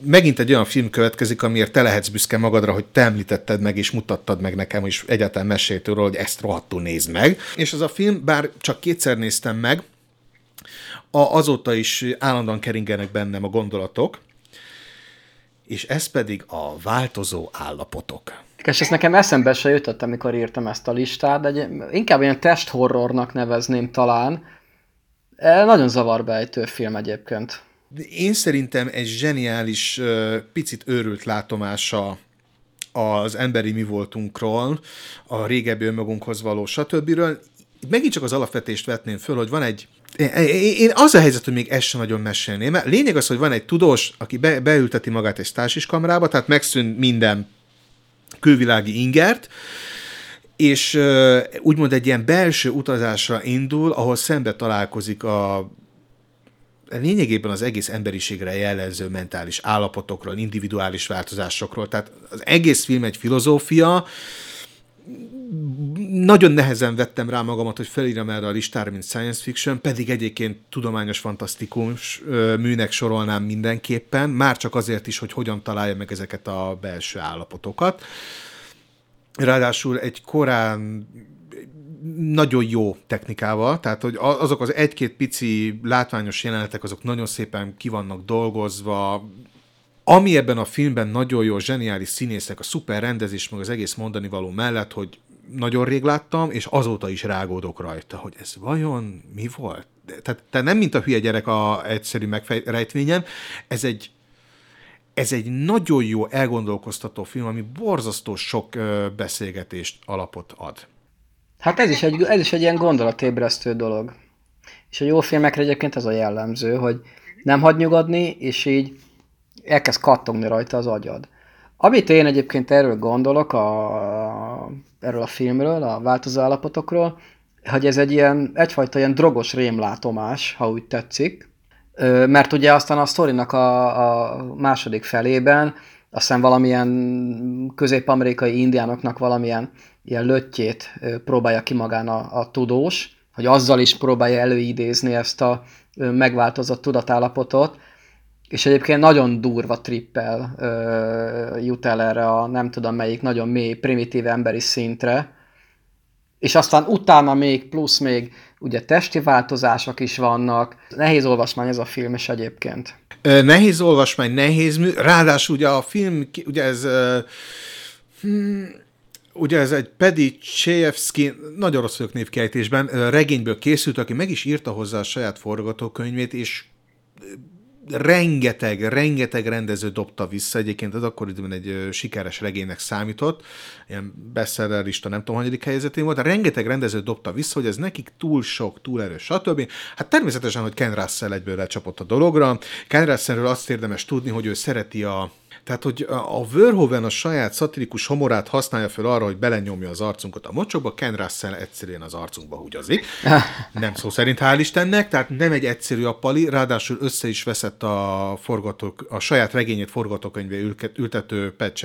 S1: Megint egy olyan film következik, amiért te lehetsz büszke magadra, hogy te említetted meg és mutattad meg nekem, és egyáltalán meséltől, hogy ezt rohadtul nézd meg. És az a film, bár csak kétszer néztem meg, a, azóta is állandóan keringenek bennem a gondolatok, és ez pedig a változó állapotok.
S2: És ezt nekem eszembe se jutott, amikor írtam ezt a listát, de inkább ilyen testhorrornak nevezném talán. E, nagyon zavarbejtő film egyébként.
S1: Én szerintem egy zseniális, picit őrült látomása az emberi mi voltunkról, a régebbi önmagunkhoz való, stb. Megint csak az alapvetést vetném föl, hogy van egy én az a helyzet, hogy még ezt sem nagyon mesélném. Lényeg az, hogy van egy tudós, aki be, beülteti magát egy stásis kamrába, tehát megszűn minden külvilági ingert, és úgymond egy ilyen belső utazásra indul, ahol szembe találkozik a lényegében az egész emberiségre jellemző mentális állapotokról, individuális változásokról. Tehát az egész film egy filozófia, nagyon nehezen vettem rá magamat, hogy felírjam erre a listára, mint science fiction, pedig egyébként tudományos, fantasztikus műnek sorolnám mindenképpen, már csak azért is, hogy hogyan találja meg ezeket a belső állapotokat. Ráadásul egy korán nagyon jó technikával, tehát hogy azok az egy-két pici látványos jelenetek, azok nagyon szépen ki vannak dolgozva, ami ebben a filmben nagyon jó, zseniális színészek, a szuper rendezés, meg az egész mondani való mellett, hogy nagyon rég láttam, és azóta is rágódok rajta, hogy ez vajon mi volt? Tehát te nem mint a hülye gyerek a egyszerű megfejtményen, ez egy ez egy nagyon jó elgondolkoztató film, ami borzasztó sok beszélgetést alapot ad.
S2: Hát ez is, egy, ez is egy ilyen gondolatébresztő dolog. És a jó filmekre egyébként ez a jellemző, hogy nem hagy nyugodni, és így elkezd kattogni rajta az agyad. Amit én egyébként erről gondolok, a, erről a filmről, a változó állapotokról, hogy ez egy ilyen, egyfajta ilyen drogos rémlátomás, ha úgy tetszik, mert ugye aztán a sztorinak a, a második felében aztán valamilyen közép-amerikai indiánoknak valamilyen ilyen löttyét próbálja ki magán a, a tudós, hogy azzal is próbálja előidézni ezt a megváltozott tudatállapotot, és egyébként nagyon durva trippel ö, jut el erre a nem tudom melyik nagyon mély, primitív emberi szintre, és aztán utána még plusz még ugye testi változások is vannak. Nehéz olvasmány ez a film is egyébként.
S1: Nehéz olvasmány, nehéz mű, ráadásul ugye a film, ugye ez hmm, ugye ez egy Pedi Chayefsky, nagyon rossz vagyok névkiejtésben, regényből készült, aki meg is írta hozzá a saját forgatókönyvét, és rengeteg, rengeteg rendező dobta vissza, egyébként az akkor időben egy sikeres regénynek számított, ilyen bestsellerista, nem tudom, hanyadik helyzetén volt, de rengeteg rendező dobta vissza, hogy ez nekik túl sok, túl erős, stb. Hát természetesen, hogy Ken Russell egyből lecsapott a dologra. Ken Russellről azt érdemes tudni, hogy ő szereti a tehát, hogy a Verhoeven a saját szatirikus homorát használja fel arra, hogy belenyomja az arcunkat a mocsokba, Ken Russell egyszerűen az arcunkba húgyazik. Nem szó szerint, hál' Istennek, tehát nem egy egyszerű appali, ráadásul össze is veszett a, forgatók, a saját regényét forgatókönyvé ültető Pat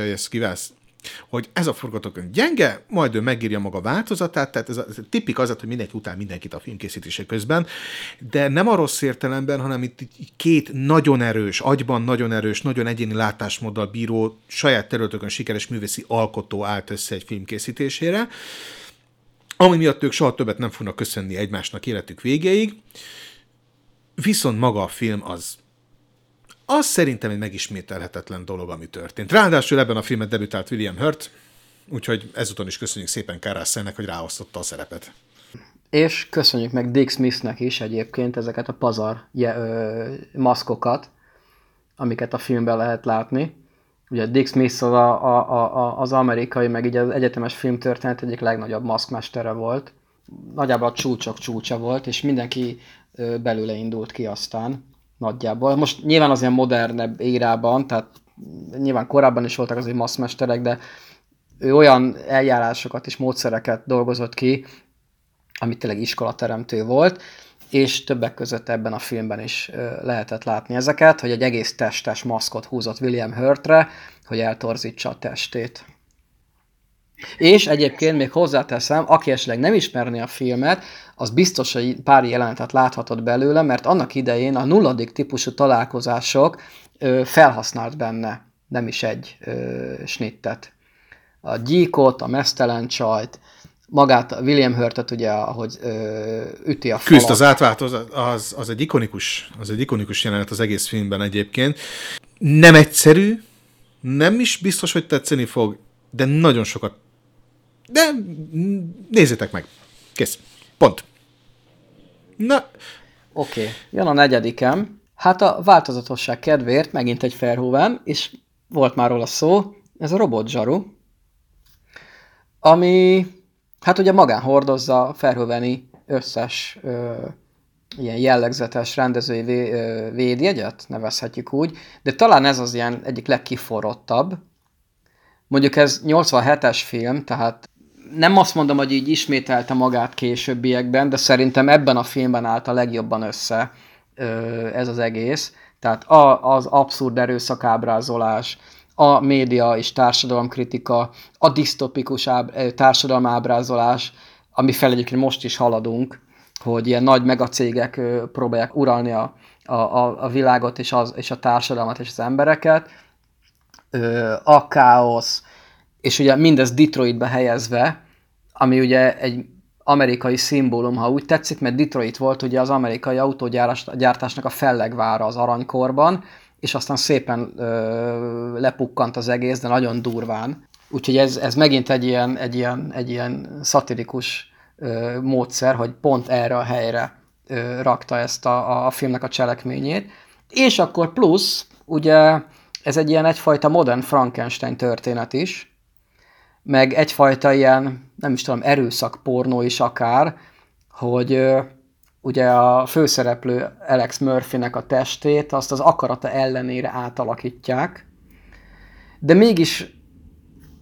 S1: hogy ez a forgatókönyv gyenge, majd ő megírja maga változatát, tehát ez a, ez tipik az, hogy mindenki után mindenkit a filmkészítése közben, de nem a rossz értelemben, hanem itt két nagyon erős, agyban nagyon erős, nagyon egyéni látásmóddal bíró, saját területükön sikeres művészi alkotó állt össze egy film készítésére, ami miatt ők soha többet nem fognak köszönni egymásnak életük végéig, viszont maga a film az az szerintem egy megismételhetetlen dolog, ami történt. Ráadásul ebben a filmet debütált William Hurt, úgyhogy ezúton is köszönjük szépen Karassennek, hogy ráosztotta a szerepet.
S2: És köszönjük meg Dick Smithnek is egyébként ezeket a pazar je, ö, maszkokat, amiket a filmben lehet látni. Ugye Dick Smith az, a, a, a, az amerikai, meg így az egyetemes filmtörténet egyik legnagyobb maszkmestere volt. Nagyjából a csúcsok csúcsa volt, és mindenki belőle indult ki aztán nagyjából. Most nyilván az ilyen modernebb érában, tehát nyilván korábban is voltak azért masszmesterek, de ő olyan eljárásokat és módszereket dolgozott ki, amit tényleg iskolateremtő volt, és többek között ebben a filmben is lehetett látni ezeket, hogy egy egész testes maszkot húzott William Hurtre, hogy eltorzítsa a testét. És egyébként még hozzáteszem, aki esetleg nem ismerné a filmet, az biztos, hogy pár jelenetet láthatott belőle, mert annak idején a nulladik típusú találkozások ö, felhasznált benne, nem is egy ö, snittet. A gyíkot, a mesztelen csajt, magát, William Hurtet ugye, ahogy ö, üti a falat.
S1: Küzd az átváltozás, az, az, egy ikonikus, az egy ikonikus jelenet az egész filmben egyébként. Nem egyszerű, nem is biztos, hogy tetszeni fog, de nagyon sokat. De nézzétek meg. Kész. Pont. Na.
S2: Oké, okay. jön a negyedikem. Hát a változatosság kedvéért megint egy Verhoeven, és volt már róla szó, ez a robot zsaru, ami hát ugye magán hordozza Verhoeveni összes ö, ilyen jellegzetes rendezői vé, ö, védjegyet, nevezhetjük úgy, de talán ez az ilyen egyik legkiforrottabb. Mondjuk ez 87-es film, tehát nem azt mondom, hogy így ismételte magát későbbiekben, de szerintem ebben a filmben állt a legjobban össze ez az egész. Tehát a, az abszurd erőszakábrázolás, a média és társadalomkritika, a disztopikus áb, ami fel egyébként most is haladunk, hogy ilyen nagy megacégek próbálják uralni a, a, a világot és, az, és a társadalmat és az embereket, a káosz, és ugye mindez Detroitbe helyezve, ami ugye egy amerikai szimbólum, ha úgy tetszik, mert Detroit volt ugye az amerikai autógyártásnak a fellegvára az aranykorban, és aztán szépen ö, lepukkant az egész, de nagyon durván. Úgyhogy ez, ez megint egy ilyen, egy ilyen, egy ilyen szatirikus ö, módszer, hogy pont erre a helyre ö, rakta ezt a, a filmnek a cselekményét. És akkor plusz, ugye ez egy ilyen egyfajta modern Frankenstein történet is, meg egyfajta ilyen, nem is tudom, erőszakpornó is akár, hogy ugye a főszereplő Alex Murphynek a testét, azt az akarata ellenére átalakítják, de mégis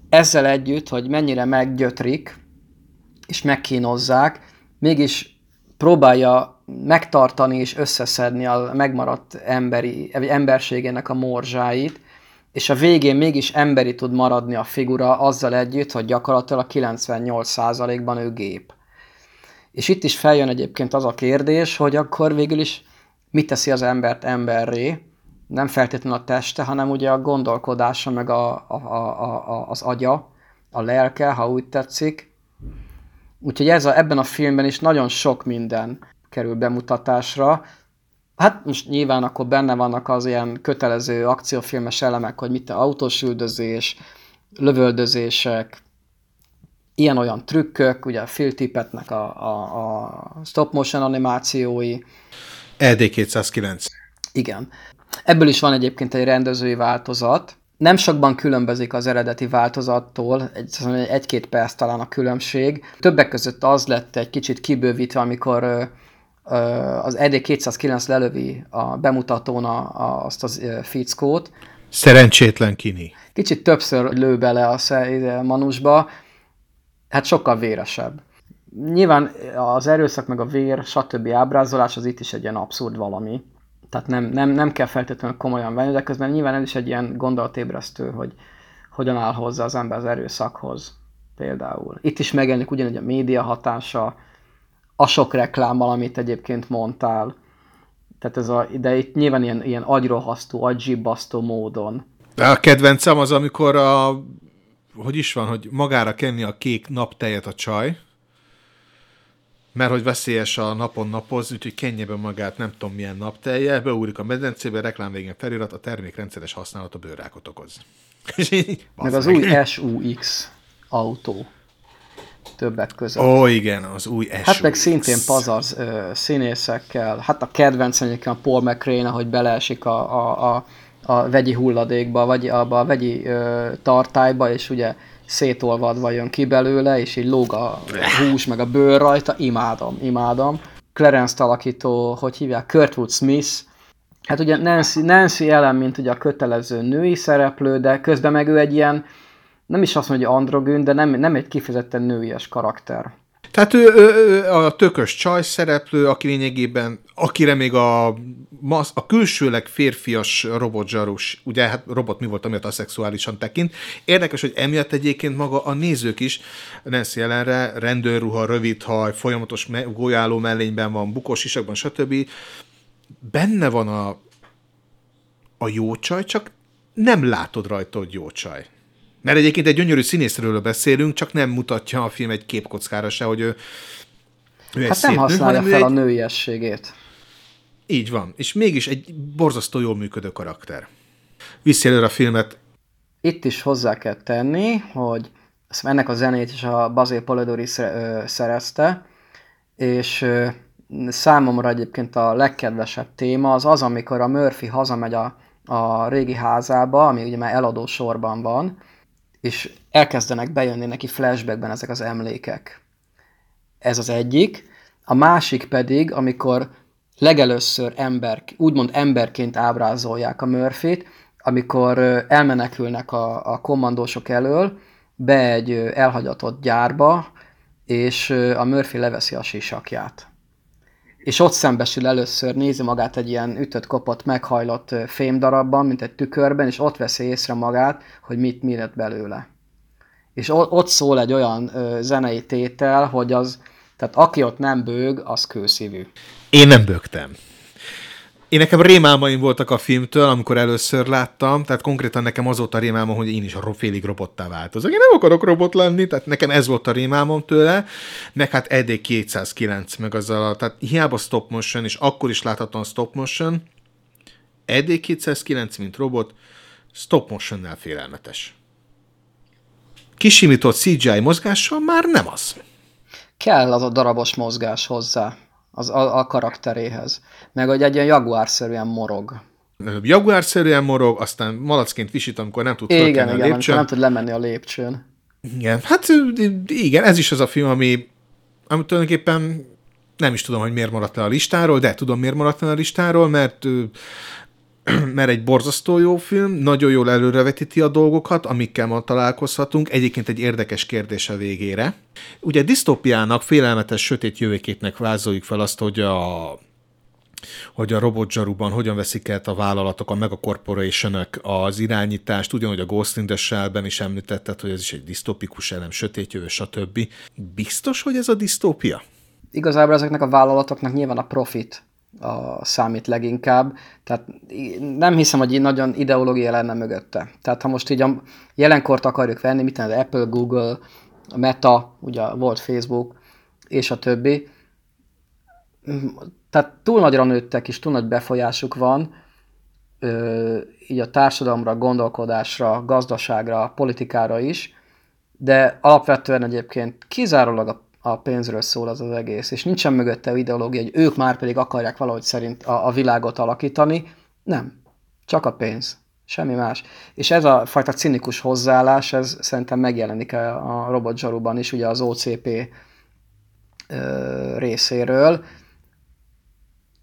S2: ezzel együtt, hogy mennyire meggyötrik, és megkínozzák, mégis próbálja megtartani és összeszedni a megmaradt emberi, emberségének a morzsáit, és a végén mégis emberi tud maradni a figura azzal együtt, hogy gyakorlatilag 98%-ban ő gép. És itt is feljön egyébként az a kérdés, hogy akkor végül is mit teszi az embert emberré, nem feltétlenül a teste, hanem ugye a gondolkodása, meg a, a, a, a, az agya, a lelke, ha úgy tetszik. Úgyhogy ez a, ebben a filmben is nagyon sok minden kerül bemutatásra, Hát most nyilván akkor benne vannak az ilyen kötelező akciófilmes elemek, hogy mit a autós üldözés, lövöldözések, ilyen-olyan trükkök, ugye a Phil Tippetnek a, a, a stop motion animációi.
S1: ED209.
S2: Igen. Ebből is van egyébként egy rendezői változat. Nem sokban különbözik az eredeti változattól, egy, egy-két perc talán a különbség. Többek között az lett egy kicsit kibővítve, amikor az ED209 lelövi a bemutatón a, a, azt az fickót.
S1: Szerencsétlen kini.
S2: Kicsit többször lő bele a manusba, hát sokkal véresebb. Nyilván az erőszak, meg a vér, stb. ábrázolás az itt is egy ilyen abszurd valami. Tehát nem, nem, nem kell feltétlenül komolyan venni, de közben nyilván ez is egy ilyen gondolatébresztő, hogy hogyan áll hozzá az ember az erőszakhoz például. Itt is megjelenik ugyanúgy a média hatása, a sok reklámmal, amit egyébként mondtál. Tehát ez a, de itt nyilván ilyen, ilyen agyrohasztó, agyzsibbasztó módon.
S1: A kedvencem az, amikor a, hogy is van, hogy magára kenni a kék naptejet a csaj, mert hogy veszélyes a napon napoz, úgyhogy kenje be magát nem tudom milyen naptelje, beúrik a medencébe, reklám végén felirat, a termék rendszeres használata bőrrákot okoz.
S2: Meg az új SUX autó többek között.
S1: Ó, igen, az új SUX.
S2: Hát meg szintén pazarz ö, színészekkel. Hát a kedvenc a Paul McRae, ahogy beleesik a, a, a, a vegyi hulladékba, vagy abba a vegyi ö, tartályba, és ugye szétolvadva jön ki belőle, és így lóg a hús, meg a bőr rajta. Imádom, imádom. Clarence alakító, hogy hívják, Kurtwood Smith, Hát ugye Nancy, Nancy Ellen, mint ugye a kötelező női szereplő, de közben meg ő egy ilyen, nem is azt mondja, hogy de nem, nem egy kifejezetten nőies karakter.
S1: Tehát ő, ő, ő a tökös csaj szereplő, aki lényegében, akire még a, a külsőleg férfias robotzsarus, ugye hát robot mi volt, amiatt aszexuálisan tekint. Érdekes, hogy emiatt egyébként maga a nézők is Nancy jelenre rendőrruha, rövid haj, folyamatos me- golyáló mellényben van, bukós isakban, stb. Benne van a, a jó csaj, csak nem látod rajta, hogy jó csaj Mert egyébként egy gyönyörű színészről beszélünk, csak nem mutatja a film egy képkockára se, hogy ő,
S2: ő hát nem használja nő, fel egy... a nőiességét.
S1: Így van, és mégis egy borzasztó jól működő karakter. Viszi előre a filmet.
S2: Itt is hozzá kell tenni, hogy ennek a zenét is a Basil Polidori szerezte, és számomra egyébként a legkedvesebb téma az az, amikor a Murphy hazamegy a, a régi házába, ami ugye már eladó sorban van, és elkezdenek bejönni neki flashbackben ezek az emlékek. Ez az egyik. A másik pedig, amikor legelőször ember, úgymond emberként ábrázolják a Murphy-t, amikor elmenekülnek a, a kommandósok elől, be egy elhagyatott gyárba, és a Murphy leveszi a sisakját. És ott szembesül először, nézi magát egy ilyen ütött, kopott, meghajlott fémdarabban, mint egy tükörben, és ott veszi észre magát, hogy mit mi lett belőle. És ott szól egy olyan zenei tétel, hogy az, tehát aki ott nem bőg, az kőszívű.
S1: Én nem bőgtem. Én nekem rémálmaim voltak a filmtől, amikor először láttam, tehát konkrétan nekem az volt a rémálmom, hogy én is a félig robottá változok. Én nem akarok robot lenni, tehát nekem ez volt a rémálmom tőle, meg hát ED 209, meg azzal, tehát hiába stop motion, és akkor is láthatóan stop motion, ED 209, mint robot, stop motionnel félelmetes. Kisimított CGI mozgással már nem az.
S2: Kell az a darabos mozgás hozzá az, a, a karakteréhez. Meg hogy egy ilyen jaguárszerűen morog.
S1: Jaguárszerűen morog, aztán malacként visít, amikor nem tud
S2: igen, igen, a lépcsőn. nem tud lemenni a lépcsőn.
S1: Igen, hát igen, ez is az a film, ami, ami tulajdonképpen nem is tudom, hogy miért maradt le a listáról, de tudom, miért maradt le a listáról, mert mert egy borzasztó jó film, nagyon jól előrevetíti a dolgokat, amikkel ma találkozhatunk. Egyébként egy érdekes kérdés a végére. Ugye disztópiának, félelmetes sötét jövőképnek vázoljuk fel azt, hogy a hogy a robotzsaruban hogyan veszik el a vállalatok, a megacorporation az irányítást, ugyanúgy a Ghost in the Shell-ben is említetted, hogy ez is egy disztópikus elem, sötét jövő, stb. Biztos, hogy ez a disztópia?
S2: Igazából ezeknek a vállalatoknak nyilván a profit a számít leginkább. Tehát nem hiszem, hogy nagyon ideológia lenne mögötte. Tehát ha most így a jelenkort akarjuk venni, mit az Apple, Google, a Meta, ugye volt Facebook, és a többi. Tehát túl nagyra nőttek, és túl nagy befolyásuk van, így a társadalomra, gondolkodásra, gazdaságra, politikára is, de alapvetően egyébként kizárólag a a pénzről szól az az egész, és nincsen mögötte ideológia, hogy ők már pedig akarják valahogy szerint a, a világot alakítani. Nem. Csak a pénz. Semmi más. És ez a fajta cinikus hozzáállás, ez szerintem megjelenik a, a robotzsaruban is, ugye az OCP ö, részéről,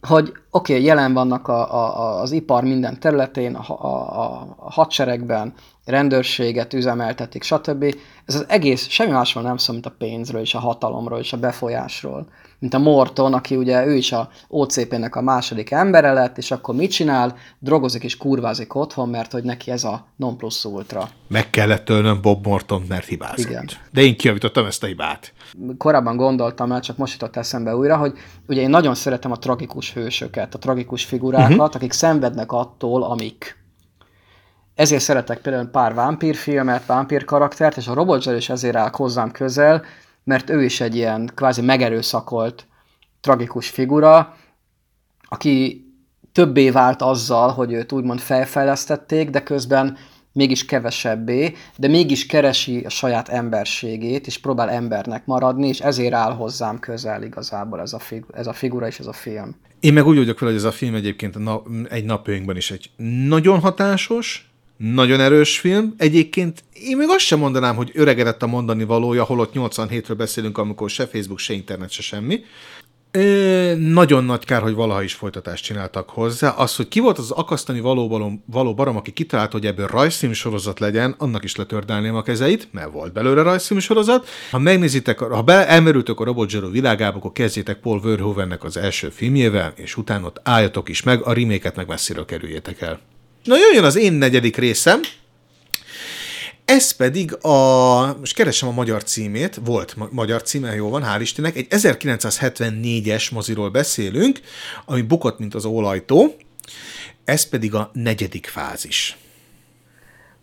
S2: hogy oké, okay, jelen vannak a, a, az ipar minden területén, a, a, a hadseregben, rendőrséget üzemeltetik, stb. Ez az egész semmi másról nem szól, mint a pénzről és a hatalomról és a befolyásról. Mint a Morton, aki ugye ő is a OCP-nek a második embere lett, és akkor mit csinál? Drogozik és kurvázik otthon, mert hogy neki ez a non plus ultra.
S1: Meg kellett tölnöm Bob Morton, mert hibázott. Igen. De én kiavítottam ezt a hibát.
S2: Korábban gondoltam el, csak most jutott eszembe újra, hogy ugye én nagyon szeretem a tragikus hősöket, a tragikus figurákat, uh-huh. akik szenvednek attól, amik ezért szeretek például pár vámpírfilmet, vámpír karaktert, és a Robot is ezért áll hozzám közel, mert ő is egy ilyen kvázi megerőszakolt, tragikus figura, aki többé vált azzal, hogy őt úgymond felfejlesztették, de közben mégis kevesebbé, de mégis keresi a saját emberségét, és próbál embernek maradni, és ezért áll hozzám közel igazából ez a, fig- ez a figura és ez a film.
S1: Én meg úgy vagyok vele, hogy ez a film egyébként egy napjainkban is egy nagyon hatásos, nagyon erős film. Egyébként én még azt sem mondanám, hogy öregedett a mondani valója, holott 87-ről beszélünk, amikor se Facebook, se internet, se semmi. Ö, nagyon nagy kár, hogy valaha is folytatást csináltak hozzá. Az, hogy ki volt az akasztani való, való barom, aki kitalálta, hogy ebből rajzfilm sorozat legyen, annak is letördelném a kezeit, mert volt belőle rajzfilm sorozat. Ha megnézitek, ha be, elmerültök a Robot Zero világába, akkor kezdjétek Paul Verhoevennek az első filmjével, és utána ott álljatok is meg, a reméket meg messziről kerüljétek el. Na jöjjön az én negyedik részem, ez pedig a, most keresem a magyar címét, volt ma- magyar címe, jó van, hál' Istennek, egy 1974-es moziról beszélünk, ami bukott, mint az ólajtó, ez pedig a negyedik fázis.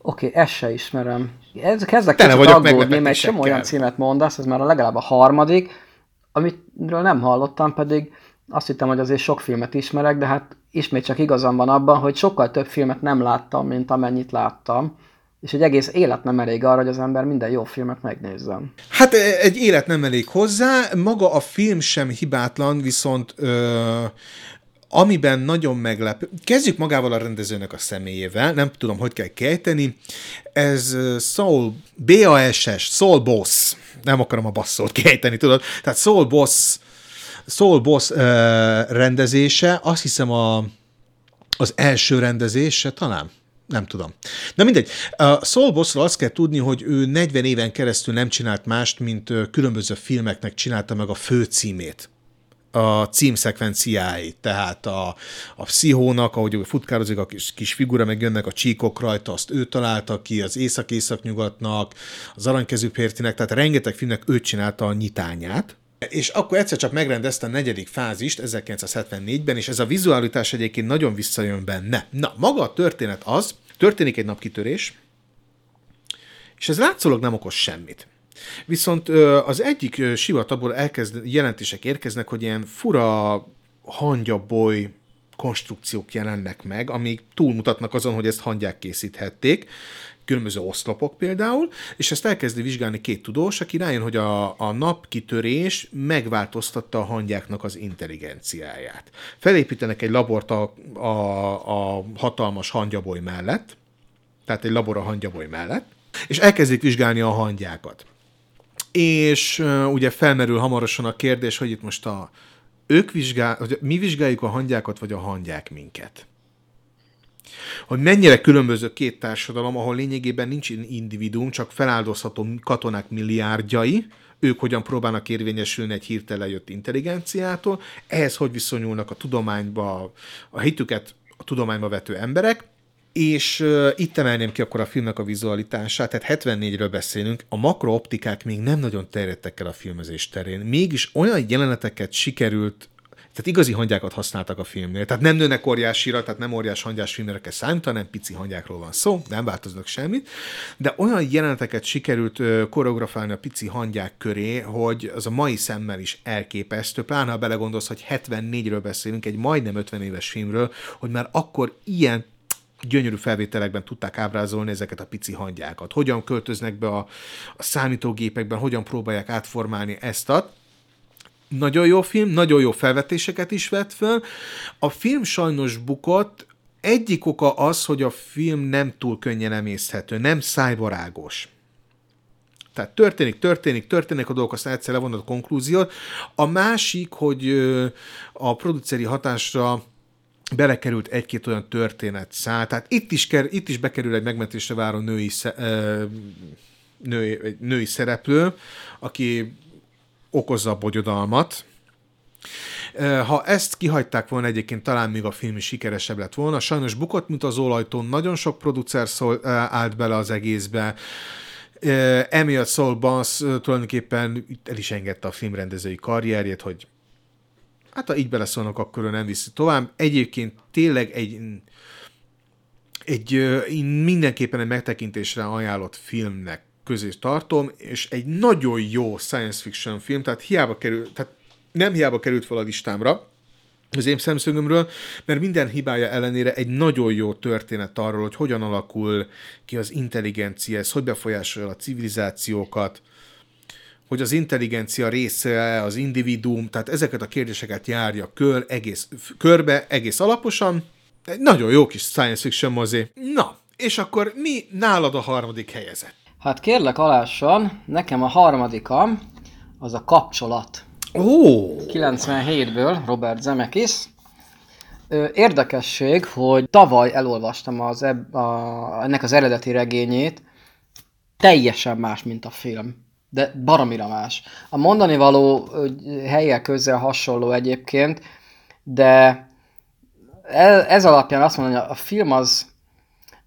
S2: Oké, okay, ezt se ismerem. Ez kezdek
S1: Tele
S2: kicsit aggódni, mert csomó olyan címet mondasz, ez már a legalább a harmadik, amitről nem hallottam, pedig azt hittem, hogy azért sok filmet ismerek, de hát ismét csak igazam van abban, hogy sokkal több filmet nem láttam, mint amennyit láttam. És egy egész élet nem elég arra, hogy az ember minden jó filmet megnézzen.
S1: Hát e, egy élet nem elég hozzá, maga a film sem hibátlan, viszont ö, amiben nagyon meglep. Kezdjük magával a rendezőnek a személyével, nem tudom, hogy kell kejteni. Ez Saul, B-A-S-S, Saul Boss. Nem akarom a basszót kejteni, tudod? Tehát Saul Boss, Saul Boss ö, rendezése, azt hiszem a, az első rendezése talán nem tudom. Na mindegy. A Saul Bossról azt kell tudni, hogy ő 40 éven keresztül nem csinált mást, mint különböző filmeknek csinálta meg a főcímét a címszekvenciáit, tehát a, a pszichónak, ahogy ő futkározik a kis, kis figura, meg jönnek a csíkok rajta, azt ő találta ki, az Észak-Észak-nyugatnak, az Aranykezű Pértinek, tehát rengeteg filmnek ő csinálta a nyitányát, és akkor egyszer csak megrendezte a negyedik fázist 1974-ben, és ez a vizualitás egyébként nagyon visszajön benne. Na, maga a történet az, történik egy napkitörés, és ez látszólag nem okoz semmit. Viszont az egyik sivatagból elkezd, jelentések érkeznek, hogy ilyen fura hangyaboly konstrukciók jelennek meg, amik túlmutatnak azon, hogy ezt hangyák készíthették, különböző oszlopok például, és ezt elkezdi vizsgálni két tudós, aki rájön, hogy a, a napkitörés megváltoztatta a hangyáknak az intelligenciáját. Felépítenek egy labort a, a, a hatalmas hangyaboly mellett, tehát egy labor a hangyaboly mellett, és elkezdik vizsgálni a hangyákat. És uh, ugye felmerül hamarosan a kérdés, hogy itt most a ők vizsgál, hogy mi vizsgáljuk a hangyákat, vagy a hangyák minket. Hogy mennyire különböző két társadalom, ahol lényegében nincs individuum, csak feláldozható katonák milliárdjai, ők hogyan próbálnak érvényesülni egy hirtelen jött intelligenciától, ehhez hogy viszonyulnak a tudományba, a hitüket a tudományba vető emberek, és uh, itt emelném ki akkor a filmnek a vizualitását, tehát 74-ről beszélünk, a makrooptikák még nem nagyon terjedtek el a filmezés terén, mégis olyan jeleneteket sikerült tehát igazi hangyákat használtak a filmnél. Tehát nem nőnek óriásira, tehát nem óriás hangyás filmre kell számítani, hanem pici hangyákról van szó, nem változnak semmit. De olyan jeleneteket sikerült koreografálni a pici hangyák köré, hogy az a mai szemmel is elképesztő. Pláne ha belegondolsz, hogy 74-ről beszélünk, egy majdnem 50 éves filmről, hogy már akkor ilyen gyönyörű felvételekben tudták ábrázolni ezeket a pici hangyákat. Hogyan költöznek be a, a számítógépekben, hogyan próbálják átformálni ezt nagyon jó film, nagyon jó felvetéseket is vett föl. A film sajnos bukott, egyik oka az, hogy a film nem túl könnyen emészhető, nem szájbarágos. Tehát történik, történik, történik a dolgok, aztán egyszer levonod a konklúziót. A másik, hogy a produceri hatásra belekerült egy-két olyan történet szál. Tehát itt is, ker, itt is bekerül egy megmentésre váró női, női, női szereplő, aki okozza a bogyodalmat. Ha ezt kihagyták volna egyébként, talán még a film is sikeresebb lett volna. Sajnos bukott, mint az olajtón, nagyon sok producer szól, állt bele az egészbe. Emiatt Saul Bass tulajdonképpen el is engedte a filmrendezői karrierjét, hogy hát ha így beleszólnak, akkor ő nem viszi tovább. Egyébként tényleg egy, egy mindenképpen egy megtekintésre ajánlott filmnek közé tartom, és egy nagyon jó science fiction film, tehát hiába kerül, tehát nem hiába került fel a listámra, az én szemszögömről, mert minden hibája ellenére egy nagyon jó történet arról, hogy hogyan alakul ki az intelligencia, ez hogy befolyásolja a civilizációkat, hogy az intelligencia része, az individuum, tehát ezeket a kérdéseket járja kör, egész, körbe, egész alaposan. Egy nagyon jó kis science fiction mozi. Na, és akkor mi nálad a harmadik helyezett?
S2: Hát kérlek alássan, nekem a harmadikam az a kapcsolat.
S1: Ó! Oh.
S2: 97-ből, Robert Zemeckis. Érdekesség, hogy tavaly elolvastam az eb- a, ennek az eredeti regényét, teljesen más, mint a film. De baromira más. A mondani való helyek közel hasonló egyébként, de ez alapján azt mondani, hogy a film az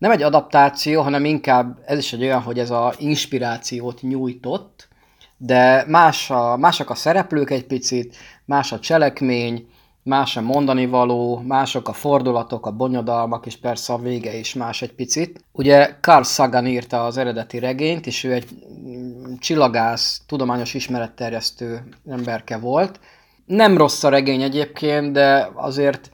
S2: nem egy adaptáció, hanem inkább ez is egy olyan, hogy ez a inspirációt nyújtott, de más a, másak a szereplők egy picit, más a cselekmény, más a mondani való, mások a fordulatok, a bonyodalmak, és persze a vége is más egy picit. Ugye Carl Sagan írta az eredeti regényt, és ő egy csillagász, tudományos ismeretterjesztő emberke volt. Nem rossz a regény egyébként, de azért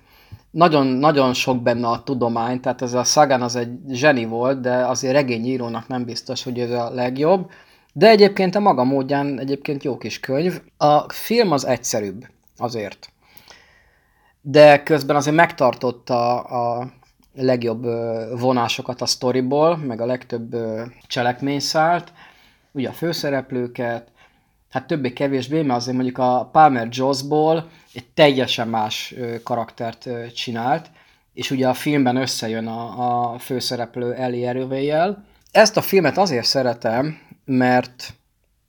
S2: nagyon, nagyon sok benne a tudomány, tehát ez a Sagan az egy zseni volt, de azért regényírónak nem biztos, hogy ez a legjobb. De egyébként a maga módján egyébként jó kis könyv. A film az egyszerűbb, azért. De közben azért megtartotta a legjobb vonásokat a storyból, meg a legtöbb cselekményszált, ugye a főszereplőket, hát többé-kevésbé, mert azért mondjuk a Palmer Jossból egy teljesen más karaktert csinált, és ugye a filmben összejön a, a főszereplő Eli erővéjel. Ezt a filmet azért szeretem, mert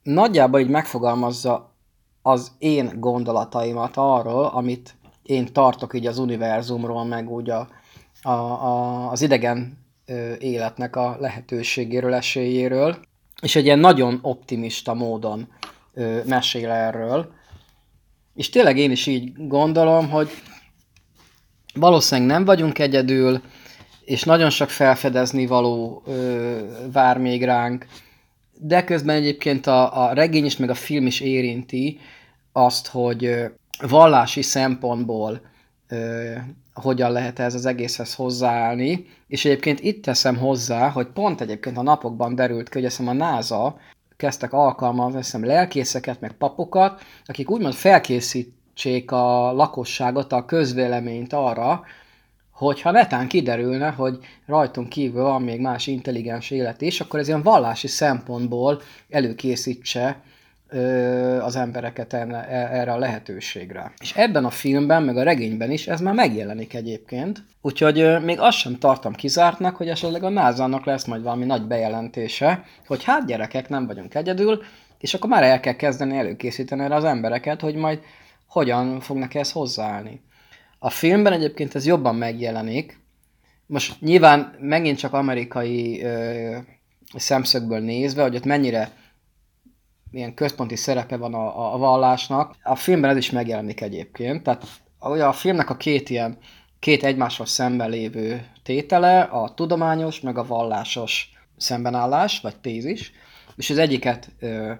S2: nagyjából így megfogalmazza az én gondolataimat arról, amit én tartok így az univerzumról, meg úgy a, a, a, az idegen életnek a lehetőségéről, esélyéről, és egy ilyen nagyon optimista módon mesél erről. És tényleg én is így gondolom, hogy valószínűleg nem vagyunk egyedül, és nagyon sok felfedezni való ö, vár még ránk, de közben egyébként a, a regény is, meg a film is érinti azt, hogy ö, vallási szempontból ö, hogyan lehet ez az egészhez hozzáállni, és egyébként itt teszem hozzá, hogy pont egyébként a napokban derült ki, hogy a NASA kezdtek alkalmazni, azt hiszem, lelkészeket, meg papokat, akik úgymond felkészítsék a lakosságot, a közvéleményt arra, hogyha netán kiderülne, hogy rajtunk kívül van még más intelligens élet is, akkor ez ilyen vallási szempontból előkészítse az embereket e, erre a lehetőségre. És ebben a filmben, meg a regényben is ez már megjelenik egyébként. Úgyhogy még azt sem tartom kizártnak, hogy esetleg a nasa lesz majd valami nagy bejelentése, hogy hát gyerekek, nem vagyunk egyedül, és akkor már el kell kezdeni előkészíteni erre az embereket, hogy majd hogyan fognak ezt hozzáállni. A filmben egyébként ez jobban megjelenik. Most nyilván megint csak amerikai ö, szemszögből nézve, hogy ott mennyire milyen központi szerepe van a, a vallásnak. A filmben ez is megjelenik egyébként, tehát ugye a filmnek a két ilyen, két egymásról szemben lévő tétele, a tudományos, meg a vallásos szembenállás, vagy tézis, és az egyiket ö,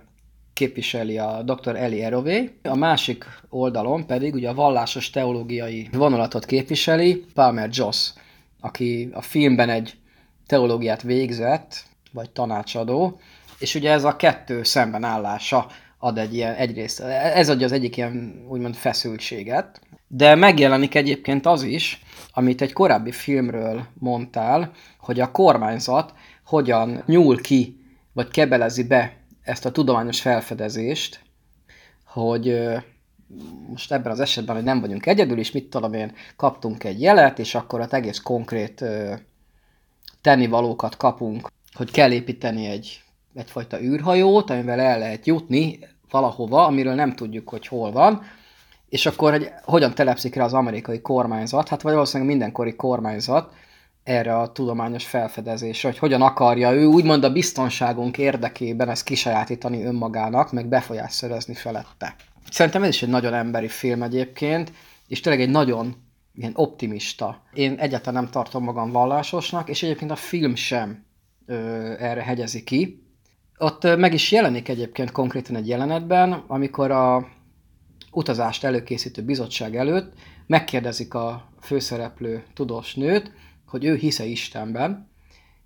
S2: képviseli a dr. Eli Erové, a másik oldalon pedig ugye a vallásos teológiai vonulatot képviseli Palmer Joss, aki a filmben egy teológiát végzett, vagy tanácsadó, és ugye ez a kettő szemben állása ad egy ilyen, egyrészt, ez adja az egyik ilyen úgymond feszültséget, de megjelenik egyébként az is, amit egy korábbi filmről mondtál, hogy a kormányzat hogyan nyúl ki, vagy kebelezi be ezt a tudományos felfedezést, hogy most ebben az esetben, hogy nem vagyunk egyedül, és mit tudom én, kaptunk egy jelet, és akkor az egész konkrét tennivalókat kapunk, hogy kell építeni egy egyfajta űrhajót, amivel el lehet jutni valahova, amiről nem tudjuk, hogy hol van, és akkor hogy hogyan telepszik rá az amerikai kormányzat, hát vagy valószínűleg mindenkori kormányzat erre a tudományos felfedezésre, hogy hogyan akarja ő úgymond a biztonságunk érdekében ezt kisajátítani önmagának, meg befolyást szerezni felette. Szerintem ez is egy nagyon emberi film egyébként, és tényleg egy nagyon ilyen optimista. Én egyáltalán nem tartom magam vallásosnak, és egyébként a film sem ö, erre hegyezi ki. Ott meg is jelenik egyébként konkrétan egy jelenetben, amikor a utazást előkészítő bizottság előtt megkérdezik a főszereplő tudós nőt, hogy ő hisze Istenben,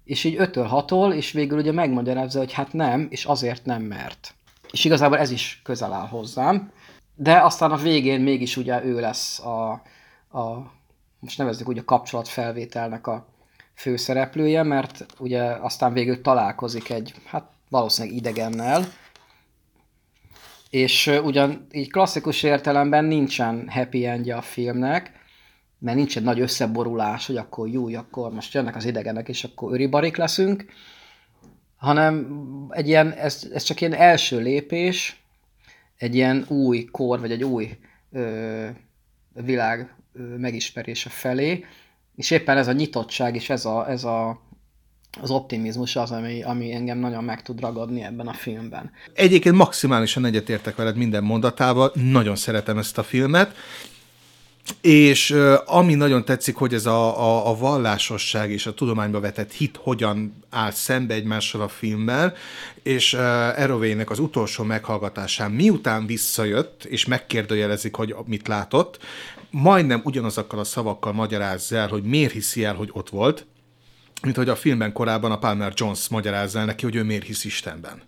S2: és így ötől hatol, és végül ugye megmagyarázza, hogy hát nem, és azért nem mert. És igazából ez is közel áll hozzám, de aztán a végén mégis ugye ő lesz a, a most nevezzük úgy a kapcsolatfelvételnek a főszereplője, mert ugye aztán végül találkozik egy, hát valószínűleg idegennel, és ugyan így klasszikus értelemben nincsen happy endje a filmnek, mert nincs egy nagy összeborulás, hogy akkor jó, akkor most jönnek az idegenek, és akkor öribarik leszünk, hanem egy ilyen, ez, ez csak ilyen első lépés, egy ilyen új kor, vagy egy új ö, világ ö, megismerése felé, és éppen ez a nyitottság, és ez a, ez a az optimizmus az, ami, ami engem nagyon meg tud ragadni ebben a filmben.
S1: Egyébként maximálisan egyetértek veled minden mondatával, nagyon szeretem ezt a filmet. és ami nagyon tetszik, hogy ez a, a, a vallásosság és a tudományba vetett hit hogyan áll szembe egymással a filmmel, és uh, Erovének az utolsó meghallgatásán, miután visszajött, és megkérdőjelezik, hogy mit látott, majdnem ugyanazokkal a szavakkal magyarázza el, hogy miért hiszi el, hogy ott volt, mint hogy a filmben korábban a Palmer Jones magyarázza el neki, hogy ő miért hisz Istenben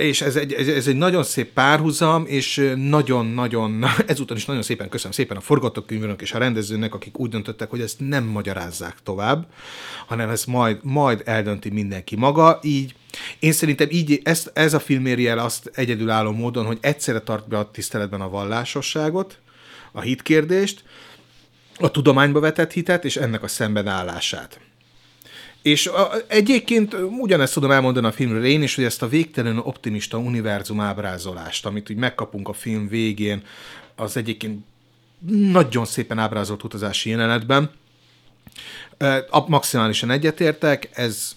S1: és ez egy, ez egy nagyon szép párhuzam, és nagyon-nagyon, ezúton is nagyon szépen köszönöm szépen a forgatókönyvőnök és a rendezőnek, akik úgy döntöttek, hogy ezt nem magyarázzák tovább, hanem ezt majd, majd eldönti mindenki maga, így én szerintem így ezt, ez a film éri el azt egyedülálló módon, hogy egyszerre tart be a tiszteletben a vallásosságot, a hitkérdést, a tudományba vetett hitet, és ennek a szembenállását. És a, egyébként ugyanezt tudom elmondani a filmről én is, hogy ezt a végtelen optimista univerzum ábrázolást, amit úgy megkapunk a film végén, az egyébként nagyon szépen ábrázolt utazási jelenetben, maximálisan egyetértek, ez,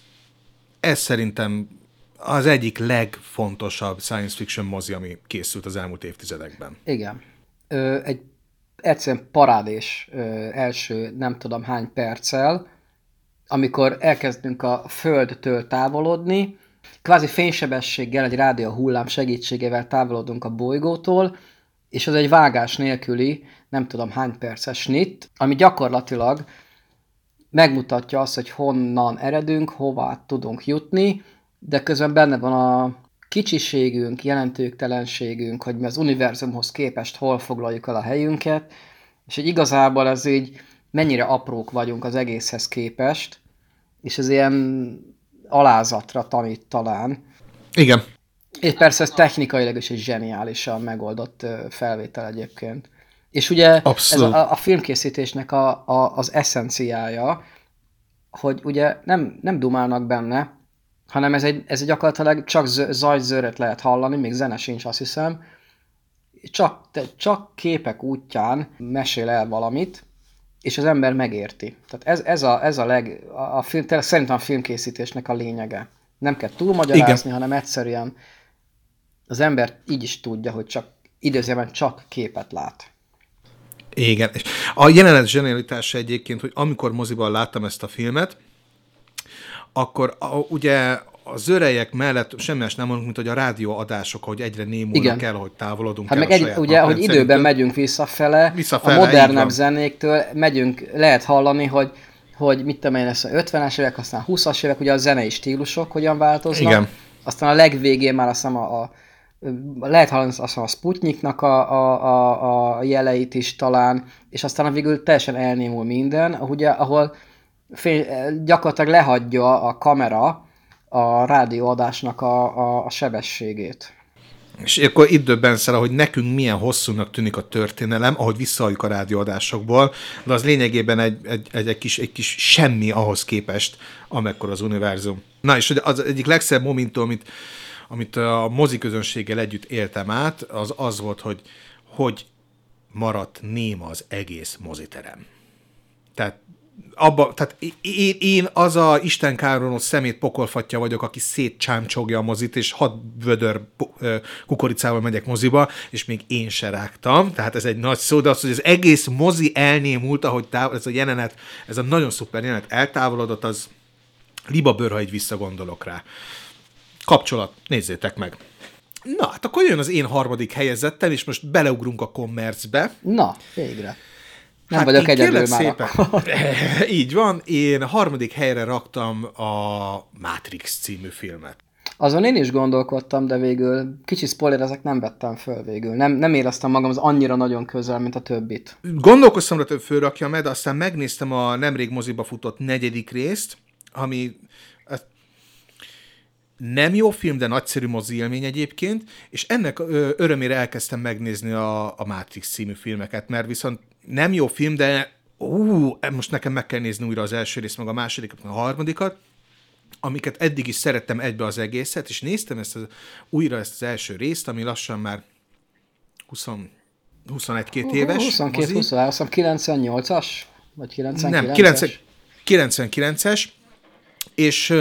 S1: ez szerintem az egyik legfontosabb science fiction mozi, ami készült az elmúlt évtizedekben.
S2: Igen. Ö, egy egyszerűen parádés ö, első nem tudom hány perccel, amikor elkezdünk a Földtől távolodni, kvázi fénysebességgel, egy rádió hullám segítségével távolodunk a bolygótól, és az egy vágás nélküli, nem tudom hány perces snit, ami gyakorlatilag megmutatja azt, hogy honnan eredünk, hová tudunk jutni, de közben benne van a kicsiségünk, jelentőktelenségünk, hogy mi az univerzumhoz képest hol foglaljuk el a helyünket, és hogy igazából ez így mennyire aprók vagyunk az egészhez képest, és ez ilyen alázatra tanít talán.
S1: Igen.
S2: És persze ez technikailag is egy zseniálisan megoldott felvétel egyébként. És ugye ez a, a filmkészítésnek a, a, az eszenciája, hogy ugye nem, nem dumálnak benne, hanem ez egy, ez egy gyakorlatilag csak zajzőröt lehet hallani, még zene sincs, azt hiszem. Csak, csak képek útján mesél el valamit, és az ember megérti. Tehát ez, ez, a, ez a leg, a, a film, szerintem a filmkészítésnek a lényege. Nem kell túlmagyarázni, Igen. hanem egyszerűen az ember így is tudja, hogy csak időzében csak képet lát.
S1: Igen. A jelenet zsenialitása egyébként, hogy amikor moziban láttam ezt a filmet, akkor a, ugye az örejek mellett semmi nem mondunk, mint hogy a rádióadások, hogy egyre némulnak Igen. el, hogy távolodunk
S2: hát el meg egy, ugye, hogy időben megyünk visszafele, visszafele, a modernebb zenéktől megyünk, lehet hallani, hogy hogy mit tudom én, lesz a 50-es évek, aztán 20-as évek, ugye a zenei stílusok hogyan változnak. Igen. Aztán a legvégén már azt hiszem a, a lehet hallani azt a Sputniknak a, a, a, a jeleit is talán, és aztán a végül teljesen elnémul minden, ugye, ahol fél, gyakorlatilag lehagyja a kamera a rádióadásnak a, a, a sebességét.
S1: És akkor itt döbbensz el, hogy nekünk milyen hosszúnak tűnik a történelem, ahogy visszahalljuk a rádióadásokból, de az lényegében egy, egy, egy, egy, kis, egy kis semmi ahhoz képest, amekkor az univerzum. Na, és az egyik legszebb momentum, amit, amit a moziközönséggel együtt éltem át, az az volt, hogy hogy maradt néma az egész moziterem. Tehát abba, tehát én, én az a Isten káronos szemét pokolfatja vagyok, aki szétcsámcsogja a mozit, és hat vödör kukoricával megyek moziba, és még én se rágtam, tehát ez egy nagy szó, de az, hogy az egész mozi elnémult, ahogy távol, ez a jelenet, ez a nagyon szuper jelenet eltávolodott, az liba bőr, ha így visszagondolok rá. Kapcsolat, nézzétek meg. Na, hát akkor jön az én harmadik helyezettel, és most beleugrunk a kommercbe.
S2: Na, végre. Nem hát vagyok egyedül már. Szépen.
S1: Így van, én a harmadik helyre raktam a Matrix című filmet.
S2: Azon én is gondolkodtam, de végül kicsi spoiler, ezek nem vettem föl végül. Nem, nem éreztem magam az annyira nagyon közel, mint a többit.
S1: Gondolkoztam, hogy fölrakjam de aztán megnéztem a nemrég moziba futott negyedik részt, ami nem jó film, de nagyszerű mozi élmény egyébként, és ennek örömére elkezdtem megnézni a, a Matrix című filmeket, mert viszont nem jó film, de ú, most nekem meg kell nézni újra az első részt, meg a másodikat, meg a harmadikat, amiket eddig is szerettem egybe az egészet, és néztem ezt az, újra ezt az első részt, ami lassan már 20, 21-2 éves.
S2: 22-23, 98-as? Vagy 99-es? Nem,
S1: 99-es, és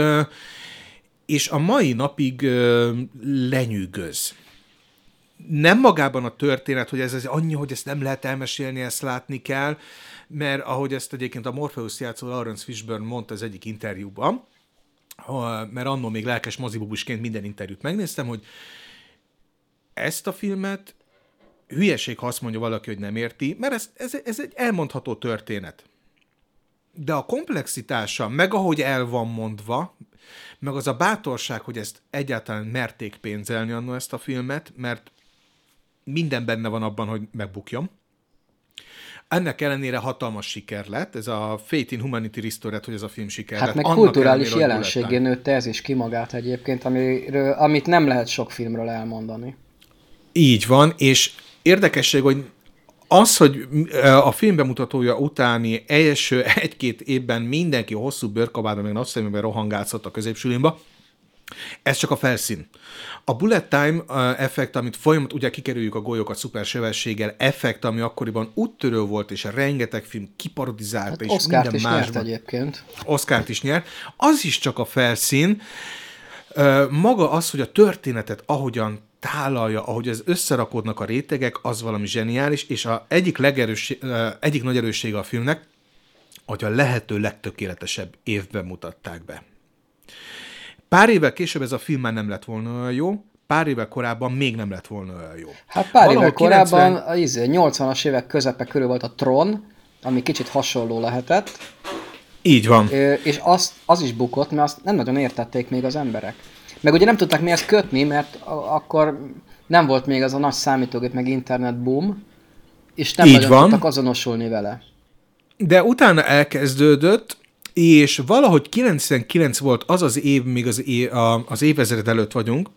S1: és a mai napig lenyűgöz nem magában a történet, hogy ez, ez annyi, hogy ezt nem lehet elmesélni, ezt látni kell, mert ahogy ezt egyébként a Morpheus játszó Lawrence Fishburne mondta az egyik interjúban, mert annól még lelkes mozibubusként minden interjút megnéztem, hogy ezt a filmet hülyeség, ha azt mondja valaki, hogy nem érti, mert ez, ez, ez egy elmondható történet. De a komplexitása, meg ahogy el van mondva, meg az a bátorság, hogy ezt egyáltalán merték pénzelni annó ezt a filmet, mert minden benne van abban, hogy megbukjam. Ennek ellenére hatalmas siker lett, ez a Fate in Humanity Restored, hogy ez a film siker
S2: Hát
S1: lett.
S2: meg
S1: Annak
S2: kulturális jelenségé nőtte ez is ki magát egyébként, amiről, amit nem lehet sok filmről elmondani.
S1: Így van, és érdekesség, hogy az, hogy a film bemutatója utáni első egy-két évben mindenki hosszú bőrkabában, meg napszeműben rohangálszott a középsülimba, ez csak a felszín. A bullet time effekt, amit folyamat, ugye kikerüljük a golyókat szupersebességgel, effekt, ami akkoriban úttörő volt, és rengeteg film kiparodizálta,
S2: Hát
S1: és
S2: Oscárt
S1: minden
S2: is nyert
S1: másban.
S2: egyébként.
S1: Oscárt is nyert, az is csak a felszín. Maga az, hogy a történetet ahogyan tálalja, ahogy ez összerakodnak a rétegek, az valami zseniális, és a egyik, legerős, egyik nagy erőssége a filmnek, hogy a lehető legtökéletesebb évben mutatták be. Pár évvel később ez a film már nem lett volna olyan jó, pár évvel korábban még nem lett volna olyan jó.
S2: Hát pár
S1: Valahol
S2: évvel korábban,
S1: 90
S2: a izé, 80-as évek közepe körül volt a Tron, ami kicsit hasonló lehetett,
S1: Így van.
S2: Ö, és az, az is bukott, mert azt nem nagyon értették még az emberek. Meg ugye nem tudták mihez kötni, mert a- akkor nem volt még az a nagy számítógép, meg internet boom, és nem
S1: Így
S2: nagyon
S1: van.
S2: tudtak azonosulni vele.
S1: De utána elkezdődött, és valahogy 99 volt az az év, még az, é, a, az évezred előtt vagyunk,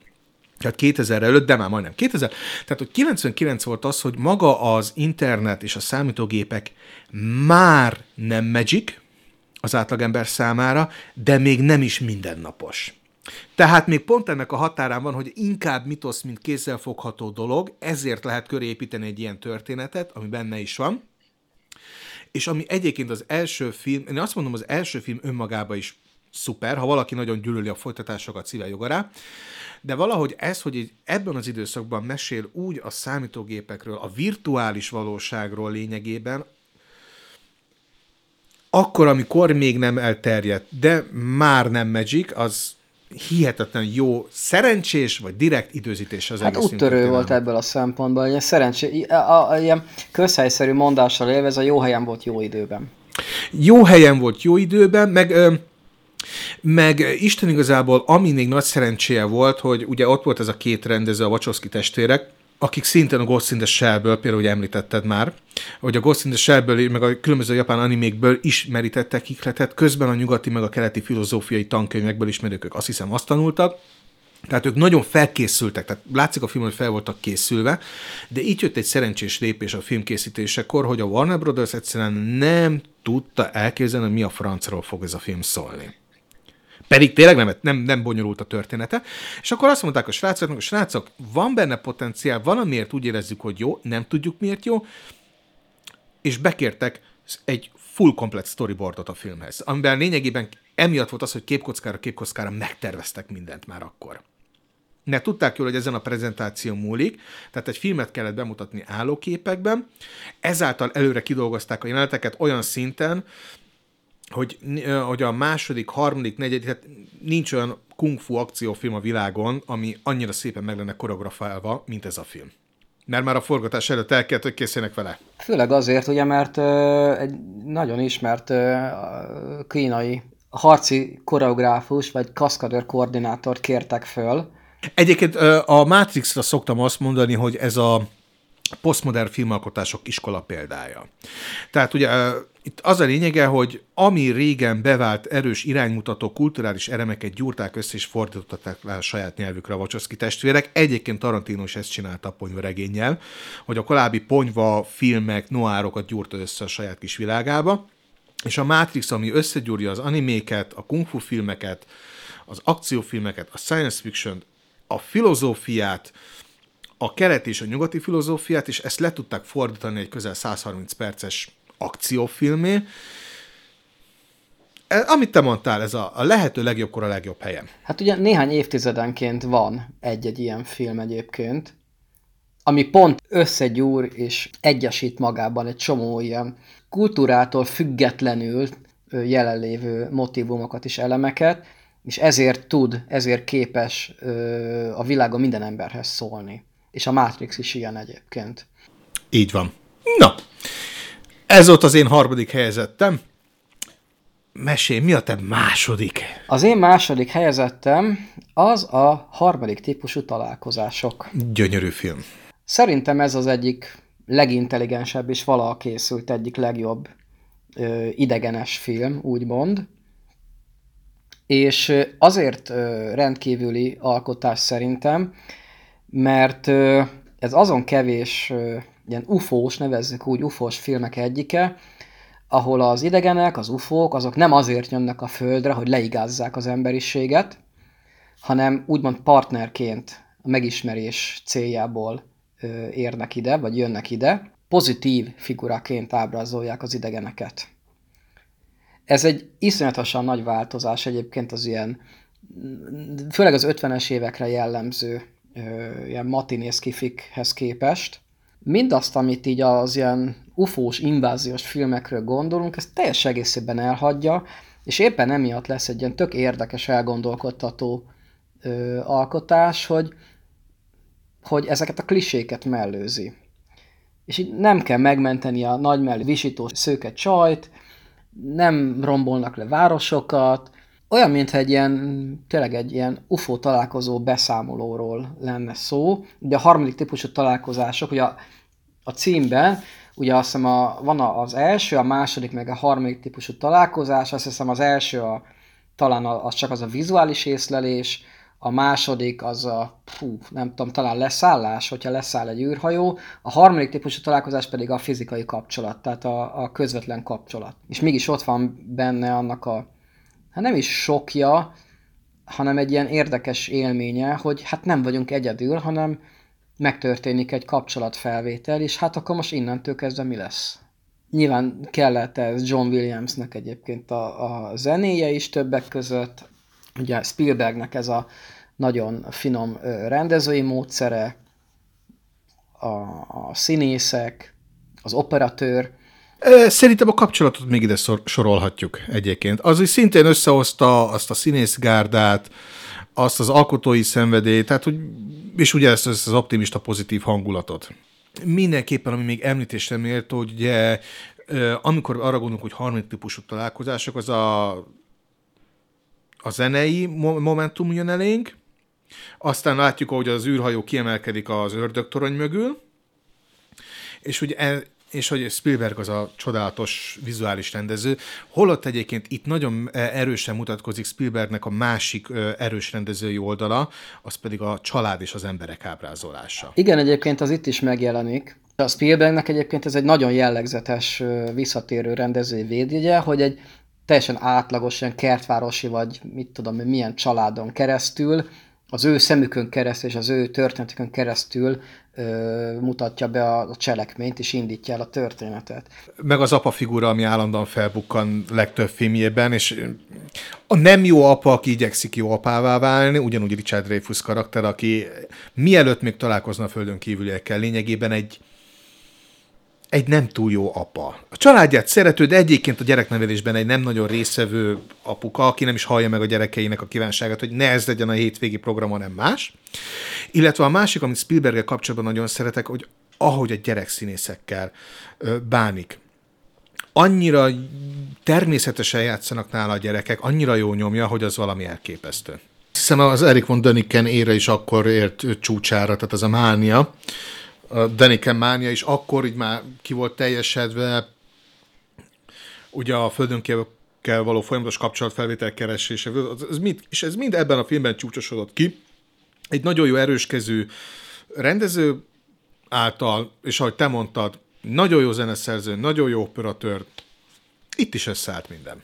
S1: tehát 2000 előtt, de már majdnem 2000. Tehát, hogy 99 volt az, hogy maga az internet és a számítógépek már nem magic az átlagember számára, de még nem is mindennapos. Tehát még pont ennek a határán van, hogy inkább mitosz, mint kézzelfogható dolog, ezért lehet köré építeni egy ilyen történetet, ami benne is van. És ami egyébként az első film, én azt mondom, az első film önmagában is szuper, ha valaki nagyon gyűlöli a folytatásokat, szíve jogará, de valahogy ez, hogy így ebben az időszakban mesél úgy a számítógépekről, a virtuális valóságról lényegében, akkor, amikor még nem elterjedt, de már nem Magic, az hihetetlen jó, szerencsés, vagy direkt időzítés az
S2: Hát
S1: egész
S2: úttörő volt ebből a szempontból, ilyen szerencsé, a, a, a, ilyen közhelyszerű mondással élve, ez a jó helyen volt jó időben.
S1: jó helyen volt, jó időben, meg, ö, meg Isten igazából, ami még nagy szerencséje volt, hogy ugye ott volt ez a két rendező, a Wachowski testvérek, akik szintén a Ghost in the Shell-ből, például ugye említetted már, hogy a Ghost in the Shell-ből, meg a különböző japán animékből ismerítettek ikletet, közben a nyugati, meg a keleti filozófiai tankönyvekből ismerők, ők azt hiszem azt tanultak, tehát ők nagyon felkészültek, tehát látszik a film, hogy fel voltak készülve, de így jött egy szerencsés lépés a filmkészítésekor, hogy a Warner Brothers egyszerűen nem tudta elképzelni, hogy mi a francról fog ez a film szólni. Pedig tényleg nem, nem, nem bonyolult a története. És akkor azt mondták a srácoknak, hogy srácok, van benne potenciál, valamiért úgy érezzük, hogy jó, nem tudjuk miért jó, és bekértek egy full komplet storyboardot a filmhez, amiben lényegében emiatt volt az, hogy képkockára képkockára megterveztek mindent már akkor. Mert tudták jól, hogy ezen a prezentáció múlik, tehát egy filmet kellett bemutatni állóképekben, ezáltal előre kidolgozták a jeleneteket olyan szinten, hogy, hogy a második, harmadik, negyedik, tehát nincs olyan kung fu akciófilm a világon, ami annyira szépen meg lenne koreografálva, mint ez a film. Mert már a forgatás előtt el kellett, hogy készüljenek vele.
S2: Főleg azért, ugye, mert ö, egy nagyon ismert ö, kínai harci koreográfus, vagy kaszkadőr koordinátort kértek föl.
S1: Egyébként ö, a Matrixra szoktam azt mondani, hogy ez a posztmodern filmalkotások iskola példája. Tehát ugye itt az a lényege, hogy ami régen bevált erős iránymutató kulturális elemeket gyúrták össze és fordították le a saját nyelvükre a Wachowski testvérek. Egyébként Tarantino is ezt csinálta a ponyva regényel, hogy a korábbi ponyva filmek, noárokat gyúrta össze a saját kis világába, és a Matrix, ami összegyúrja az animéket, a kung fu filmeket, az akciófilmeket, a science fiction a filozófiát, a kelet és a nyugati filozófiát, és ezt le tudták fordítani egy közel 130 perces akciófilmé. E, Amit te mondtál, ez a, a lehető legjobbkor a legjobb helyen.
S2: Hát ugye néhány évtizedenként van egy-egy ilyen film egyébként, ami pont összegyúr és egyesít magában egy csomó ilyen kultúrától függetlenül jelenlévő motivumokat és elemeket, és ezért tud, ezért képes a világon minden emberhez szólni. És a Matrix is ilyen egyébként.
S1: Így van. Na, ez ott az én harmadik helyezettem. Mesélj, mi a te második?
S2: Az én második helyezettem az a harmadik típusú találkozások.
S1: Gyönyörű film.
S2: Szerintem ez az egyik legintelligensebb és valaha készült egyik legjobb ö, idegenes film, úgymond. És azért ö, rendkívüli alkotás szerintem, mert ö, ez azon kevés ö, ilyen ufós, nevezzük úgy ufós filmek egyike, ahol az idegenek, az ufók, azok nem azért jönnek a földre, hogy leigázzák az emberiséget, hanem úgymond partnerként a megismerés céljából ö, érnek ide, vagy jönnek ide, pozitív figuraként ábrázolják az idegeneket. Ez egy iszonyatosan nagy változás egyébként az ilyen, főleg az 50-es évekre jellemző ö, ilyen matinész kifikhez képest. Mindazt, amit így az ilyen ufós, inváziós filmekről gondolunk, ezt teljes egészében elhagyja, és éppen emiatt lesz egy ilyen tök érdekes, elgondolkodtató ö, alkotás, hogy, hogy ezeket a kliséket mellőzi. És így nem kell megmenteni a nagymellű visító szőke csajt, nem rombolnak le városokat, olyan, mintha egy ilyen, tényleg egy ilyen UFO találkozó beszámolóról lenne szó. Ugye a harmadik típusú találkozások, ugye a, a címben, ugye azt hiszem a, van az első, a második, meg a harmadik típusú találkozás, azt hiszem az első a, talán az csak az a vizuális észlelés, a második az a, hú, nem tudom, talán leszállás, hogyha leszáll egy űrhajó, a harmadik típusú találkozás pedig a fizikai kapcsolat, tehát a, a közvetlen kapcsolat. És mégis ott van benne annak a, hát nem is sokja, hanem egy ilyen érdekes élménye, hogy hát nem vagyunk egyedül, hanem megtörténik egy kapcsolatfelvétel, és hát akkor most innentől kezdve mi lesz? Nyilván kellett ez John Williamsnek egyébként a, a zenéje is többek között, ugye Spielbergnek ez a nagyon finom rendezői módszere, a, a színészek, az operatőr.
S1: Szerintem a kapcsolatot még ide sorolhatjuk egyébként. Az is szintén összehozta azt a színészgárdát, azt az alkotói szenvedélyt, tehát hogy, és ugye ezt, ezt az optimista pozitív hangulatot. Mindenképpen, ami még említésre méltó, hogy ugye, amikor arra gondolunk, hogy harmadik típusú találkozások, az a, a zenei momentum jön elénk, aztán látjuk, ahogy az űrhajó kiemelkedik az ördögtorony mögül, és ugye és hogy Spielberg az a csodálatos vizuális rendező, holott egyébként itt nagyon e, erősen mutatkozik Spielbergnek a másik erős rendezői oldala, az pedig a család és az emberek ábrázolása.
S2: Igen, egyébként az itt is megjelenik. A Spielbergnek egyébként ez egy nagyon jellegzetes visszatérő rendezői védjegye, hogy egy teljesen átlagos, ilyen kertvárosi, vagy mit tudom, milyen családon keresztül az ő szemükön keresztül és az ő történetükön keresztül ö, mutatja be a, cselekményt, és indítja el a történetet.
S1: Meg az apa figura, ami állandóan felbukkan legtöbb filmjében, és a nem jó apa, aki igyekszik jó apává válni, ugyanúgy Richard Dreyfuss karakter, aki mielőtt még találkozna a földön kívüliekkel, lényegében egy egy nem túl jó apa. A családját szerető, de egyébként a gyereknevelésben egy nem nagyon részvevő apuka, aki nem is hallja meg a gyerekeinek a kívánságát, hogy ne ez legyen a hétvégi program, hanem más. Illetve a másik, amit spielberg kapcsolatban nagyon szeretek, hogy ahogy a gyerekszínészekkel bánik. Annyira természetesen játszanak nála a gyerekek, annyira jó nyomja, hogy az valami elképesztő. Hiszem az Erik von Döniken ére is akkor ért csúcsára, tehát ez a mánia, a Daniken mánia is akkor így már ki volt teljesedve, ugye a földön kell való folyamatos kapcsolatfelvétel keresése, ez mind, és ez mind ebben a filmben csúcsosodott ki. Egy nagyon jó erőskező rendező által, és ahogy te mondtad, nagyon jó zeneszerző, nagyon jó operatőr, itt is összeállt minden.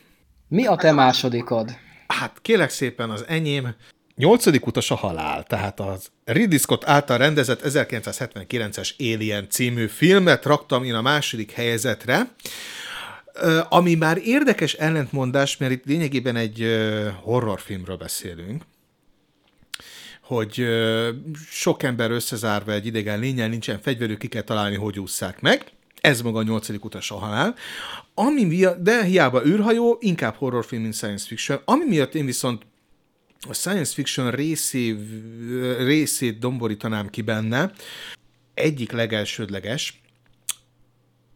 S2: Mi a te másodikod?
S1: Hát kélek szépen az enyém Nyolcadik utas a halál, tehát az Ridley Scott által rendezett 1979-es Alien című filmet raktam én a második helyezetre, ami már érdekes ellentmondás, mert itt lényegében egy horrorfilmről beszélünk. hogy sok ember összezárva egy idegen lényel, nincsen fegyverük, ki kell találni, hogy ússzák meg. Ez maga a nyolcadik utas a halál. Ami miatt, de hiába űrhajó, inkább horrorfilm, mint science fiction. Ami miatt én viszont a science fiction részé, részét domborítanám ki benne, egyik legelsődleges,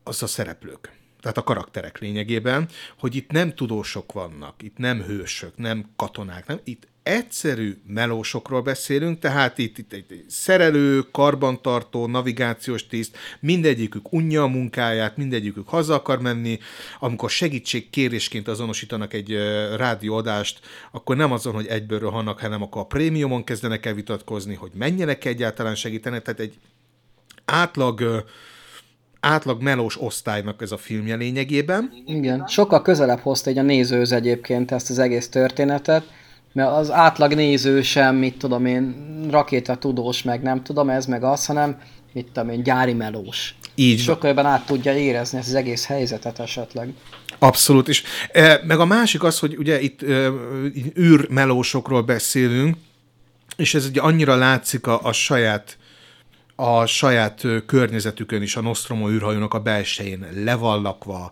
S1: az a szereplők. Tehát a karakterek lényegében, hogy itt nem tudósok vannak, itt nem hősök, nem katonák, nem, itt egyszerű melósokról beszélünk, tehát itt, itt egy szerelő, karbantartó, navigációs tiszt, mindegyikük unja a munkáját, mindegyikük haza akar menni, amikor segítségkérésként azonosítanak egy rádióadást, akkor nem azon, hogy egyből rohannak, hanem akkor a prémiumon kezdenek el vitatkozni, hogy menjenek egyáltalán segíteni, tehát egy átlag átlag melós osztálynak ez a filmje lényegében.
S2: Igen, sokkal közelebb hozta egy a nézőz egyébként ezt az egész történetet, mert az átlag néző sem, mit tudom én, rakéta tudós, meg nem tudom ez, meg az, hanem mit tudom én, gyári melós.
S1: Így
S2: Sokkal jobban át tudja érezni ezt az egész helyzetet esetleg.
S1: Abszolút, és e, meg a másik az, hogy ugye itt e, űrmelósokról beszélünk, és ez ugye annyira látszik a, a saját a saját környezetükön is, a Nostromo űrhajónak a belsején levallakva.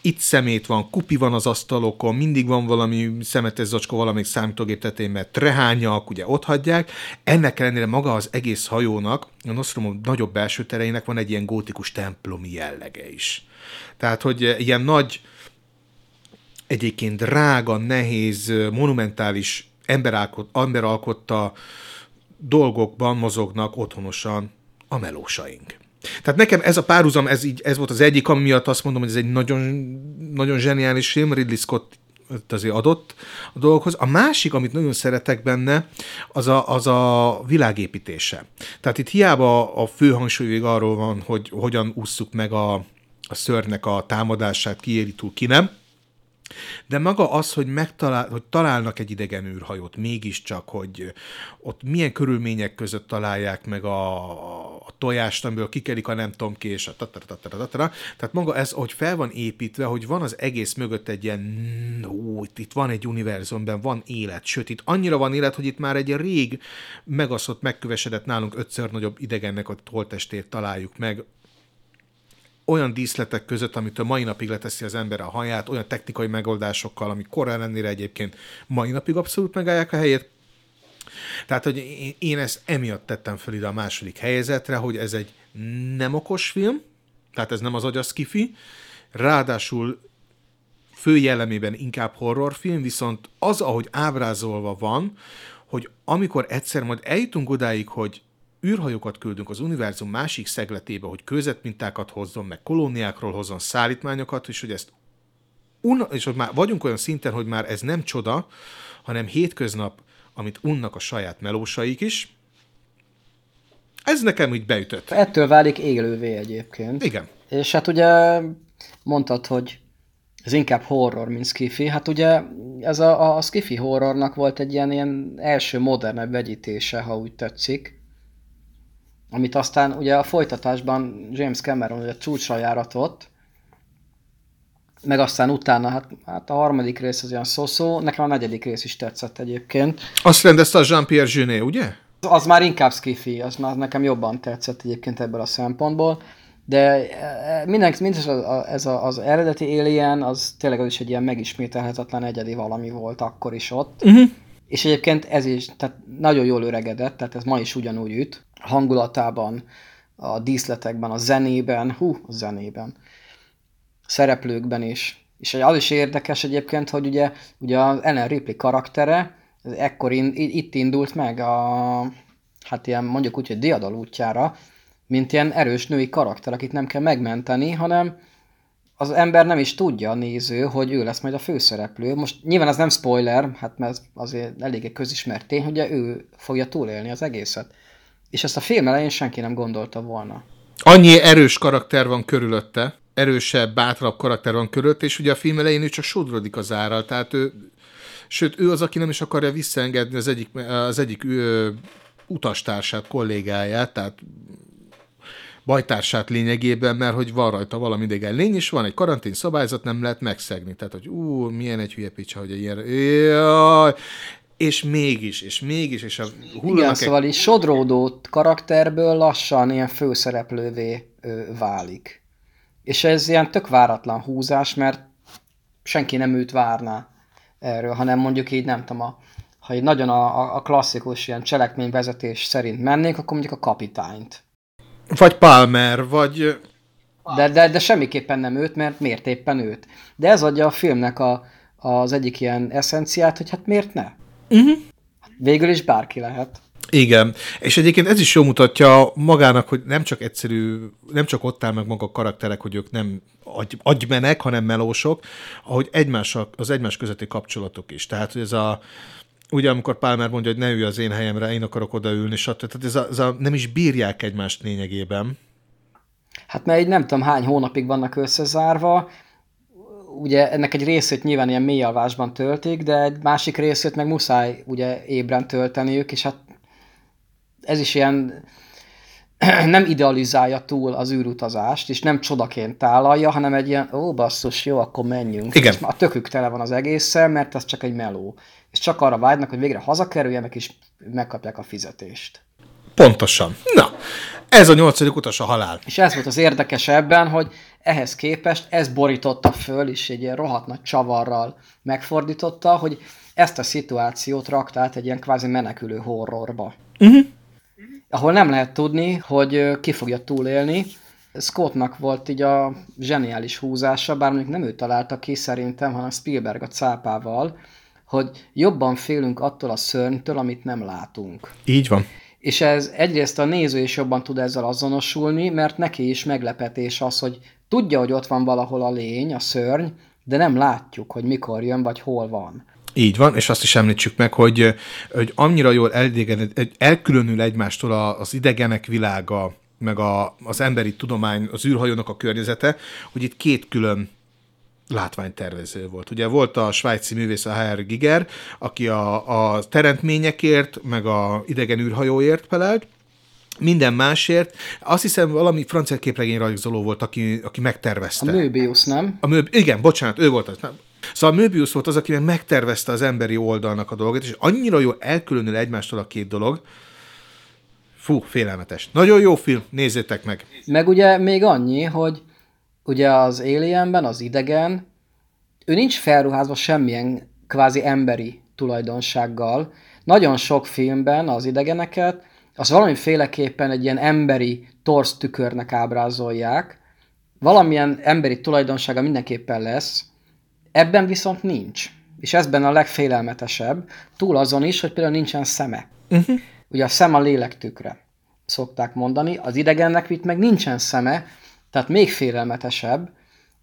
S1: Itt szemét van, kupi van az asztalokon, mindig van valami szemetes zacskó valamelyik számítógép tetején, mert trehányak, ugye ott hagyják. Ennek ellenére maga az egész hajónak, a Nostromo nagyobb belső tereinek van egy ilyen gótikus templomi jellege is. Tehát, hogy ilyen nagy, egyébként drága, nehéz, monumentális emberalkotta dolgokban mozognak otthonosan a melósaink. Tehát nekem ez a párhuzam, ez, így, ez volt az egyik, ami miatt azt mondom, hogy ez egy nagyon, nagyon zseniális film, Ridley Scott azért adott a dolgokhoz. A másik, amit nagyon szeretek benne, az a, az a világépítése. Tehát itt hiába a fő hangsúly arról van, hogy hogyan ússzuk meg a, a szörnek a támadását, ki túl, ki nem, de maga az, hogy, megtalál, hogy találnak egy idegen űrhajót, mégiscsak, hogy ott milyen körülmények között találják meg a tojást, amiből kikerik a nem tudom ki, és a tatara, Tehát maga ez, hogy fel van építve, hogy van az egész mögött egy ilyen, ó, itt, itt van egy univerzumban, van élet, sőt, itt annyira van élet, hogy itt már egy rég megaszott, megkövesedett nálunk ötször nagyobb idegennek a holtestét találjuk meg, olyan díszletek között, amitől mai napig leteszi az ember a haját, olyan technikai megoldásokkal, ami korán ennél egyébként mai napig abszolút megállják a helyét. Tehát, hogy én ezt emiatt tettem fel ide a második helyezetre, hogy ez egy nem okos film, tehát ez nem az agyasz kifi, ráadásul fő jellemében inkább horrorfilm, viszont az, ahogy ábrázolva van, hogy amikor egyszer majd eljutunk odáig, hogy űrhajókat küldünk az univerzum másik szegletébe, hogy kőzetmintákat hozzon, meg kolóniákról hozzon szállítmányokat, és hogy ezt un- és hogy már vagyunk olyan szinten, hogy már ez nem csoda, hanem hétköznap, amit unnak a saját melósaik is. Ez nekem úgy beütött.
S2: Ettől válik élővé egyébként.
S1: Igen.
S2: És hát ugye mondtad, hogy ez inkább horror, mint skifi. Hát ugye ez a, a skifi horrornak volt egy ilyen, ilyen első modernebb vegyítése, ha úgy tetszik amit aztán ugye a folytatásban James Cameron ugye csúcsra járatott, meg aztán utána, hát, hát a harmadik rész az olyan szó-szó, nekem a negyedik rész is tetszett egyébként.
S1: Azt rendezte a Jean-Pierre Jeunet, ugye?
S2: Az már inkább skifi, az már nekem jobban tetszett egyébként ebből a szempontból, de e, mindenki, mindez az, ez az eredeti Alien, az tényleg az is egy ilyen megismételhetetlen egyedi valami volt akkor is ott. Uh-huh. És egyébként ez is, tehát nagyon jól öregedett, tehát ez ma is ugyanúgy üt hangulatában, a díszletekben, a zenében, hú, a zenében, szereplőkben is. És az is érdekes egyébként, hogy ugye, ugye az Ellen Ripley karaktere, ez ekkor in, itt indult meg a, hát ilyen mondjuk úgy, hogy diadal útjára, mint ilyen erős női karakter, akit nem kell megmenteni, hanem az ember nem is tudja a néző, hogy ő lesz majd a főszereplő. Most nyilván ez nem spoiler, hát mert azért eléggé közismert tény, hogy ő fogja túlélni az egészet. És ezt a film elején senki nem gondolta volna.
S1: Annyi erős karakter van körülötte, erősebb, bátrabb karakter van körülötte, és ugye a film elején ő csak sodrodik az árral, tehát ő, sőt, ő az, aki nem is akarja visszaengedni az egyik, az egyik ő, utastársát, kollégáját, tehát bajtársát lényegében, mert hogy van rajta valami idegen lény, és van egy karantén szabályzat, nem lehet megszegni. Tehát, hogy ú, milyen egy hülye picsa, hogy egy ilyen... Jaj, és mégis, és mégis, és a
S2: Igen, szóval így sodródó karakterből lassan ilyen főszereplővé ö, válik. És ez ilyen tök váratlan húzás, mert senki nem őt várná erről, hanem mondjuk így nem tudom, a, ha így nagyon a, a klasszikus ilyen cselekményvezetés szerint mennék, akkor mondjuk a kapitányt.
S1: Vagy Palmer, vagy...
S2: De, de, de semmiképpen nem őt, mert miért éppen őt. De ez adja a filmnek a, az egyik ilyen eszenciát, hogy hát miért ne? Uh-huh. Végül is bárki lehet.
S1: Igen, és egyébként ez is jól mutatja magának, hogy nem csak egyszerű, nem csak ott áll meg maga a karakterek, hogy ők nem agy, agymenek, hanem melósok, ahogy egymás, az egymás közötti kapcsolatok is. Tehát, hogy ez a, ugye amikor Palmer mondja, hogy ne ülj az én helyemre, én akarok odaülni, stb. Tehát ez a, ez a, nem is bírják egymást lényegében.
S2: Hát mert egy nem tudom hány hónapig vannak összezárva, ugye ennek egy részét nyilván ilyen mély alvásban töltik, de egy másik részét meg muszáj ugye ébren tölteniük, és hát ez is ilyen nem idealizálja túl az űrutazást, és nem csodaként tálalja, hanem egy ilyen, ó basszus, jó, akkor menjünk.
S1: Igen.
S2: És már a tökük tele van az egészen, mert ez csak egy meló. És csak arra vágynak, hogy végre hazakerüljenek, és megkapják a fizetést.
S1: Pontosan. Na, ez a nyolcadik utas a halál.
S2: És ez volt az érdekes ebben, hogy ehhez képest ez borította föl, és egy ilyen rohadt nagy csavarral megfordította, hogy ezt a szituációt rakta át egy ilyen kvázi menekülő horrorba. Uh-huh. Ahol nem lehet tudni, hogy ki fogja túlélni. Scottnak volt így a zseniális húzása, bár mondjuk nem ő találta ki szerintem, hanem Spielberg a cápával, hogy jobban félünk attól a szörnytől, amit nem látunk.
S1: Így van.
S2: És ez egyrészt a néző is jobban tud ezzel azonosulni, mert neki is meglepetés az, hogy tudja, hogy ott van valahol a lény, a szörny, de nem látjuk, hogy mikor jön, vagy hol van.
S1: Így van, és azt is említsük meg, hogy, hogy annyira jól elkülönül egymástól az idegenek világa, meg a, az emberi tudomány, az űrhajónak a környezete, hogy itt két külön látványtervező volt. Ugye volt a svájci művész, a H.R. Giger, aki a, a teremtményekért, meg a idegen űrhajóért felelt, minden másért. Azt hiszem, valami francia képregény rajzoló volt, aki, aki megtervezte.
S2: A Möbius, nem?
S1: A Möb... Igen, bocsánat, ő volt az. Nem. Szóval Möbius volt az, aki megtervezte az emberi oldalnak a dolgot, és annyira jól elkülönül egymástól a két dolog. Fú, félelmetes. Nagyon jó film, nézzétek meg.
S2: Meg ugye még annyi, hogy ugye az Alienben, az idegen, ő nincs felruházva semmilyen kvázi emberi tulajdonsággal. Nagyon sok filmben az idegeneket, az valamiféleképpen egy ilyen emberi torsz tükörnek ábrázolják, valamilyen emberi tulajdonsága mindenképpen lesz, ebben viszont nincs. És ez benne a legfélelmetesebb, túl azon is, hogy például nincsen szeme. Uh-huh. Ugye a szem a lélek tükre, szokták mondani, az idegennek itt meg nincsen szeme, tehát még félelmetesebb,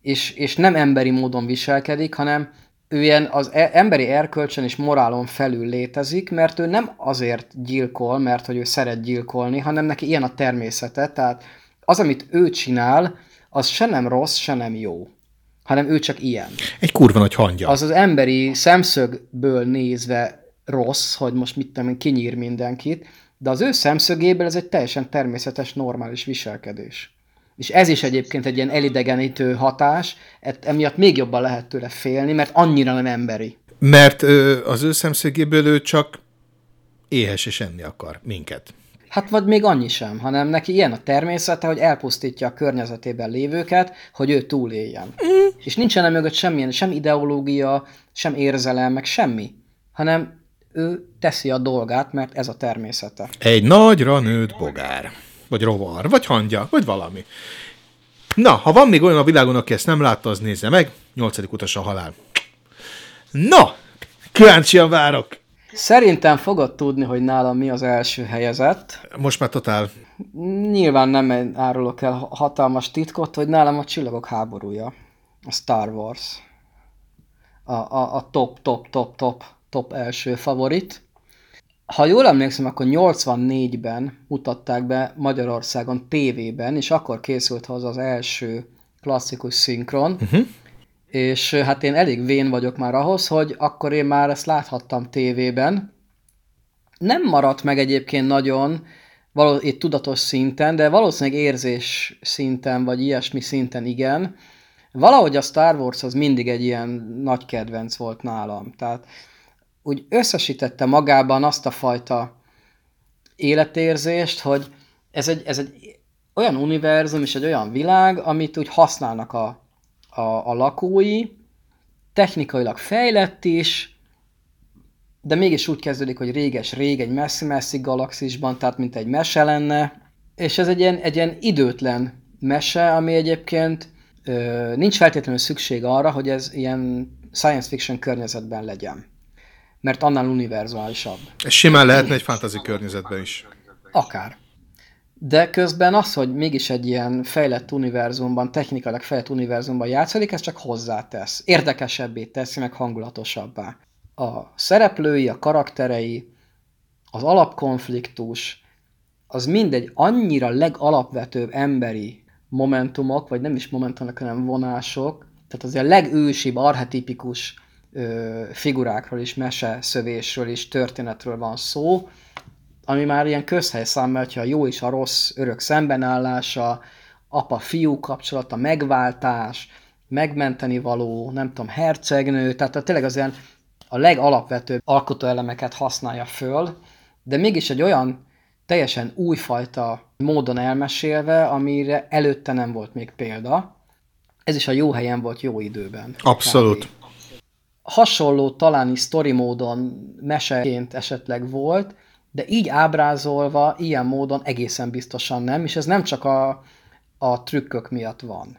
S2: és, és nem emberi módon viselkedik, hanem ő ilyen az e- emberi erkölcsön és morálon felül létezik, mert ő nem azért gyilkol, mert hogy ő szeret gyilkolni, hanem neki ilyen a természete, tehát az, amit ő csinál, az se nem rossz, se nem jó, hanem ő csak ilyen.
S1: Egy kurva nagy hangja.
S2: Az az emberi szemszögből nézve rossz, hogy most mit tudom kinyír mindenkit, de az ő szemszögéből ez egy teljesen természetes, normális viselkedés. És ez is egyébként egy ilyen elidegenítő hatás, emiatt még jobban lehet tőle félni, mert annyira nem emberi.
S1: Mert ö, az ő szemszögéből ő csak éhes és enni akar minket.
S2: Hát vagy még annyi sem, hanem neki ilyen a természete, hogy elpusztítja a környezetében lévőket, hogy ő túléljen. Mm. És nincsen mögött semmilyen, sem ideológia, sem érzelem, meg semmi, hanem ő teszi a dolgát, mert ez a természete.
S1: Egy nagyra nőtt bogár vagy rovar, vagy hangya, vagy valami. Na, ha van még olyan a világon, aki ezt nem látta, az nézze meg. Nyolcadik utas a halál. Na, kíváncsian várok.
S2: Szerintem fogod tudni, hogy nálam mi az első helyezett.
S1: Most már totál.
S2: Nyilván nem árulok el hatalmas titkot, hogy nálam a csillagok háborúja. A Star Wars. A, a, a top, top, top, top, top első favorit ha jól emlékszem, akkor 84-ben mutatták be Magyarországon tévében, és akkor készült haza az első klasszikus szinkron, uh-huh. És hát én elég vén vagyok már ahhoz, hogy akkor én már ezt láthattam tévében. Nem maradt meg egyébként nagyon, való, itt tudatos szinten, de valószínűleg érzés szinten, vagy ilyesmi szinten igen. Valahogy a Star Wars az mindig egy ilyen nagy kedvenc volt nálam. Tehát úgy összesítette magában azt a fajta életérzést, hogy ez egy, ez egy olyan univerzum és egy olyan világ, amit úgy használnak a, a, a lakói, technikailag fejlett is, de mégis úgy kezdődik, hogy réges-rég egy messzi-messzi galaxisban, tehát mint egy mese lenne, és ez egy ilyen, egy ilyen időtlen mese, ami egyébként ö, nincs feltétlenül szükség arra, hogy ez ilyen science fiction környezetben legyen. Mert annál univerzálisabb.
S1: Ez simán lehetne egy fantasy környezetben is.
S2: Akár. De közben az, hogy mégis egy ilyen fejlett univerzumban, technikailag fejlett univerzumban játszik, ez csak hozzátesz. Érdekesebbé teszi, meg hangulatosabbá. A szereplői, a karakterei, az alapkonfliktus, az mindegy annyira legalapvetőbb emberi momentumok, vagy nem is momentumok, hanem vonások, tehát az a legősibb, arhetipikus ö, figurákról is, mese szövésről is, történetről van szó, ami már ilyen közhely szám, hogyha a jó és a rossz örök szembenállása, apa-fiú kapcsolata, megváltás, megmenteni való, nem tudom, hercegnő, tehát tényleg az ilyen a legalapvetőbb alkotóelemeket használja föl, de mégis egy olyan teljesen újfajta módon elmesélve, amire előtte nem volt még példa. Ez is a jó helyen volt jó időben.
S1: Abszolút. Kb.
S2: Hasonló talán is story módon meseként esetleg volt, de így ábrázolva, ilyen módon egészen biztosan nem, és ez nem csak a, a trükkök miatt van.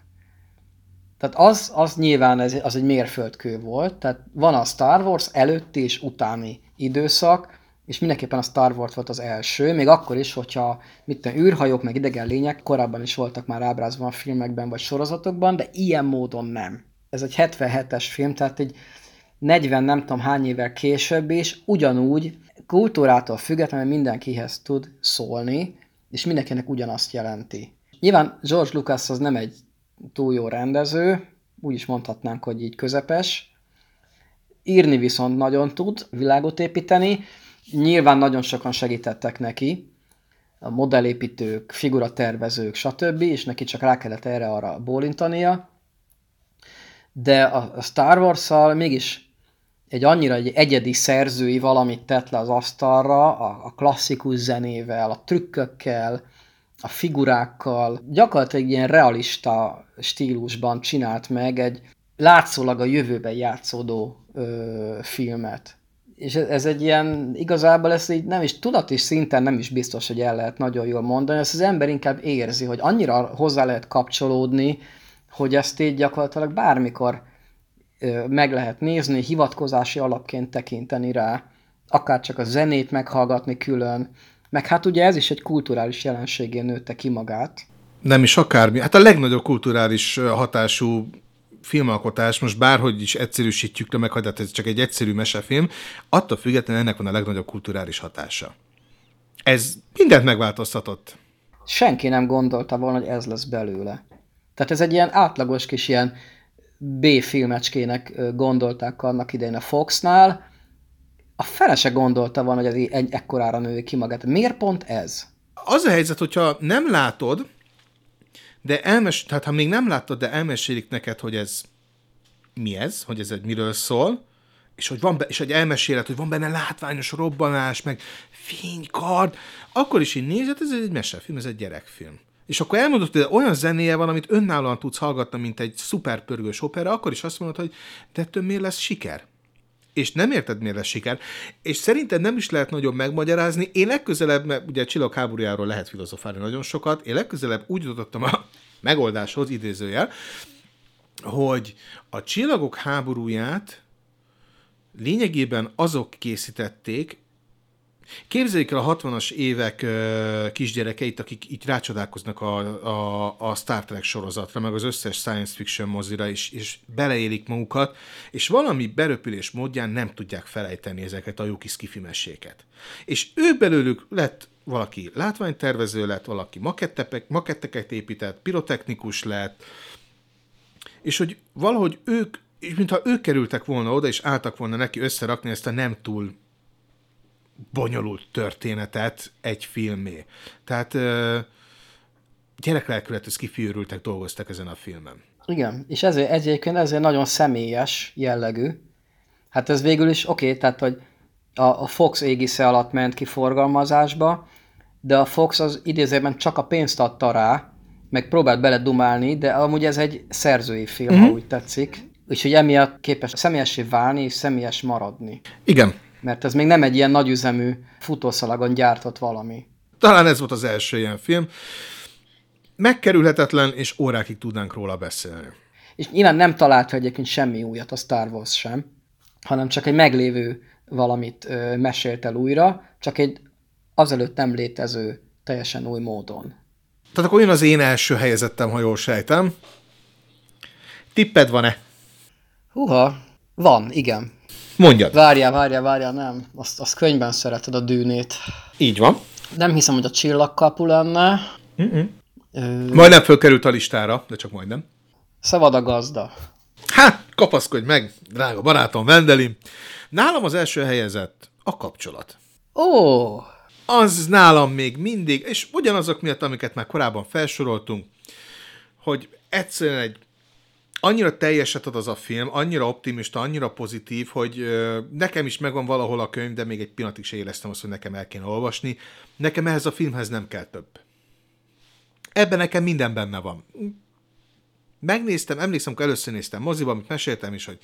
S2: Tehát az, az nyilván ez, az egy mérföldkő volt, tehát van a Star Wars előtti és utáni időszak, és mindenképpen a Star Wars volt az első, még akkor is, hogyha mit űrhajók, meg idegen lények korábban is voltak már ábrázolva a filmekben vagy sorozatokban, de ilyen módon nem. Ez egy 77-es film, tehát egy 40 nem tudom hány évvel később is ugyanúgy kultúrától függetlenül mindenkihez tud szólni, és mindenkinek ugyanazt jelenti. Nyilván George Lucas az nem egy túl jó rendező, úgy is mondhatnánk, hogy így közepes. Írni viszont nagyon tud, világot építeni. Nyilván nagyon sokan segítettek neki, a modellépítők, figuratervezők, stb., és neki csak rá kellett erre arra bólintania. De a Star Wars-szal mégis egy annyira egy egyedi szerzői valamit tett le az asztalra, a, a klasszikus zenével, a trükkökkel, a figurákkal, gyakorlatilag ilyen realista stílusban csinált meg egy látszólag a jövőben játszódó ö, filmet. És ez, ez egy ilyen, igazából ez így nem is tudatos szinten nem is biztos, hogy el lehet nagyon jól mondani, ezt az ember inkább érzi, hogy annyira hozzá lehet kapcsolódni, hogy ezt így gyakorlatilag bármikor meg lehet nézni, hivatkozási alapként tekinteni rá, akár csak a zenét meghallgatni külön, meg hát ugye ez is egy kulturális jelenségé nőtte ki magát.
S1: Nem is akármi. Hát a legnagyobb kulturális hatású filmalkotás, most bárhogy is egyszerűsítjük le meg, hát ez csak egy egyszerű mesefilm, attól függetlenül ennek van a legnagyobb kulturális hatása. Ez mindent megváltoztatott.
S2: Senki nem gondolta volna, hogy ez lesz belőle. Tehát ez egy ilyen átlagos kis ilyen B-filmecskének gondolták annak idején a Foxnál, a fele se gondolta van, hogy ez egy ekkorára nő ki magát. Miért pont ez?
S1: Az a helyzet, hogyha nem látod, de elmes, tehát ha még nem láttad, de elmesélik neked, hogy ez mi ez, hogy ez egy miről szól, és hogy van be, és egy elmesélet, hogy van benne látványos robbanás, meg fénykard, akkor is így nézed, ez egy mesefilm, ez egy gyerekfilm és akkor elmondod, hogy olyan zenéje van, amit önállóan tudsz hallgatni, mint egy szuperpörgős opera, akkor is azt mondod, hogy de ettől miért lesz siker? És nem érted, miért lesz siker. És szerinted nem is lehet nagyon megmagyarázni. Én legközelebb, mert ugye csillag háborújáról lehet filozofálni nagyon sokat, én legközelebb úgy jutottam a megoldáshoz, idézőjel, hogy a csillagok háborúját lényegében azok készítették, Képzeljék el a 60-as évek kisgyerekeit, akik így rácsodálkoznak a, a, a Star Trek sorozatra, meg az összes science fiction mozira, és, és beleélik magukat, és valami beröpülés módján nem tudják felejteni ezeket a jó kis kifimeséket. És ők belőlük lett valaki látványtervező lett, valaki maketteket épített, pirotechnikus lett, és hogy valahogy ők, és mintha ők kerültek volna oda, és álltak volna neki összerakni ezt a nem túl bonyolult történetet egy filmé. Tehát gyereklelkületű kifiűrültek, dolgoztak ezen a filmen.
S2: Igen, és ezért egyébként ezért nagyon személyes jellegű. Hát ez végül is oké, okay, tehát hogy a, a Fox égisze alatt ment ki forgalmazásba, de a Fox az idézőben csak a pénzt adta rá, meg próbált beledumálni, de amúgy ez egy szerzői film, uh-huh. ha úgy tetszik. Úgyhogy emiatt képes személyessé válni és személyes maradni.
S1: Igen.
S2: Mert ez még nem egy ilyen nagyüzemű futószalagon gyártott valami.
S1: Talán ez volt az első ilyen film. Megkerülhetetlen, és órákig tudnánk róla beszélni.
S2: És nyilván nem talált egyébként semmi újat a Star Wars sem, hanem csak egy meglévő valamit ö, mesélt el újra, csak egy azelőtt nem létező, teljesen új módon.
S1: Tehát akkor jön az én első helyezettem, ha jól sejtem. Tipped van-e?
S2: Húha, van, igen.
S1: Mondjad.
S2: Várjál, várjál, várjál, nem. Azt, azt könyvben szereted a dűnét.
S1: Így van.
S2: Nem hiszem, hogy a csillagkapu lenne.
S1: Mm-mm. Ö... Majdnem fölkerült a listára, de csak majdnem.
S2: Szabad a gazda.
S1: Hát, kapaszkodj meg, drága barátom, Vendelim. Nálam az első helyezett a kapcsolat.
S2: Ó!
S1: Az nálam még mindig, és ugyanazok miatt, amiket már korábban felsoroltunk, hogy egyszerűen egy annyira teljeset ad az a film, annyira optimista, annyira pozitív, hogy nekem is megvan valahol a könyv, de még egy pillanatig se éreztem azt, hogy nekem el kéne olvasni. Nekem ehhez a filmhez nem kell több. Ebben nekem minden benne van. Megnéztem, emlékszem, amikor először néztem moziba, amit meséltem is, hogy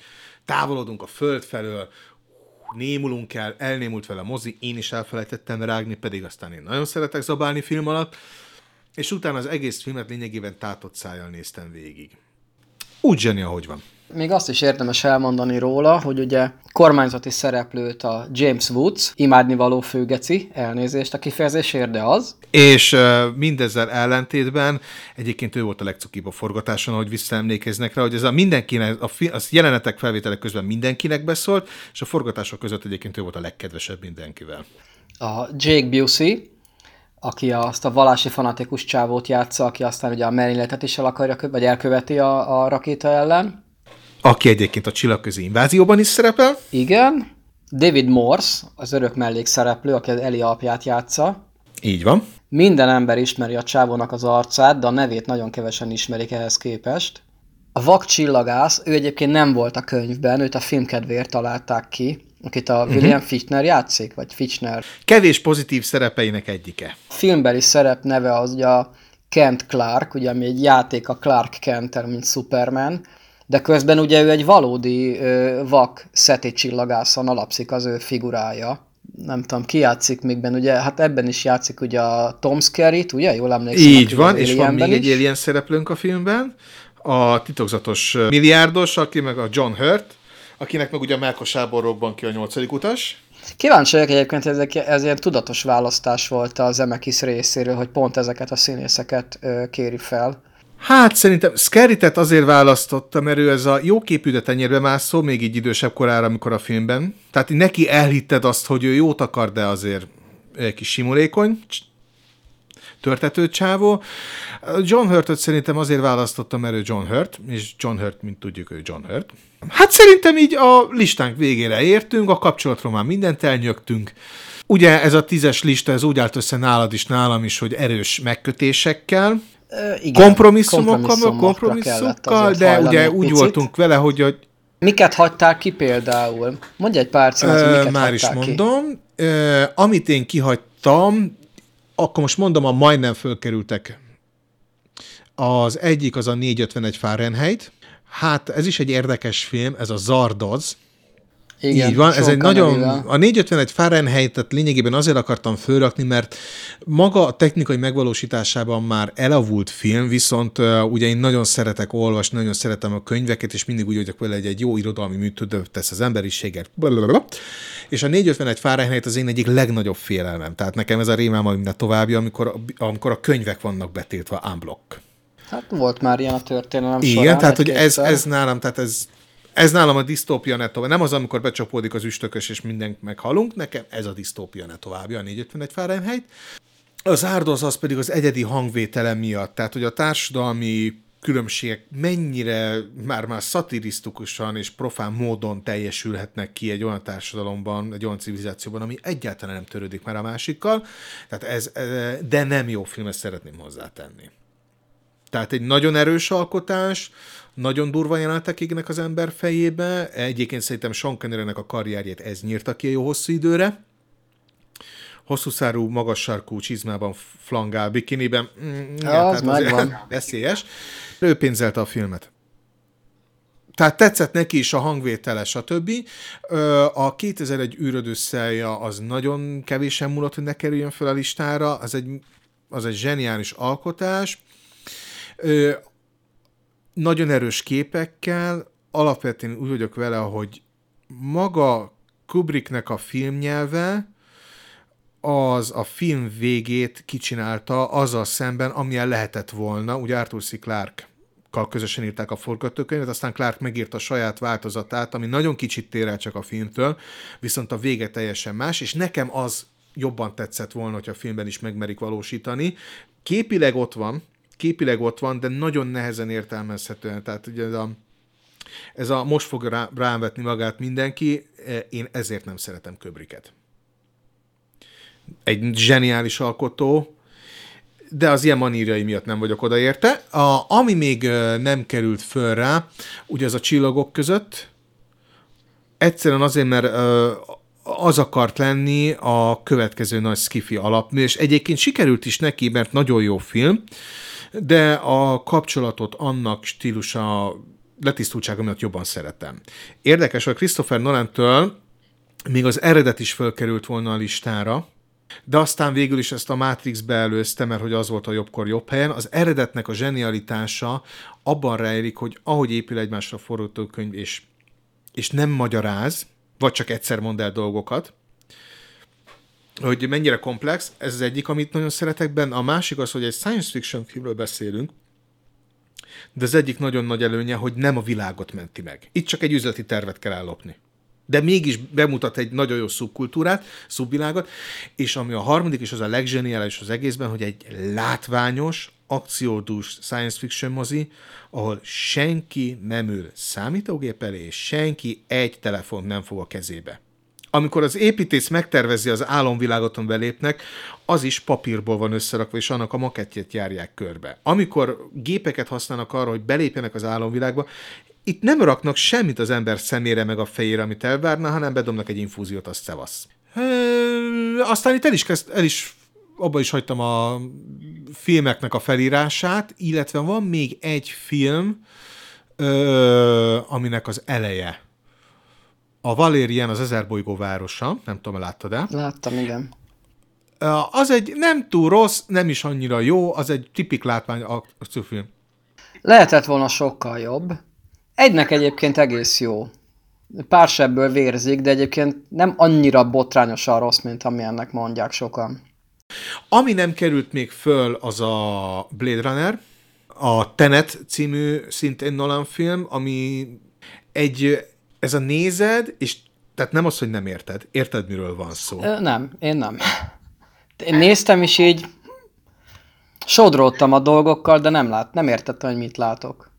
S1: távolodunk a föld felől, némulunk el, elnémult vele a mozi, én is elfelejtettem rágni, pedig aztán én nagyon szeretek zabálni film alatt, és utána az egész filmet lényegében tátott szájjal néztem végig. Úgy zseni, ahogy van.
S2: Még azt is érdemes elmondani róla, hogy ugye kormányzati szereplőt a James Woods, imádnivaló főgeci, elnézést a kifejezésért, de az.
S1: És mindezzel ellentétben egyébként ő volt a legcukibb a forgatáson, ahogy visszaemlékeznek rá, hogy ez a mindenkinek, a, fi, a jelenetek felvételek közben mindenkinek beszólt, és a forgatások között egyébként ő volt a legkedvesebb mindenkivel.
S2: A Jake Busey, aki azt a valási fanatikus csávót játsza, aki aztán ugye a merényletet is el akarja, vagy elköveti a, a rakéta ellen.
S1: Aki egyébként a csillagközi invázióban is szerepel.
S2: Igen. David Morse, az örök mellékszereplő, aki az Eli apját játsza.
S1: Így van.
S2: Minden ember ismeri a csávónak az arcát, de a nevét nagyon kevesen ismerik ehhez képest. A vak csillagász, ő egyébként nem volt a könyvben, őt a filmkedvéért találták ki, akit a uh-huh. William Fichtner játszik, vagy Fichtner.
S1: Kevés pozitív szerepeinek egyike.
S2: A filmbeli szerep neve az ugye a Kent Clark, ugye ami egy játék a Clark Kent, mint Superman, de közben ugye ő egy valódi ö, vak szeti csillagászon alapszik az ő figurája. Nem tudom, ki játszik még benne, ugye, hát ebben is játszik ugye a Tom Skerritt, ugye, jól emlékszem.
S1: Így van, és van még is. egy alien szereplőnk a filmben, a titokzatos milliárdos, aki meg a John Hurt, akinek meg ugye a Melkos robban ki a nyolcadik utas.
S2: Kíváncsi vagyok egyébként, ez, ez ilyen tudatos választás volt az Emekis részéről, hogy pont ezeket a színészeket ö, kéri fel.
S1: Hát szerintem Skerritet azért választotta, mert ő ez a jóképű, de tenyérbe mászó, még így idősebb korára, amikor a filmben. Tehát neki elhitted azt, hogy ő jót akar, de azért egy kis simulékony, törtető csávó. John Hurtot szerintem azért választottam, mert ő John Hurt, és John Hurt, mint tudjuk, ő John Hurt. Hát szerintem így a listánk végére értünk, a kapcsolatról már mindent elnyögtünk. Ugye ez a tízes lista, ez úgy állt össze nálad is, nálam is, hogy erős megkötésekkel, igen, kompromisszumokkal, kompromisszumokkal, de ugye úgy picit. voltunk vele, hogy a...
S2: Miket hagytál ki például? Mondj egy pár címet, miket
S1: Már is mondom. Ki? amit én kihagytam, akkor most mondom, a majdnem fölkerültek. Az egyik az a 451 Fahrenheit. Hát ez is egy érdekes film, ez a Zardoz. Igen, Így van, ez egy nagyon, a 451 Fahrenheit-et lényegében azért akartam fölrakni, mert maga a technikai megvalósításában már elavult film, viszont uh, ugye én nagyon szeretek olvasni, nagyon szeretem a könyveket, és mindig úgy vagyok vele, hogy egy jó irodalmi műtődő tesz az emberiséget. Blablabla. És a 451 Fahrenheit az én egyik legnagyobb félelmem. Tehát nekem ez a rémám a minden további, amikor, amikor a könyvek vannak betiltva unblock.
S2: Hát volt már ilyen a történelem
S1: Igen, során, tehát hogy ez, ez nálam, tehát ez ez nálam a disztópia ne tovább. Nem az, amikor becsapódik az üstökös, és mindent meghalunk. Nekem ez a disztópia ne továbbja, a 451 Fahrenheit. Az árdoz az pedig az egyedi hangvétele miatt. Tehát, hogy a társadalmi különbségek mennyire már-már szatirisztikusan és profán módon teljesülhetnek ki egy olyan társadalomban, egy olyan civilizációban, ami egyáltalán nem törődik már a másikkal. Tehát ez, de nem jó film, ezt szeretném hozzátenni. Tehát egy nagyon erős alkotás, nagyon durva jelenetek égnek az ember fejébe. Egyébként szerintem Sean Connery-nek a karrierjét ez nyírta ki jó hosszú időre. Hosszú szárú, magas sarkú csizmában flangál, bikiniben. Mm,
S2: ja, az megvan.
S1: Veszélyes. Ő pénzelte a filmet. Tehát tetszett neki is a hangvétele, stb. A 2001 űrödő szelja az nagyon kevésen múlott, hogy ne kerüljön fel a listára. Az egy, az egy zseniális alkotás nagyon erős képekkel, alapvetően úgy vagyok vele, hogy maga Kubricknek a filmnyelve az a film végét kicsinálta azzal szemben, amilyen lehetett volna. Ugye Arthur C. Clarke közösen írták a forgatókönyvet, aztán Clark megírta a saját változatát, ami nagyon kicsit tér el csak a filmtől, viszont a vége teljesen más, és nekem az jobban tetszett volna, hogy a filmben is megmerik valósítani. Képileg ott van, képileg ott van, de nagyon nehezen értelmezhetően. Tehát ugye ez a, ez a most fog rá, rám magát mindenki, e, én ezért nem szeretem Köbriket. Egy zseniális alkotó, de az ilyen manírjai miatt nem vagyok odaérte. A, ami még nem került föl rá, ugye az a csillagok között, egyszerűen azért, mert az akart lenni a következő nagy skifi alapmű, és egyébként sikerült is neki, mert nagyon jó film, de a kapcsolatot annak stílusa letisztultsága miatt jobban szeretem. Érdekes, hogy Christopher Nolan-től még az eredet is fölkerült volna a listára, de aztán végül is ezt a Matrixbe előzte, mert hogy az volt a jobbkor jobb helyen. Az eredetnek a zsenialitása abban rejlik, hogy ahogy épül egymásra forgatókönyv, és, és nem magyaráz, vagy csak egyszer mond el dolgokat, hogy mennyire komplex, ez az egyik, amit nagyon szeretek benne. A másik az, hogy egy science fiction filmről beszélünk, de az egyik nagyon nagy előnye, hogy nem a világot menti meg. Itt csak egy üzleti tervet kell ellopni. De mégis bemutat egy nagyon jó szubkultúrát, szubvilágot, és ami a harmadik, és az a legzseniális az egészben, hogy egy látványos, akciódús science fiction mozi, ahol senki nem ül számítógép elé, és senki egy telefon nem fog a kezébe amikor az építész megtervezi az álomvilágot, belépnek, az is papírból van összerakva, és annak a makettjét járják körbe. Amikor gépeket használnak arra, hogy belépjenek az álomvilágba, itt nem raknak semmit az ember szemére meg a fejére, amit elvárna, hanem bedomnak egy infúziót, azt szevasz. E, aztán itt el is, kezd, el is abba is hagytam a filmeknek a felírását, illetve van még egy film, ö, aminek az eleje a Valérian az ezer bolygó városa, nem tudom, láttad-e?
S2: Láttam, igen.
S1: Az egy nem túl rossz, nem is annyira jó, az egy tipik látvány akciófilm.
S2: Lehetett volna sokkal jobb. Egynek egyébként egész jó. Pár sebből vérzik, de egyébként nem annyira botrányosan rossz, mint amilyennek mondják sokan.
S1: Ami nem került még föl, az a Blade Runner, a Tenet című szintén Nolan film, ami egy ez a nézed, és tehát nem az, hogy nem érted. Érted, miről van szó?
S2: Ö, nem, én nem. Én néztem, és így sodródtam a dolgokkal, de nem lát, nem értettem, hogy mit látok.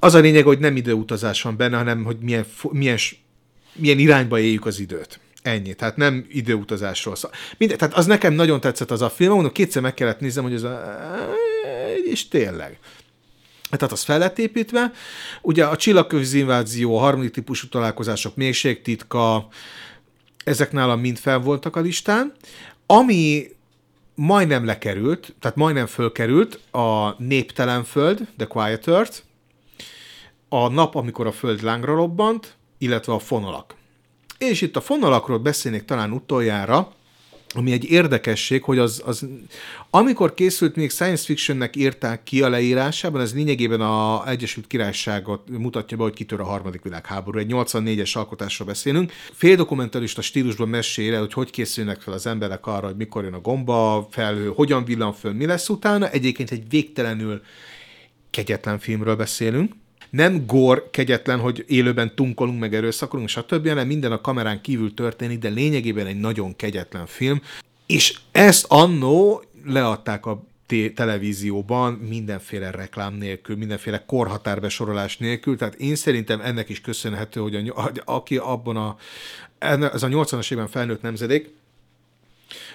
S1: Az a lényeg, hogy nem időutazás van benne, hanem hogy milyen, milyen, milyen irányba éljük az időt. Ennyi. Tehát nem időutazásról szól. Minden, tehát az nekem nagyon tetszett az a film, mondom, kétszer meg kellett néznem, hogy ez a... És tényleg tehát az fel lett építve. Ugye a csillagközi invázió, a harmadik típusú találkozások, mélységtitka, ezek nálam mind fel voltak a listán. Ami majdnem lekerült, tehát majdnem fölkerült a Néptelen Föld, The Quiet Earth, a nap, amikor a Föld lángra robbant, illetve a fonalak. És itt a fonalakról beszélnék talán utoljára, ami egy érdekesség, hogy az, az amikor készült, még science fictionnek írták ki a leírásában, ez lényegében a Egyesült Királyságot mutatja be, hogy kitör a harmadik világháború. Egy 84-es alkotásról beszélünk. Féldokumentalista stílusban mesél hogy hogy készülnek fel az emberek arra, hogy mikor jön a gomba, felhő, hogyan villan föl, mi lesz utána. Egyébként egy végtelenül kegyetlen filmről beszélünk nem gor kegyetlen, hogy élőben tunkolunk, meg erőszakolunk, stb., hanem minden a kamerán kívül történik, de lényegében egy nagyon kegyetlen film. És ezt annó leadták a televízióban mindenféle reklám nélkül, mindenféle korhatárbesorolás nélkül, tehát én szerintem ennek is köszönhető, hogy a, aki abban a, ez a 80-as évben felnőtt nemzedék,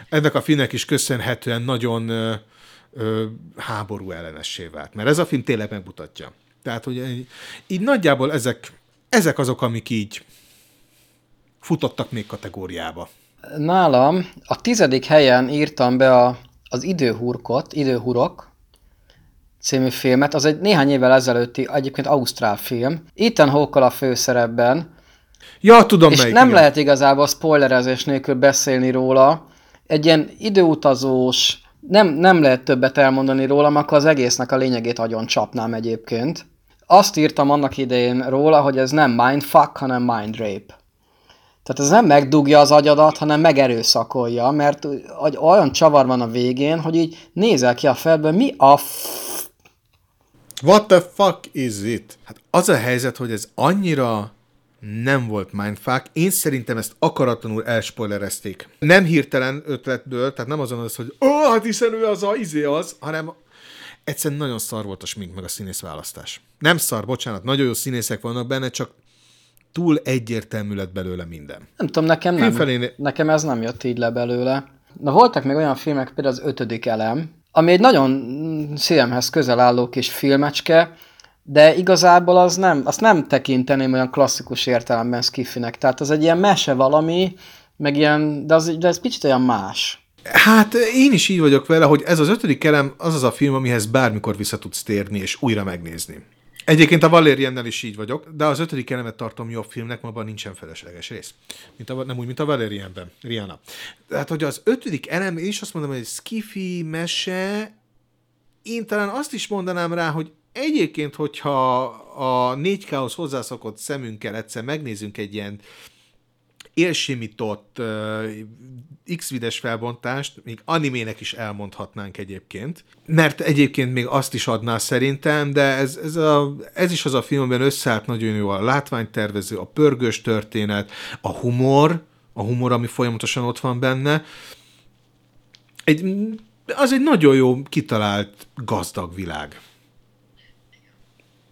S1: ennek a filmnek is köszönhetően nagyon ö, háború ellenessé vált. Mert ez a film tényleg megmutatja. Tehát, hogy így, nagyjából ezek, ezek azok, amik így futottak még kategóriába.
S2: Nálam a tizedik helyen írtam be a, az Időhurkot, Időhurok című filmet. Az egy néhány évvel ezelőtti, egyébként ausztrál film. Ethan hawke a főszerepben.
S1: Ja, tudom
S2: És
S1: melyik,
S2: nem
S1: igen.
S2: lehet igazából spoilerezés nélkül beszélni róla. Egy ilyen időutazós, nem, nem lehet többet elmondani róla, akkor az egésznek a lényegét agyon csapnám egyébként. Azt írtam annak idején róla, hogy ez nem mindfuck, hanem mind rape. Tehát ez nem megdugja az agyadat, hanem megerőszakolja, mert olyan csavar van a végén, hogy így nézel ki a fejedből, mi a f...
S1: What the fuck is it? Hát az a helyzet, hogy ez annyira nem volt mindfuck. Én szerintem ezt akaratlanul elspoilerezték. Nem hirtelen ötletből, tehát nem azon az, hogy ó, oh, hát hiszen ő az a izé az, hanem egyszerűen nagyon szar volt a smink meg a színész választás. Nem szar, bocsánat, nagyon jó színészek vannak benne, csak túl egyértelmű lett belőle minden.
S2: Nem tudom, nekem nem.
S1: Filmfelé-
S2: Nekem ez nem jött így le belőle. Na voltak még olyan filmek, például az ötödik elem, ami egy nagyon szívemhez közel álló kis filmecske, de igazából az nem, azt nem tekinteném olyan klasszikus értelemben skifinek. Tehát az egy ilyen mese valami, meg ilyen, de, az, de ez kicsit olyan más.
S1: Hát én is így vagyok vele, hogy ez az ötödik elem az az a film, amihez bármikor vissza tudsz térni és újra megnézni. Egyébként a Valériennel is így vagyok, de az ötödik elemet tartom jobb filmnek, ma abban nincsen felesleges rész. Mint a, nem úgy, mint a Valérienben, Rihanna. Tehát, hogy az ötödik elem, én is azt mondom, hogy egy skifi mese, én talán azt is mondanám rá, hogy egyébként, hogyha a 4K-hoz hozzászokott szemünkkel egyszer megnézzünk egy ilyen élsimított X-vides felbontást, még animének is elmondhatnánk egyébként, mert egyébként még azt is adná szerintem, de ez, ez, a, ez is az a film, amiben összeállt nagyon jó a látványtervező, a pörgős történet, a humor, a humor, ami folyamatosan ott van benne. Egy, az egy nagyon jó, kitalált, gazdag világ.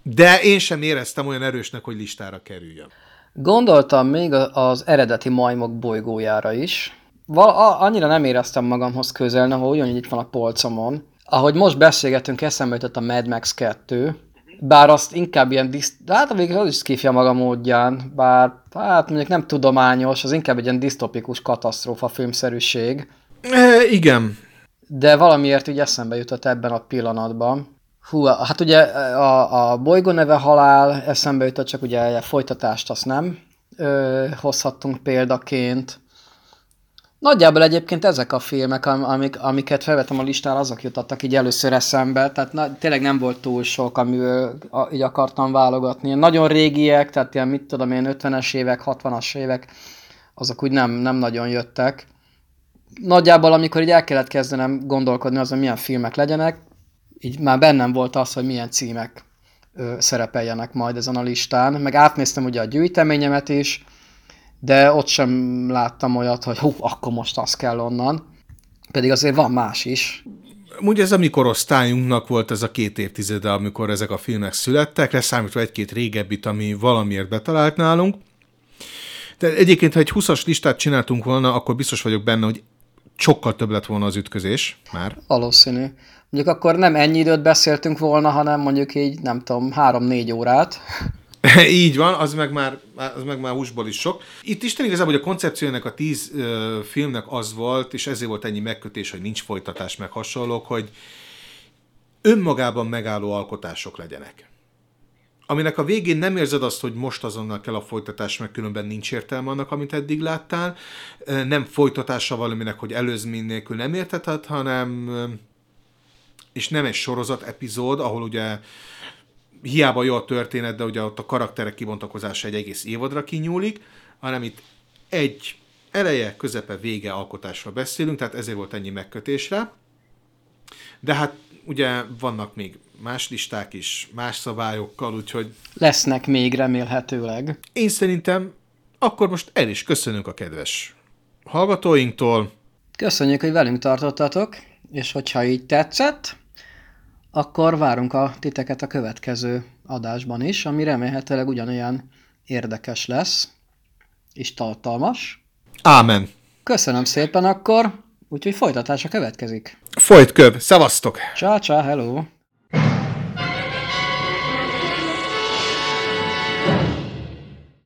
S1: De én sem éreztem olyan erősnek, hogy listára kerüljön.
S2: Gondoltam még a- az eredeti majmok bolygójára is. Val- a- annyira nem éreztem magamhoz közel, ahol ugyanígy itt van a polcomon. Ahogy most beszélgetünk, eszembe jutott a Mad Max 2, bár azt inkább ilyen diszt... Hát végül az is skifja maga módján, bár hát mondjuk nem tudományos, az inkább egy ilyen disztopikus katasztrófa filmszerűség,
S1: E, igen,
S2: de valamiért így eszembe jutott ebben a pillanatban. Hú, hát ugye a, a bolygó neve halál eszembe jutott, csak ugye a folytatást azt nem ö, hozhattunk példaként. Nagyjából egyébként ezek a filmek, am- amik, amiket felvettem a listára, azok jutottak így először eszembe, tehát na, tényleg nem volt túl sok, amivel a, így akartam válogatni. Nagyon régiek, tehát ilyen mit tudom én, 50-es évek, 60-as évek, azok úgy nem, nem nagyon jöttek nagyjából, amikor így el kellett kezdenem gondolkodni azon, milyen filmek legyenek, így már bennem volt az, hogy milyen címek ö, szerepeljenek majd ezen a listán, meg átnéztem ugye a gyűjteményemet is, de ott sem láttam olyat, hogy hú, akkor most az kell onnan. Pedig azért van más is.
S1: Ugye ez a mi korosztályunknak volt ez a két évtizede, amikor ezek a filmek születtek, leszámítva egy-két régebbit, ami valamiért betalált nálunk. De egyébként, ha egy 20-as listát csináltunk volna, akkor biztos vagyok benne, hogy sokkal több lett volna az ütközés már.
S2: Valószínű. Mondjuk akkor nem ennyi időt beszéltünk volna, hanem mondjuk így, nem tudom, három-négy órát.
S1: Így van, az meg már, az meg már húsból is sok. Itt Isten igazából, hogy a koncepciójának a tíz ö, filmnek az volt, és ezért volt ennyi megkötés, hogy nincs folytatás, meg hasonlók, hogy önmagában megálló alkotások legyenek. Aminek a végén nem érzed azt, hogy most azonnal kell a folytatás, meg különben nincs értelme annak, amit eddig láttál. Nem folytatása valaminek, hogy előzmény nélkül nem érteted, hanem és nem egy sorozat epizód, ahol ugye hiába jó a történet, de ugye ott a karakterek kibontakozása egy egész évadra kinyúlik, hanem itt egy eleje, közepe, vége alkotásról beszélünk, tehát ezért volt ennyi megkötésre. De hát ugye vannak még más listák is, más szabályokkal, úgyhogy
S2: Lesznek még remélhetőleg.
S1: én szerintem akkor most el is köszönünk a kedves hallgatóinktól.
S2: Köszönjük, hogy velünk tartottatok, és hogyha így tetszett, akkor várunk a titeket a következő adásban is, ami remélhetőleg ugyanolyan érdekes lesz, és tartalmas.
S1: Ámen.
S2: Köszönöm szépen akkor, Úgyhogy folytatása következik.
S1: Folyt köv, szavaztok!
S2: Csá, csá, hello!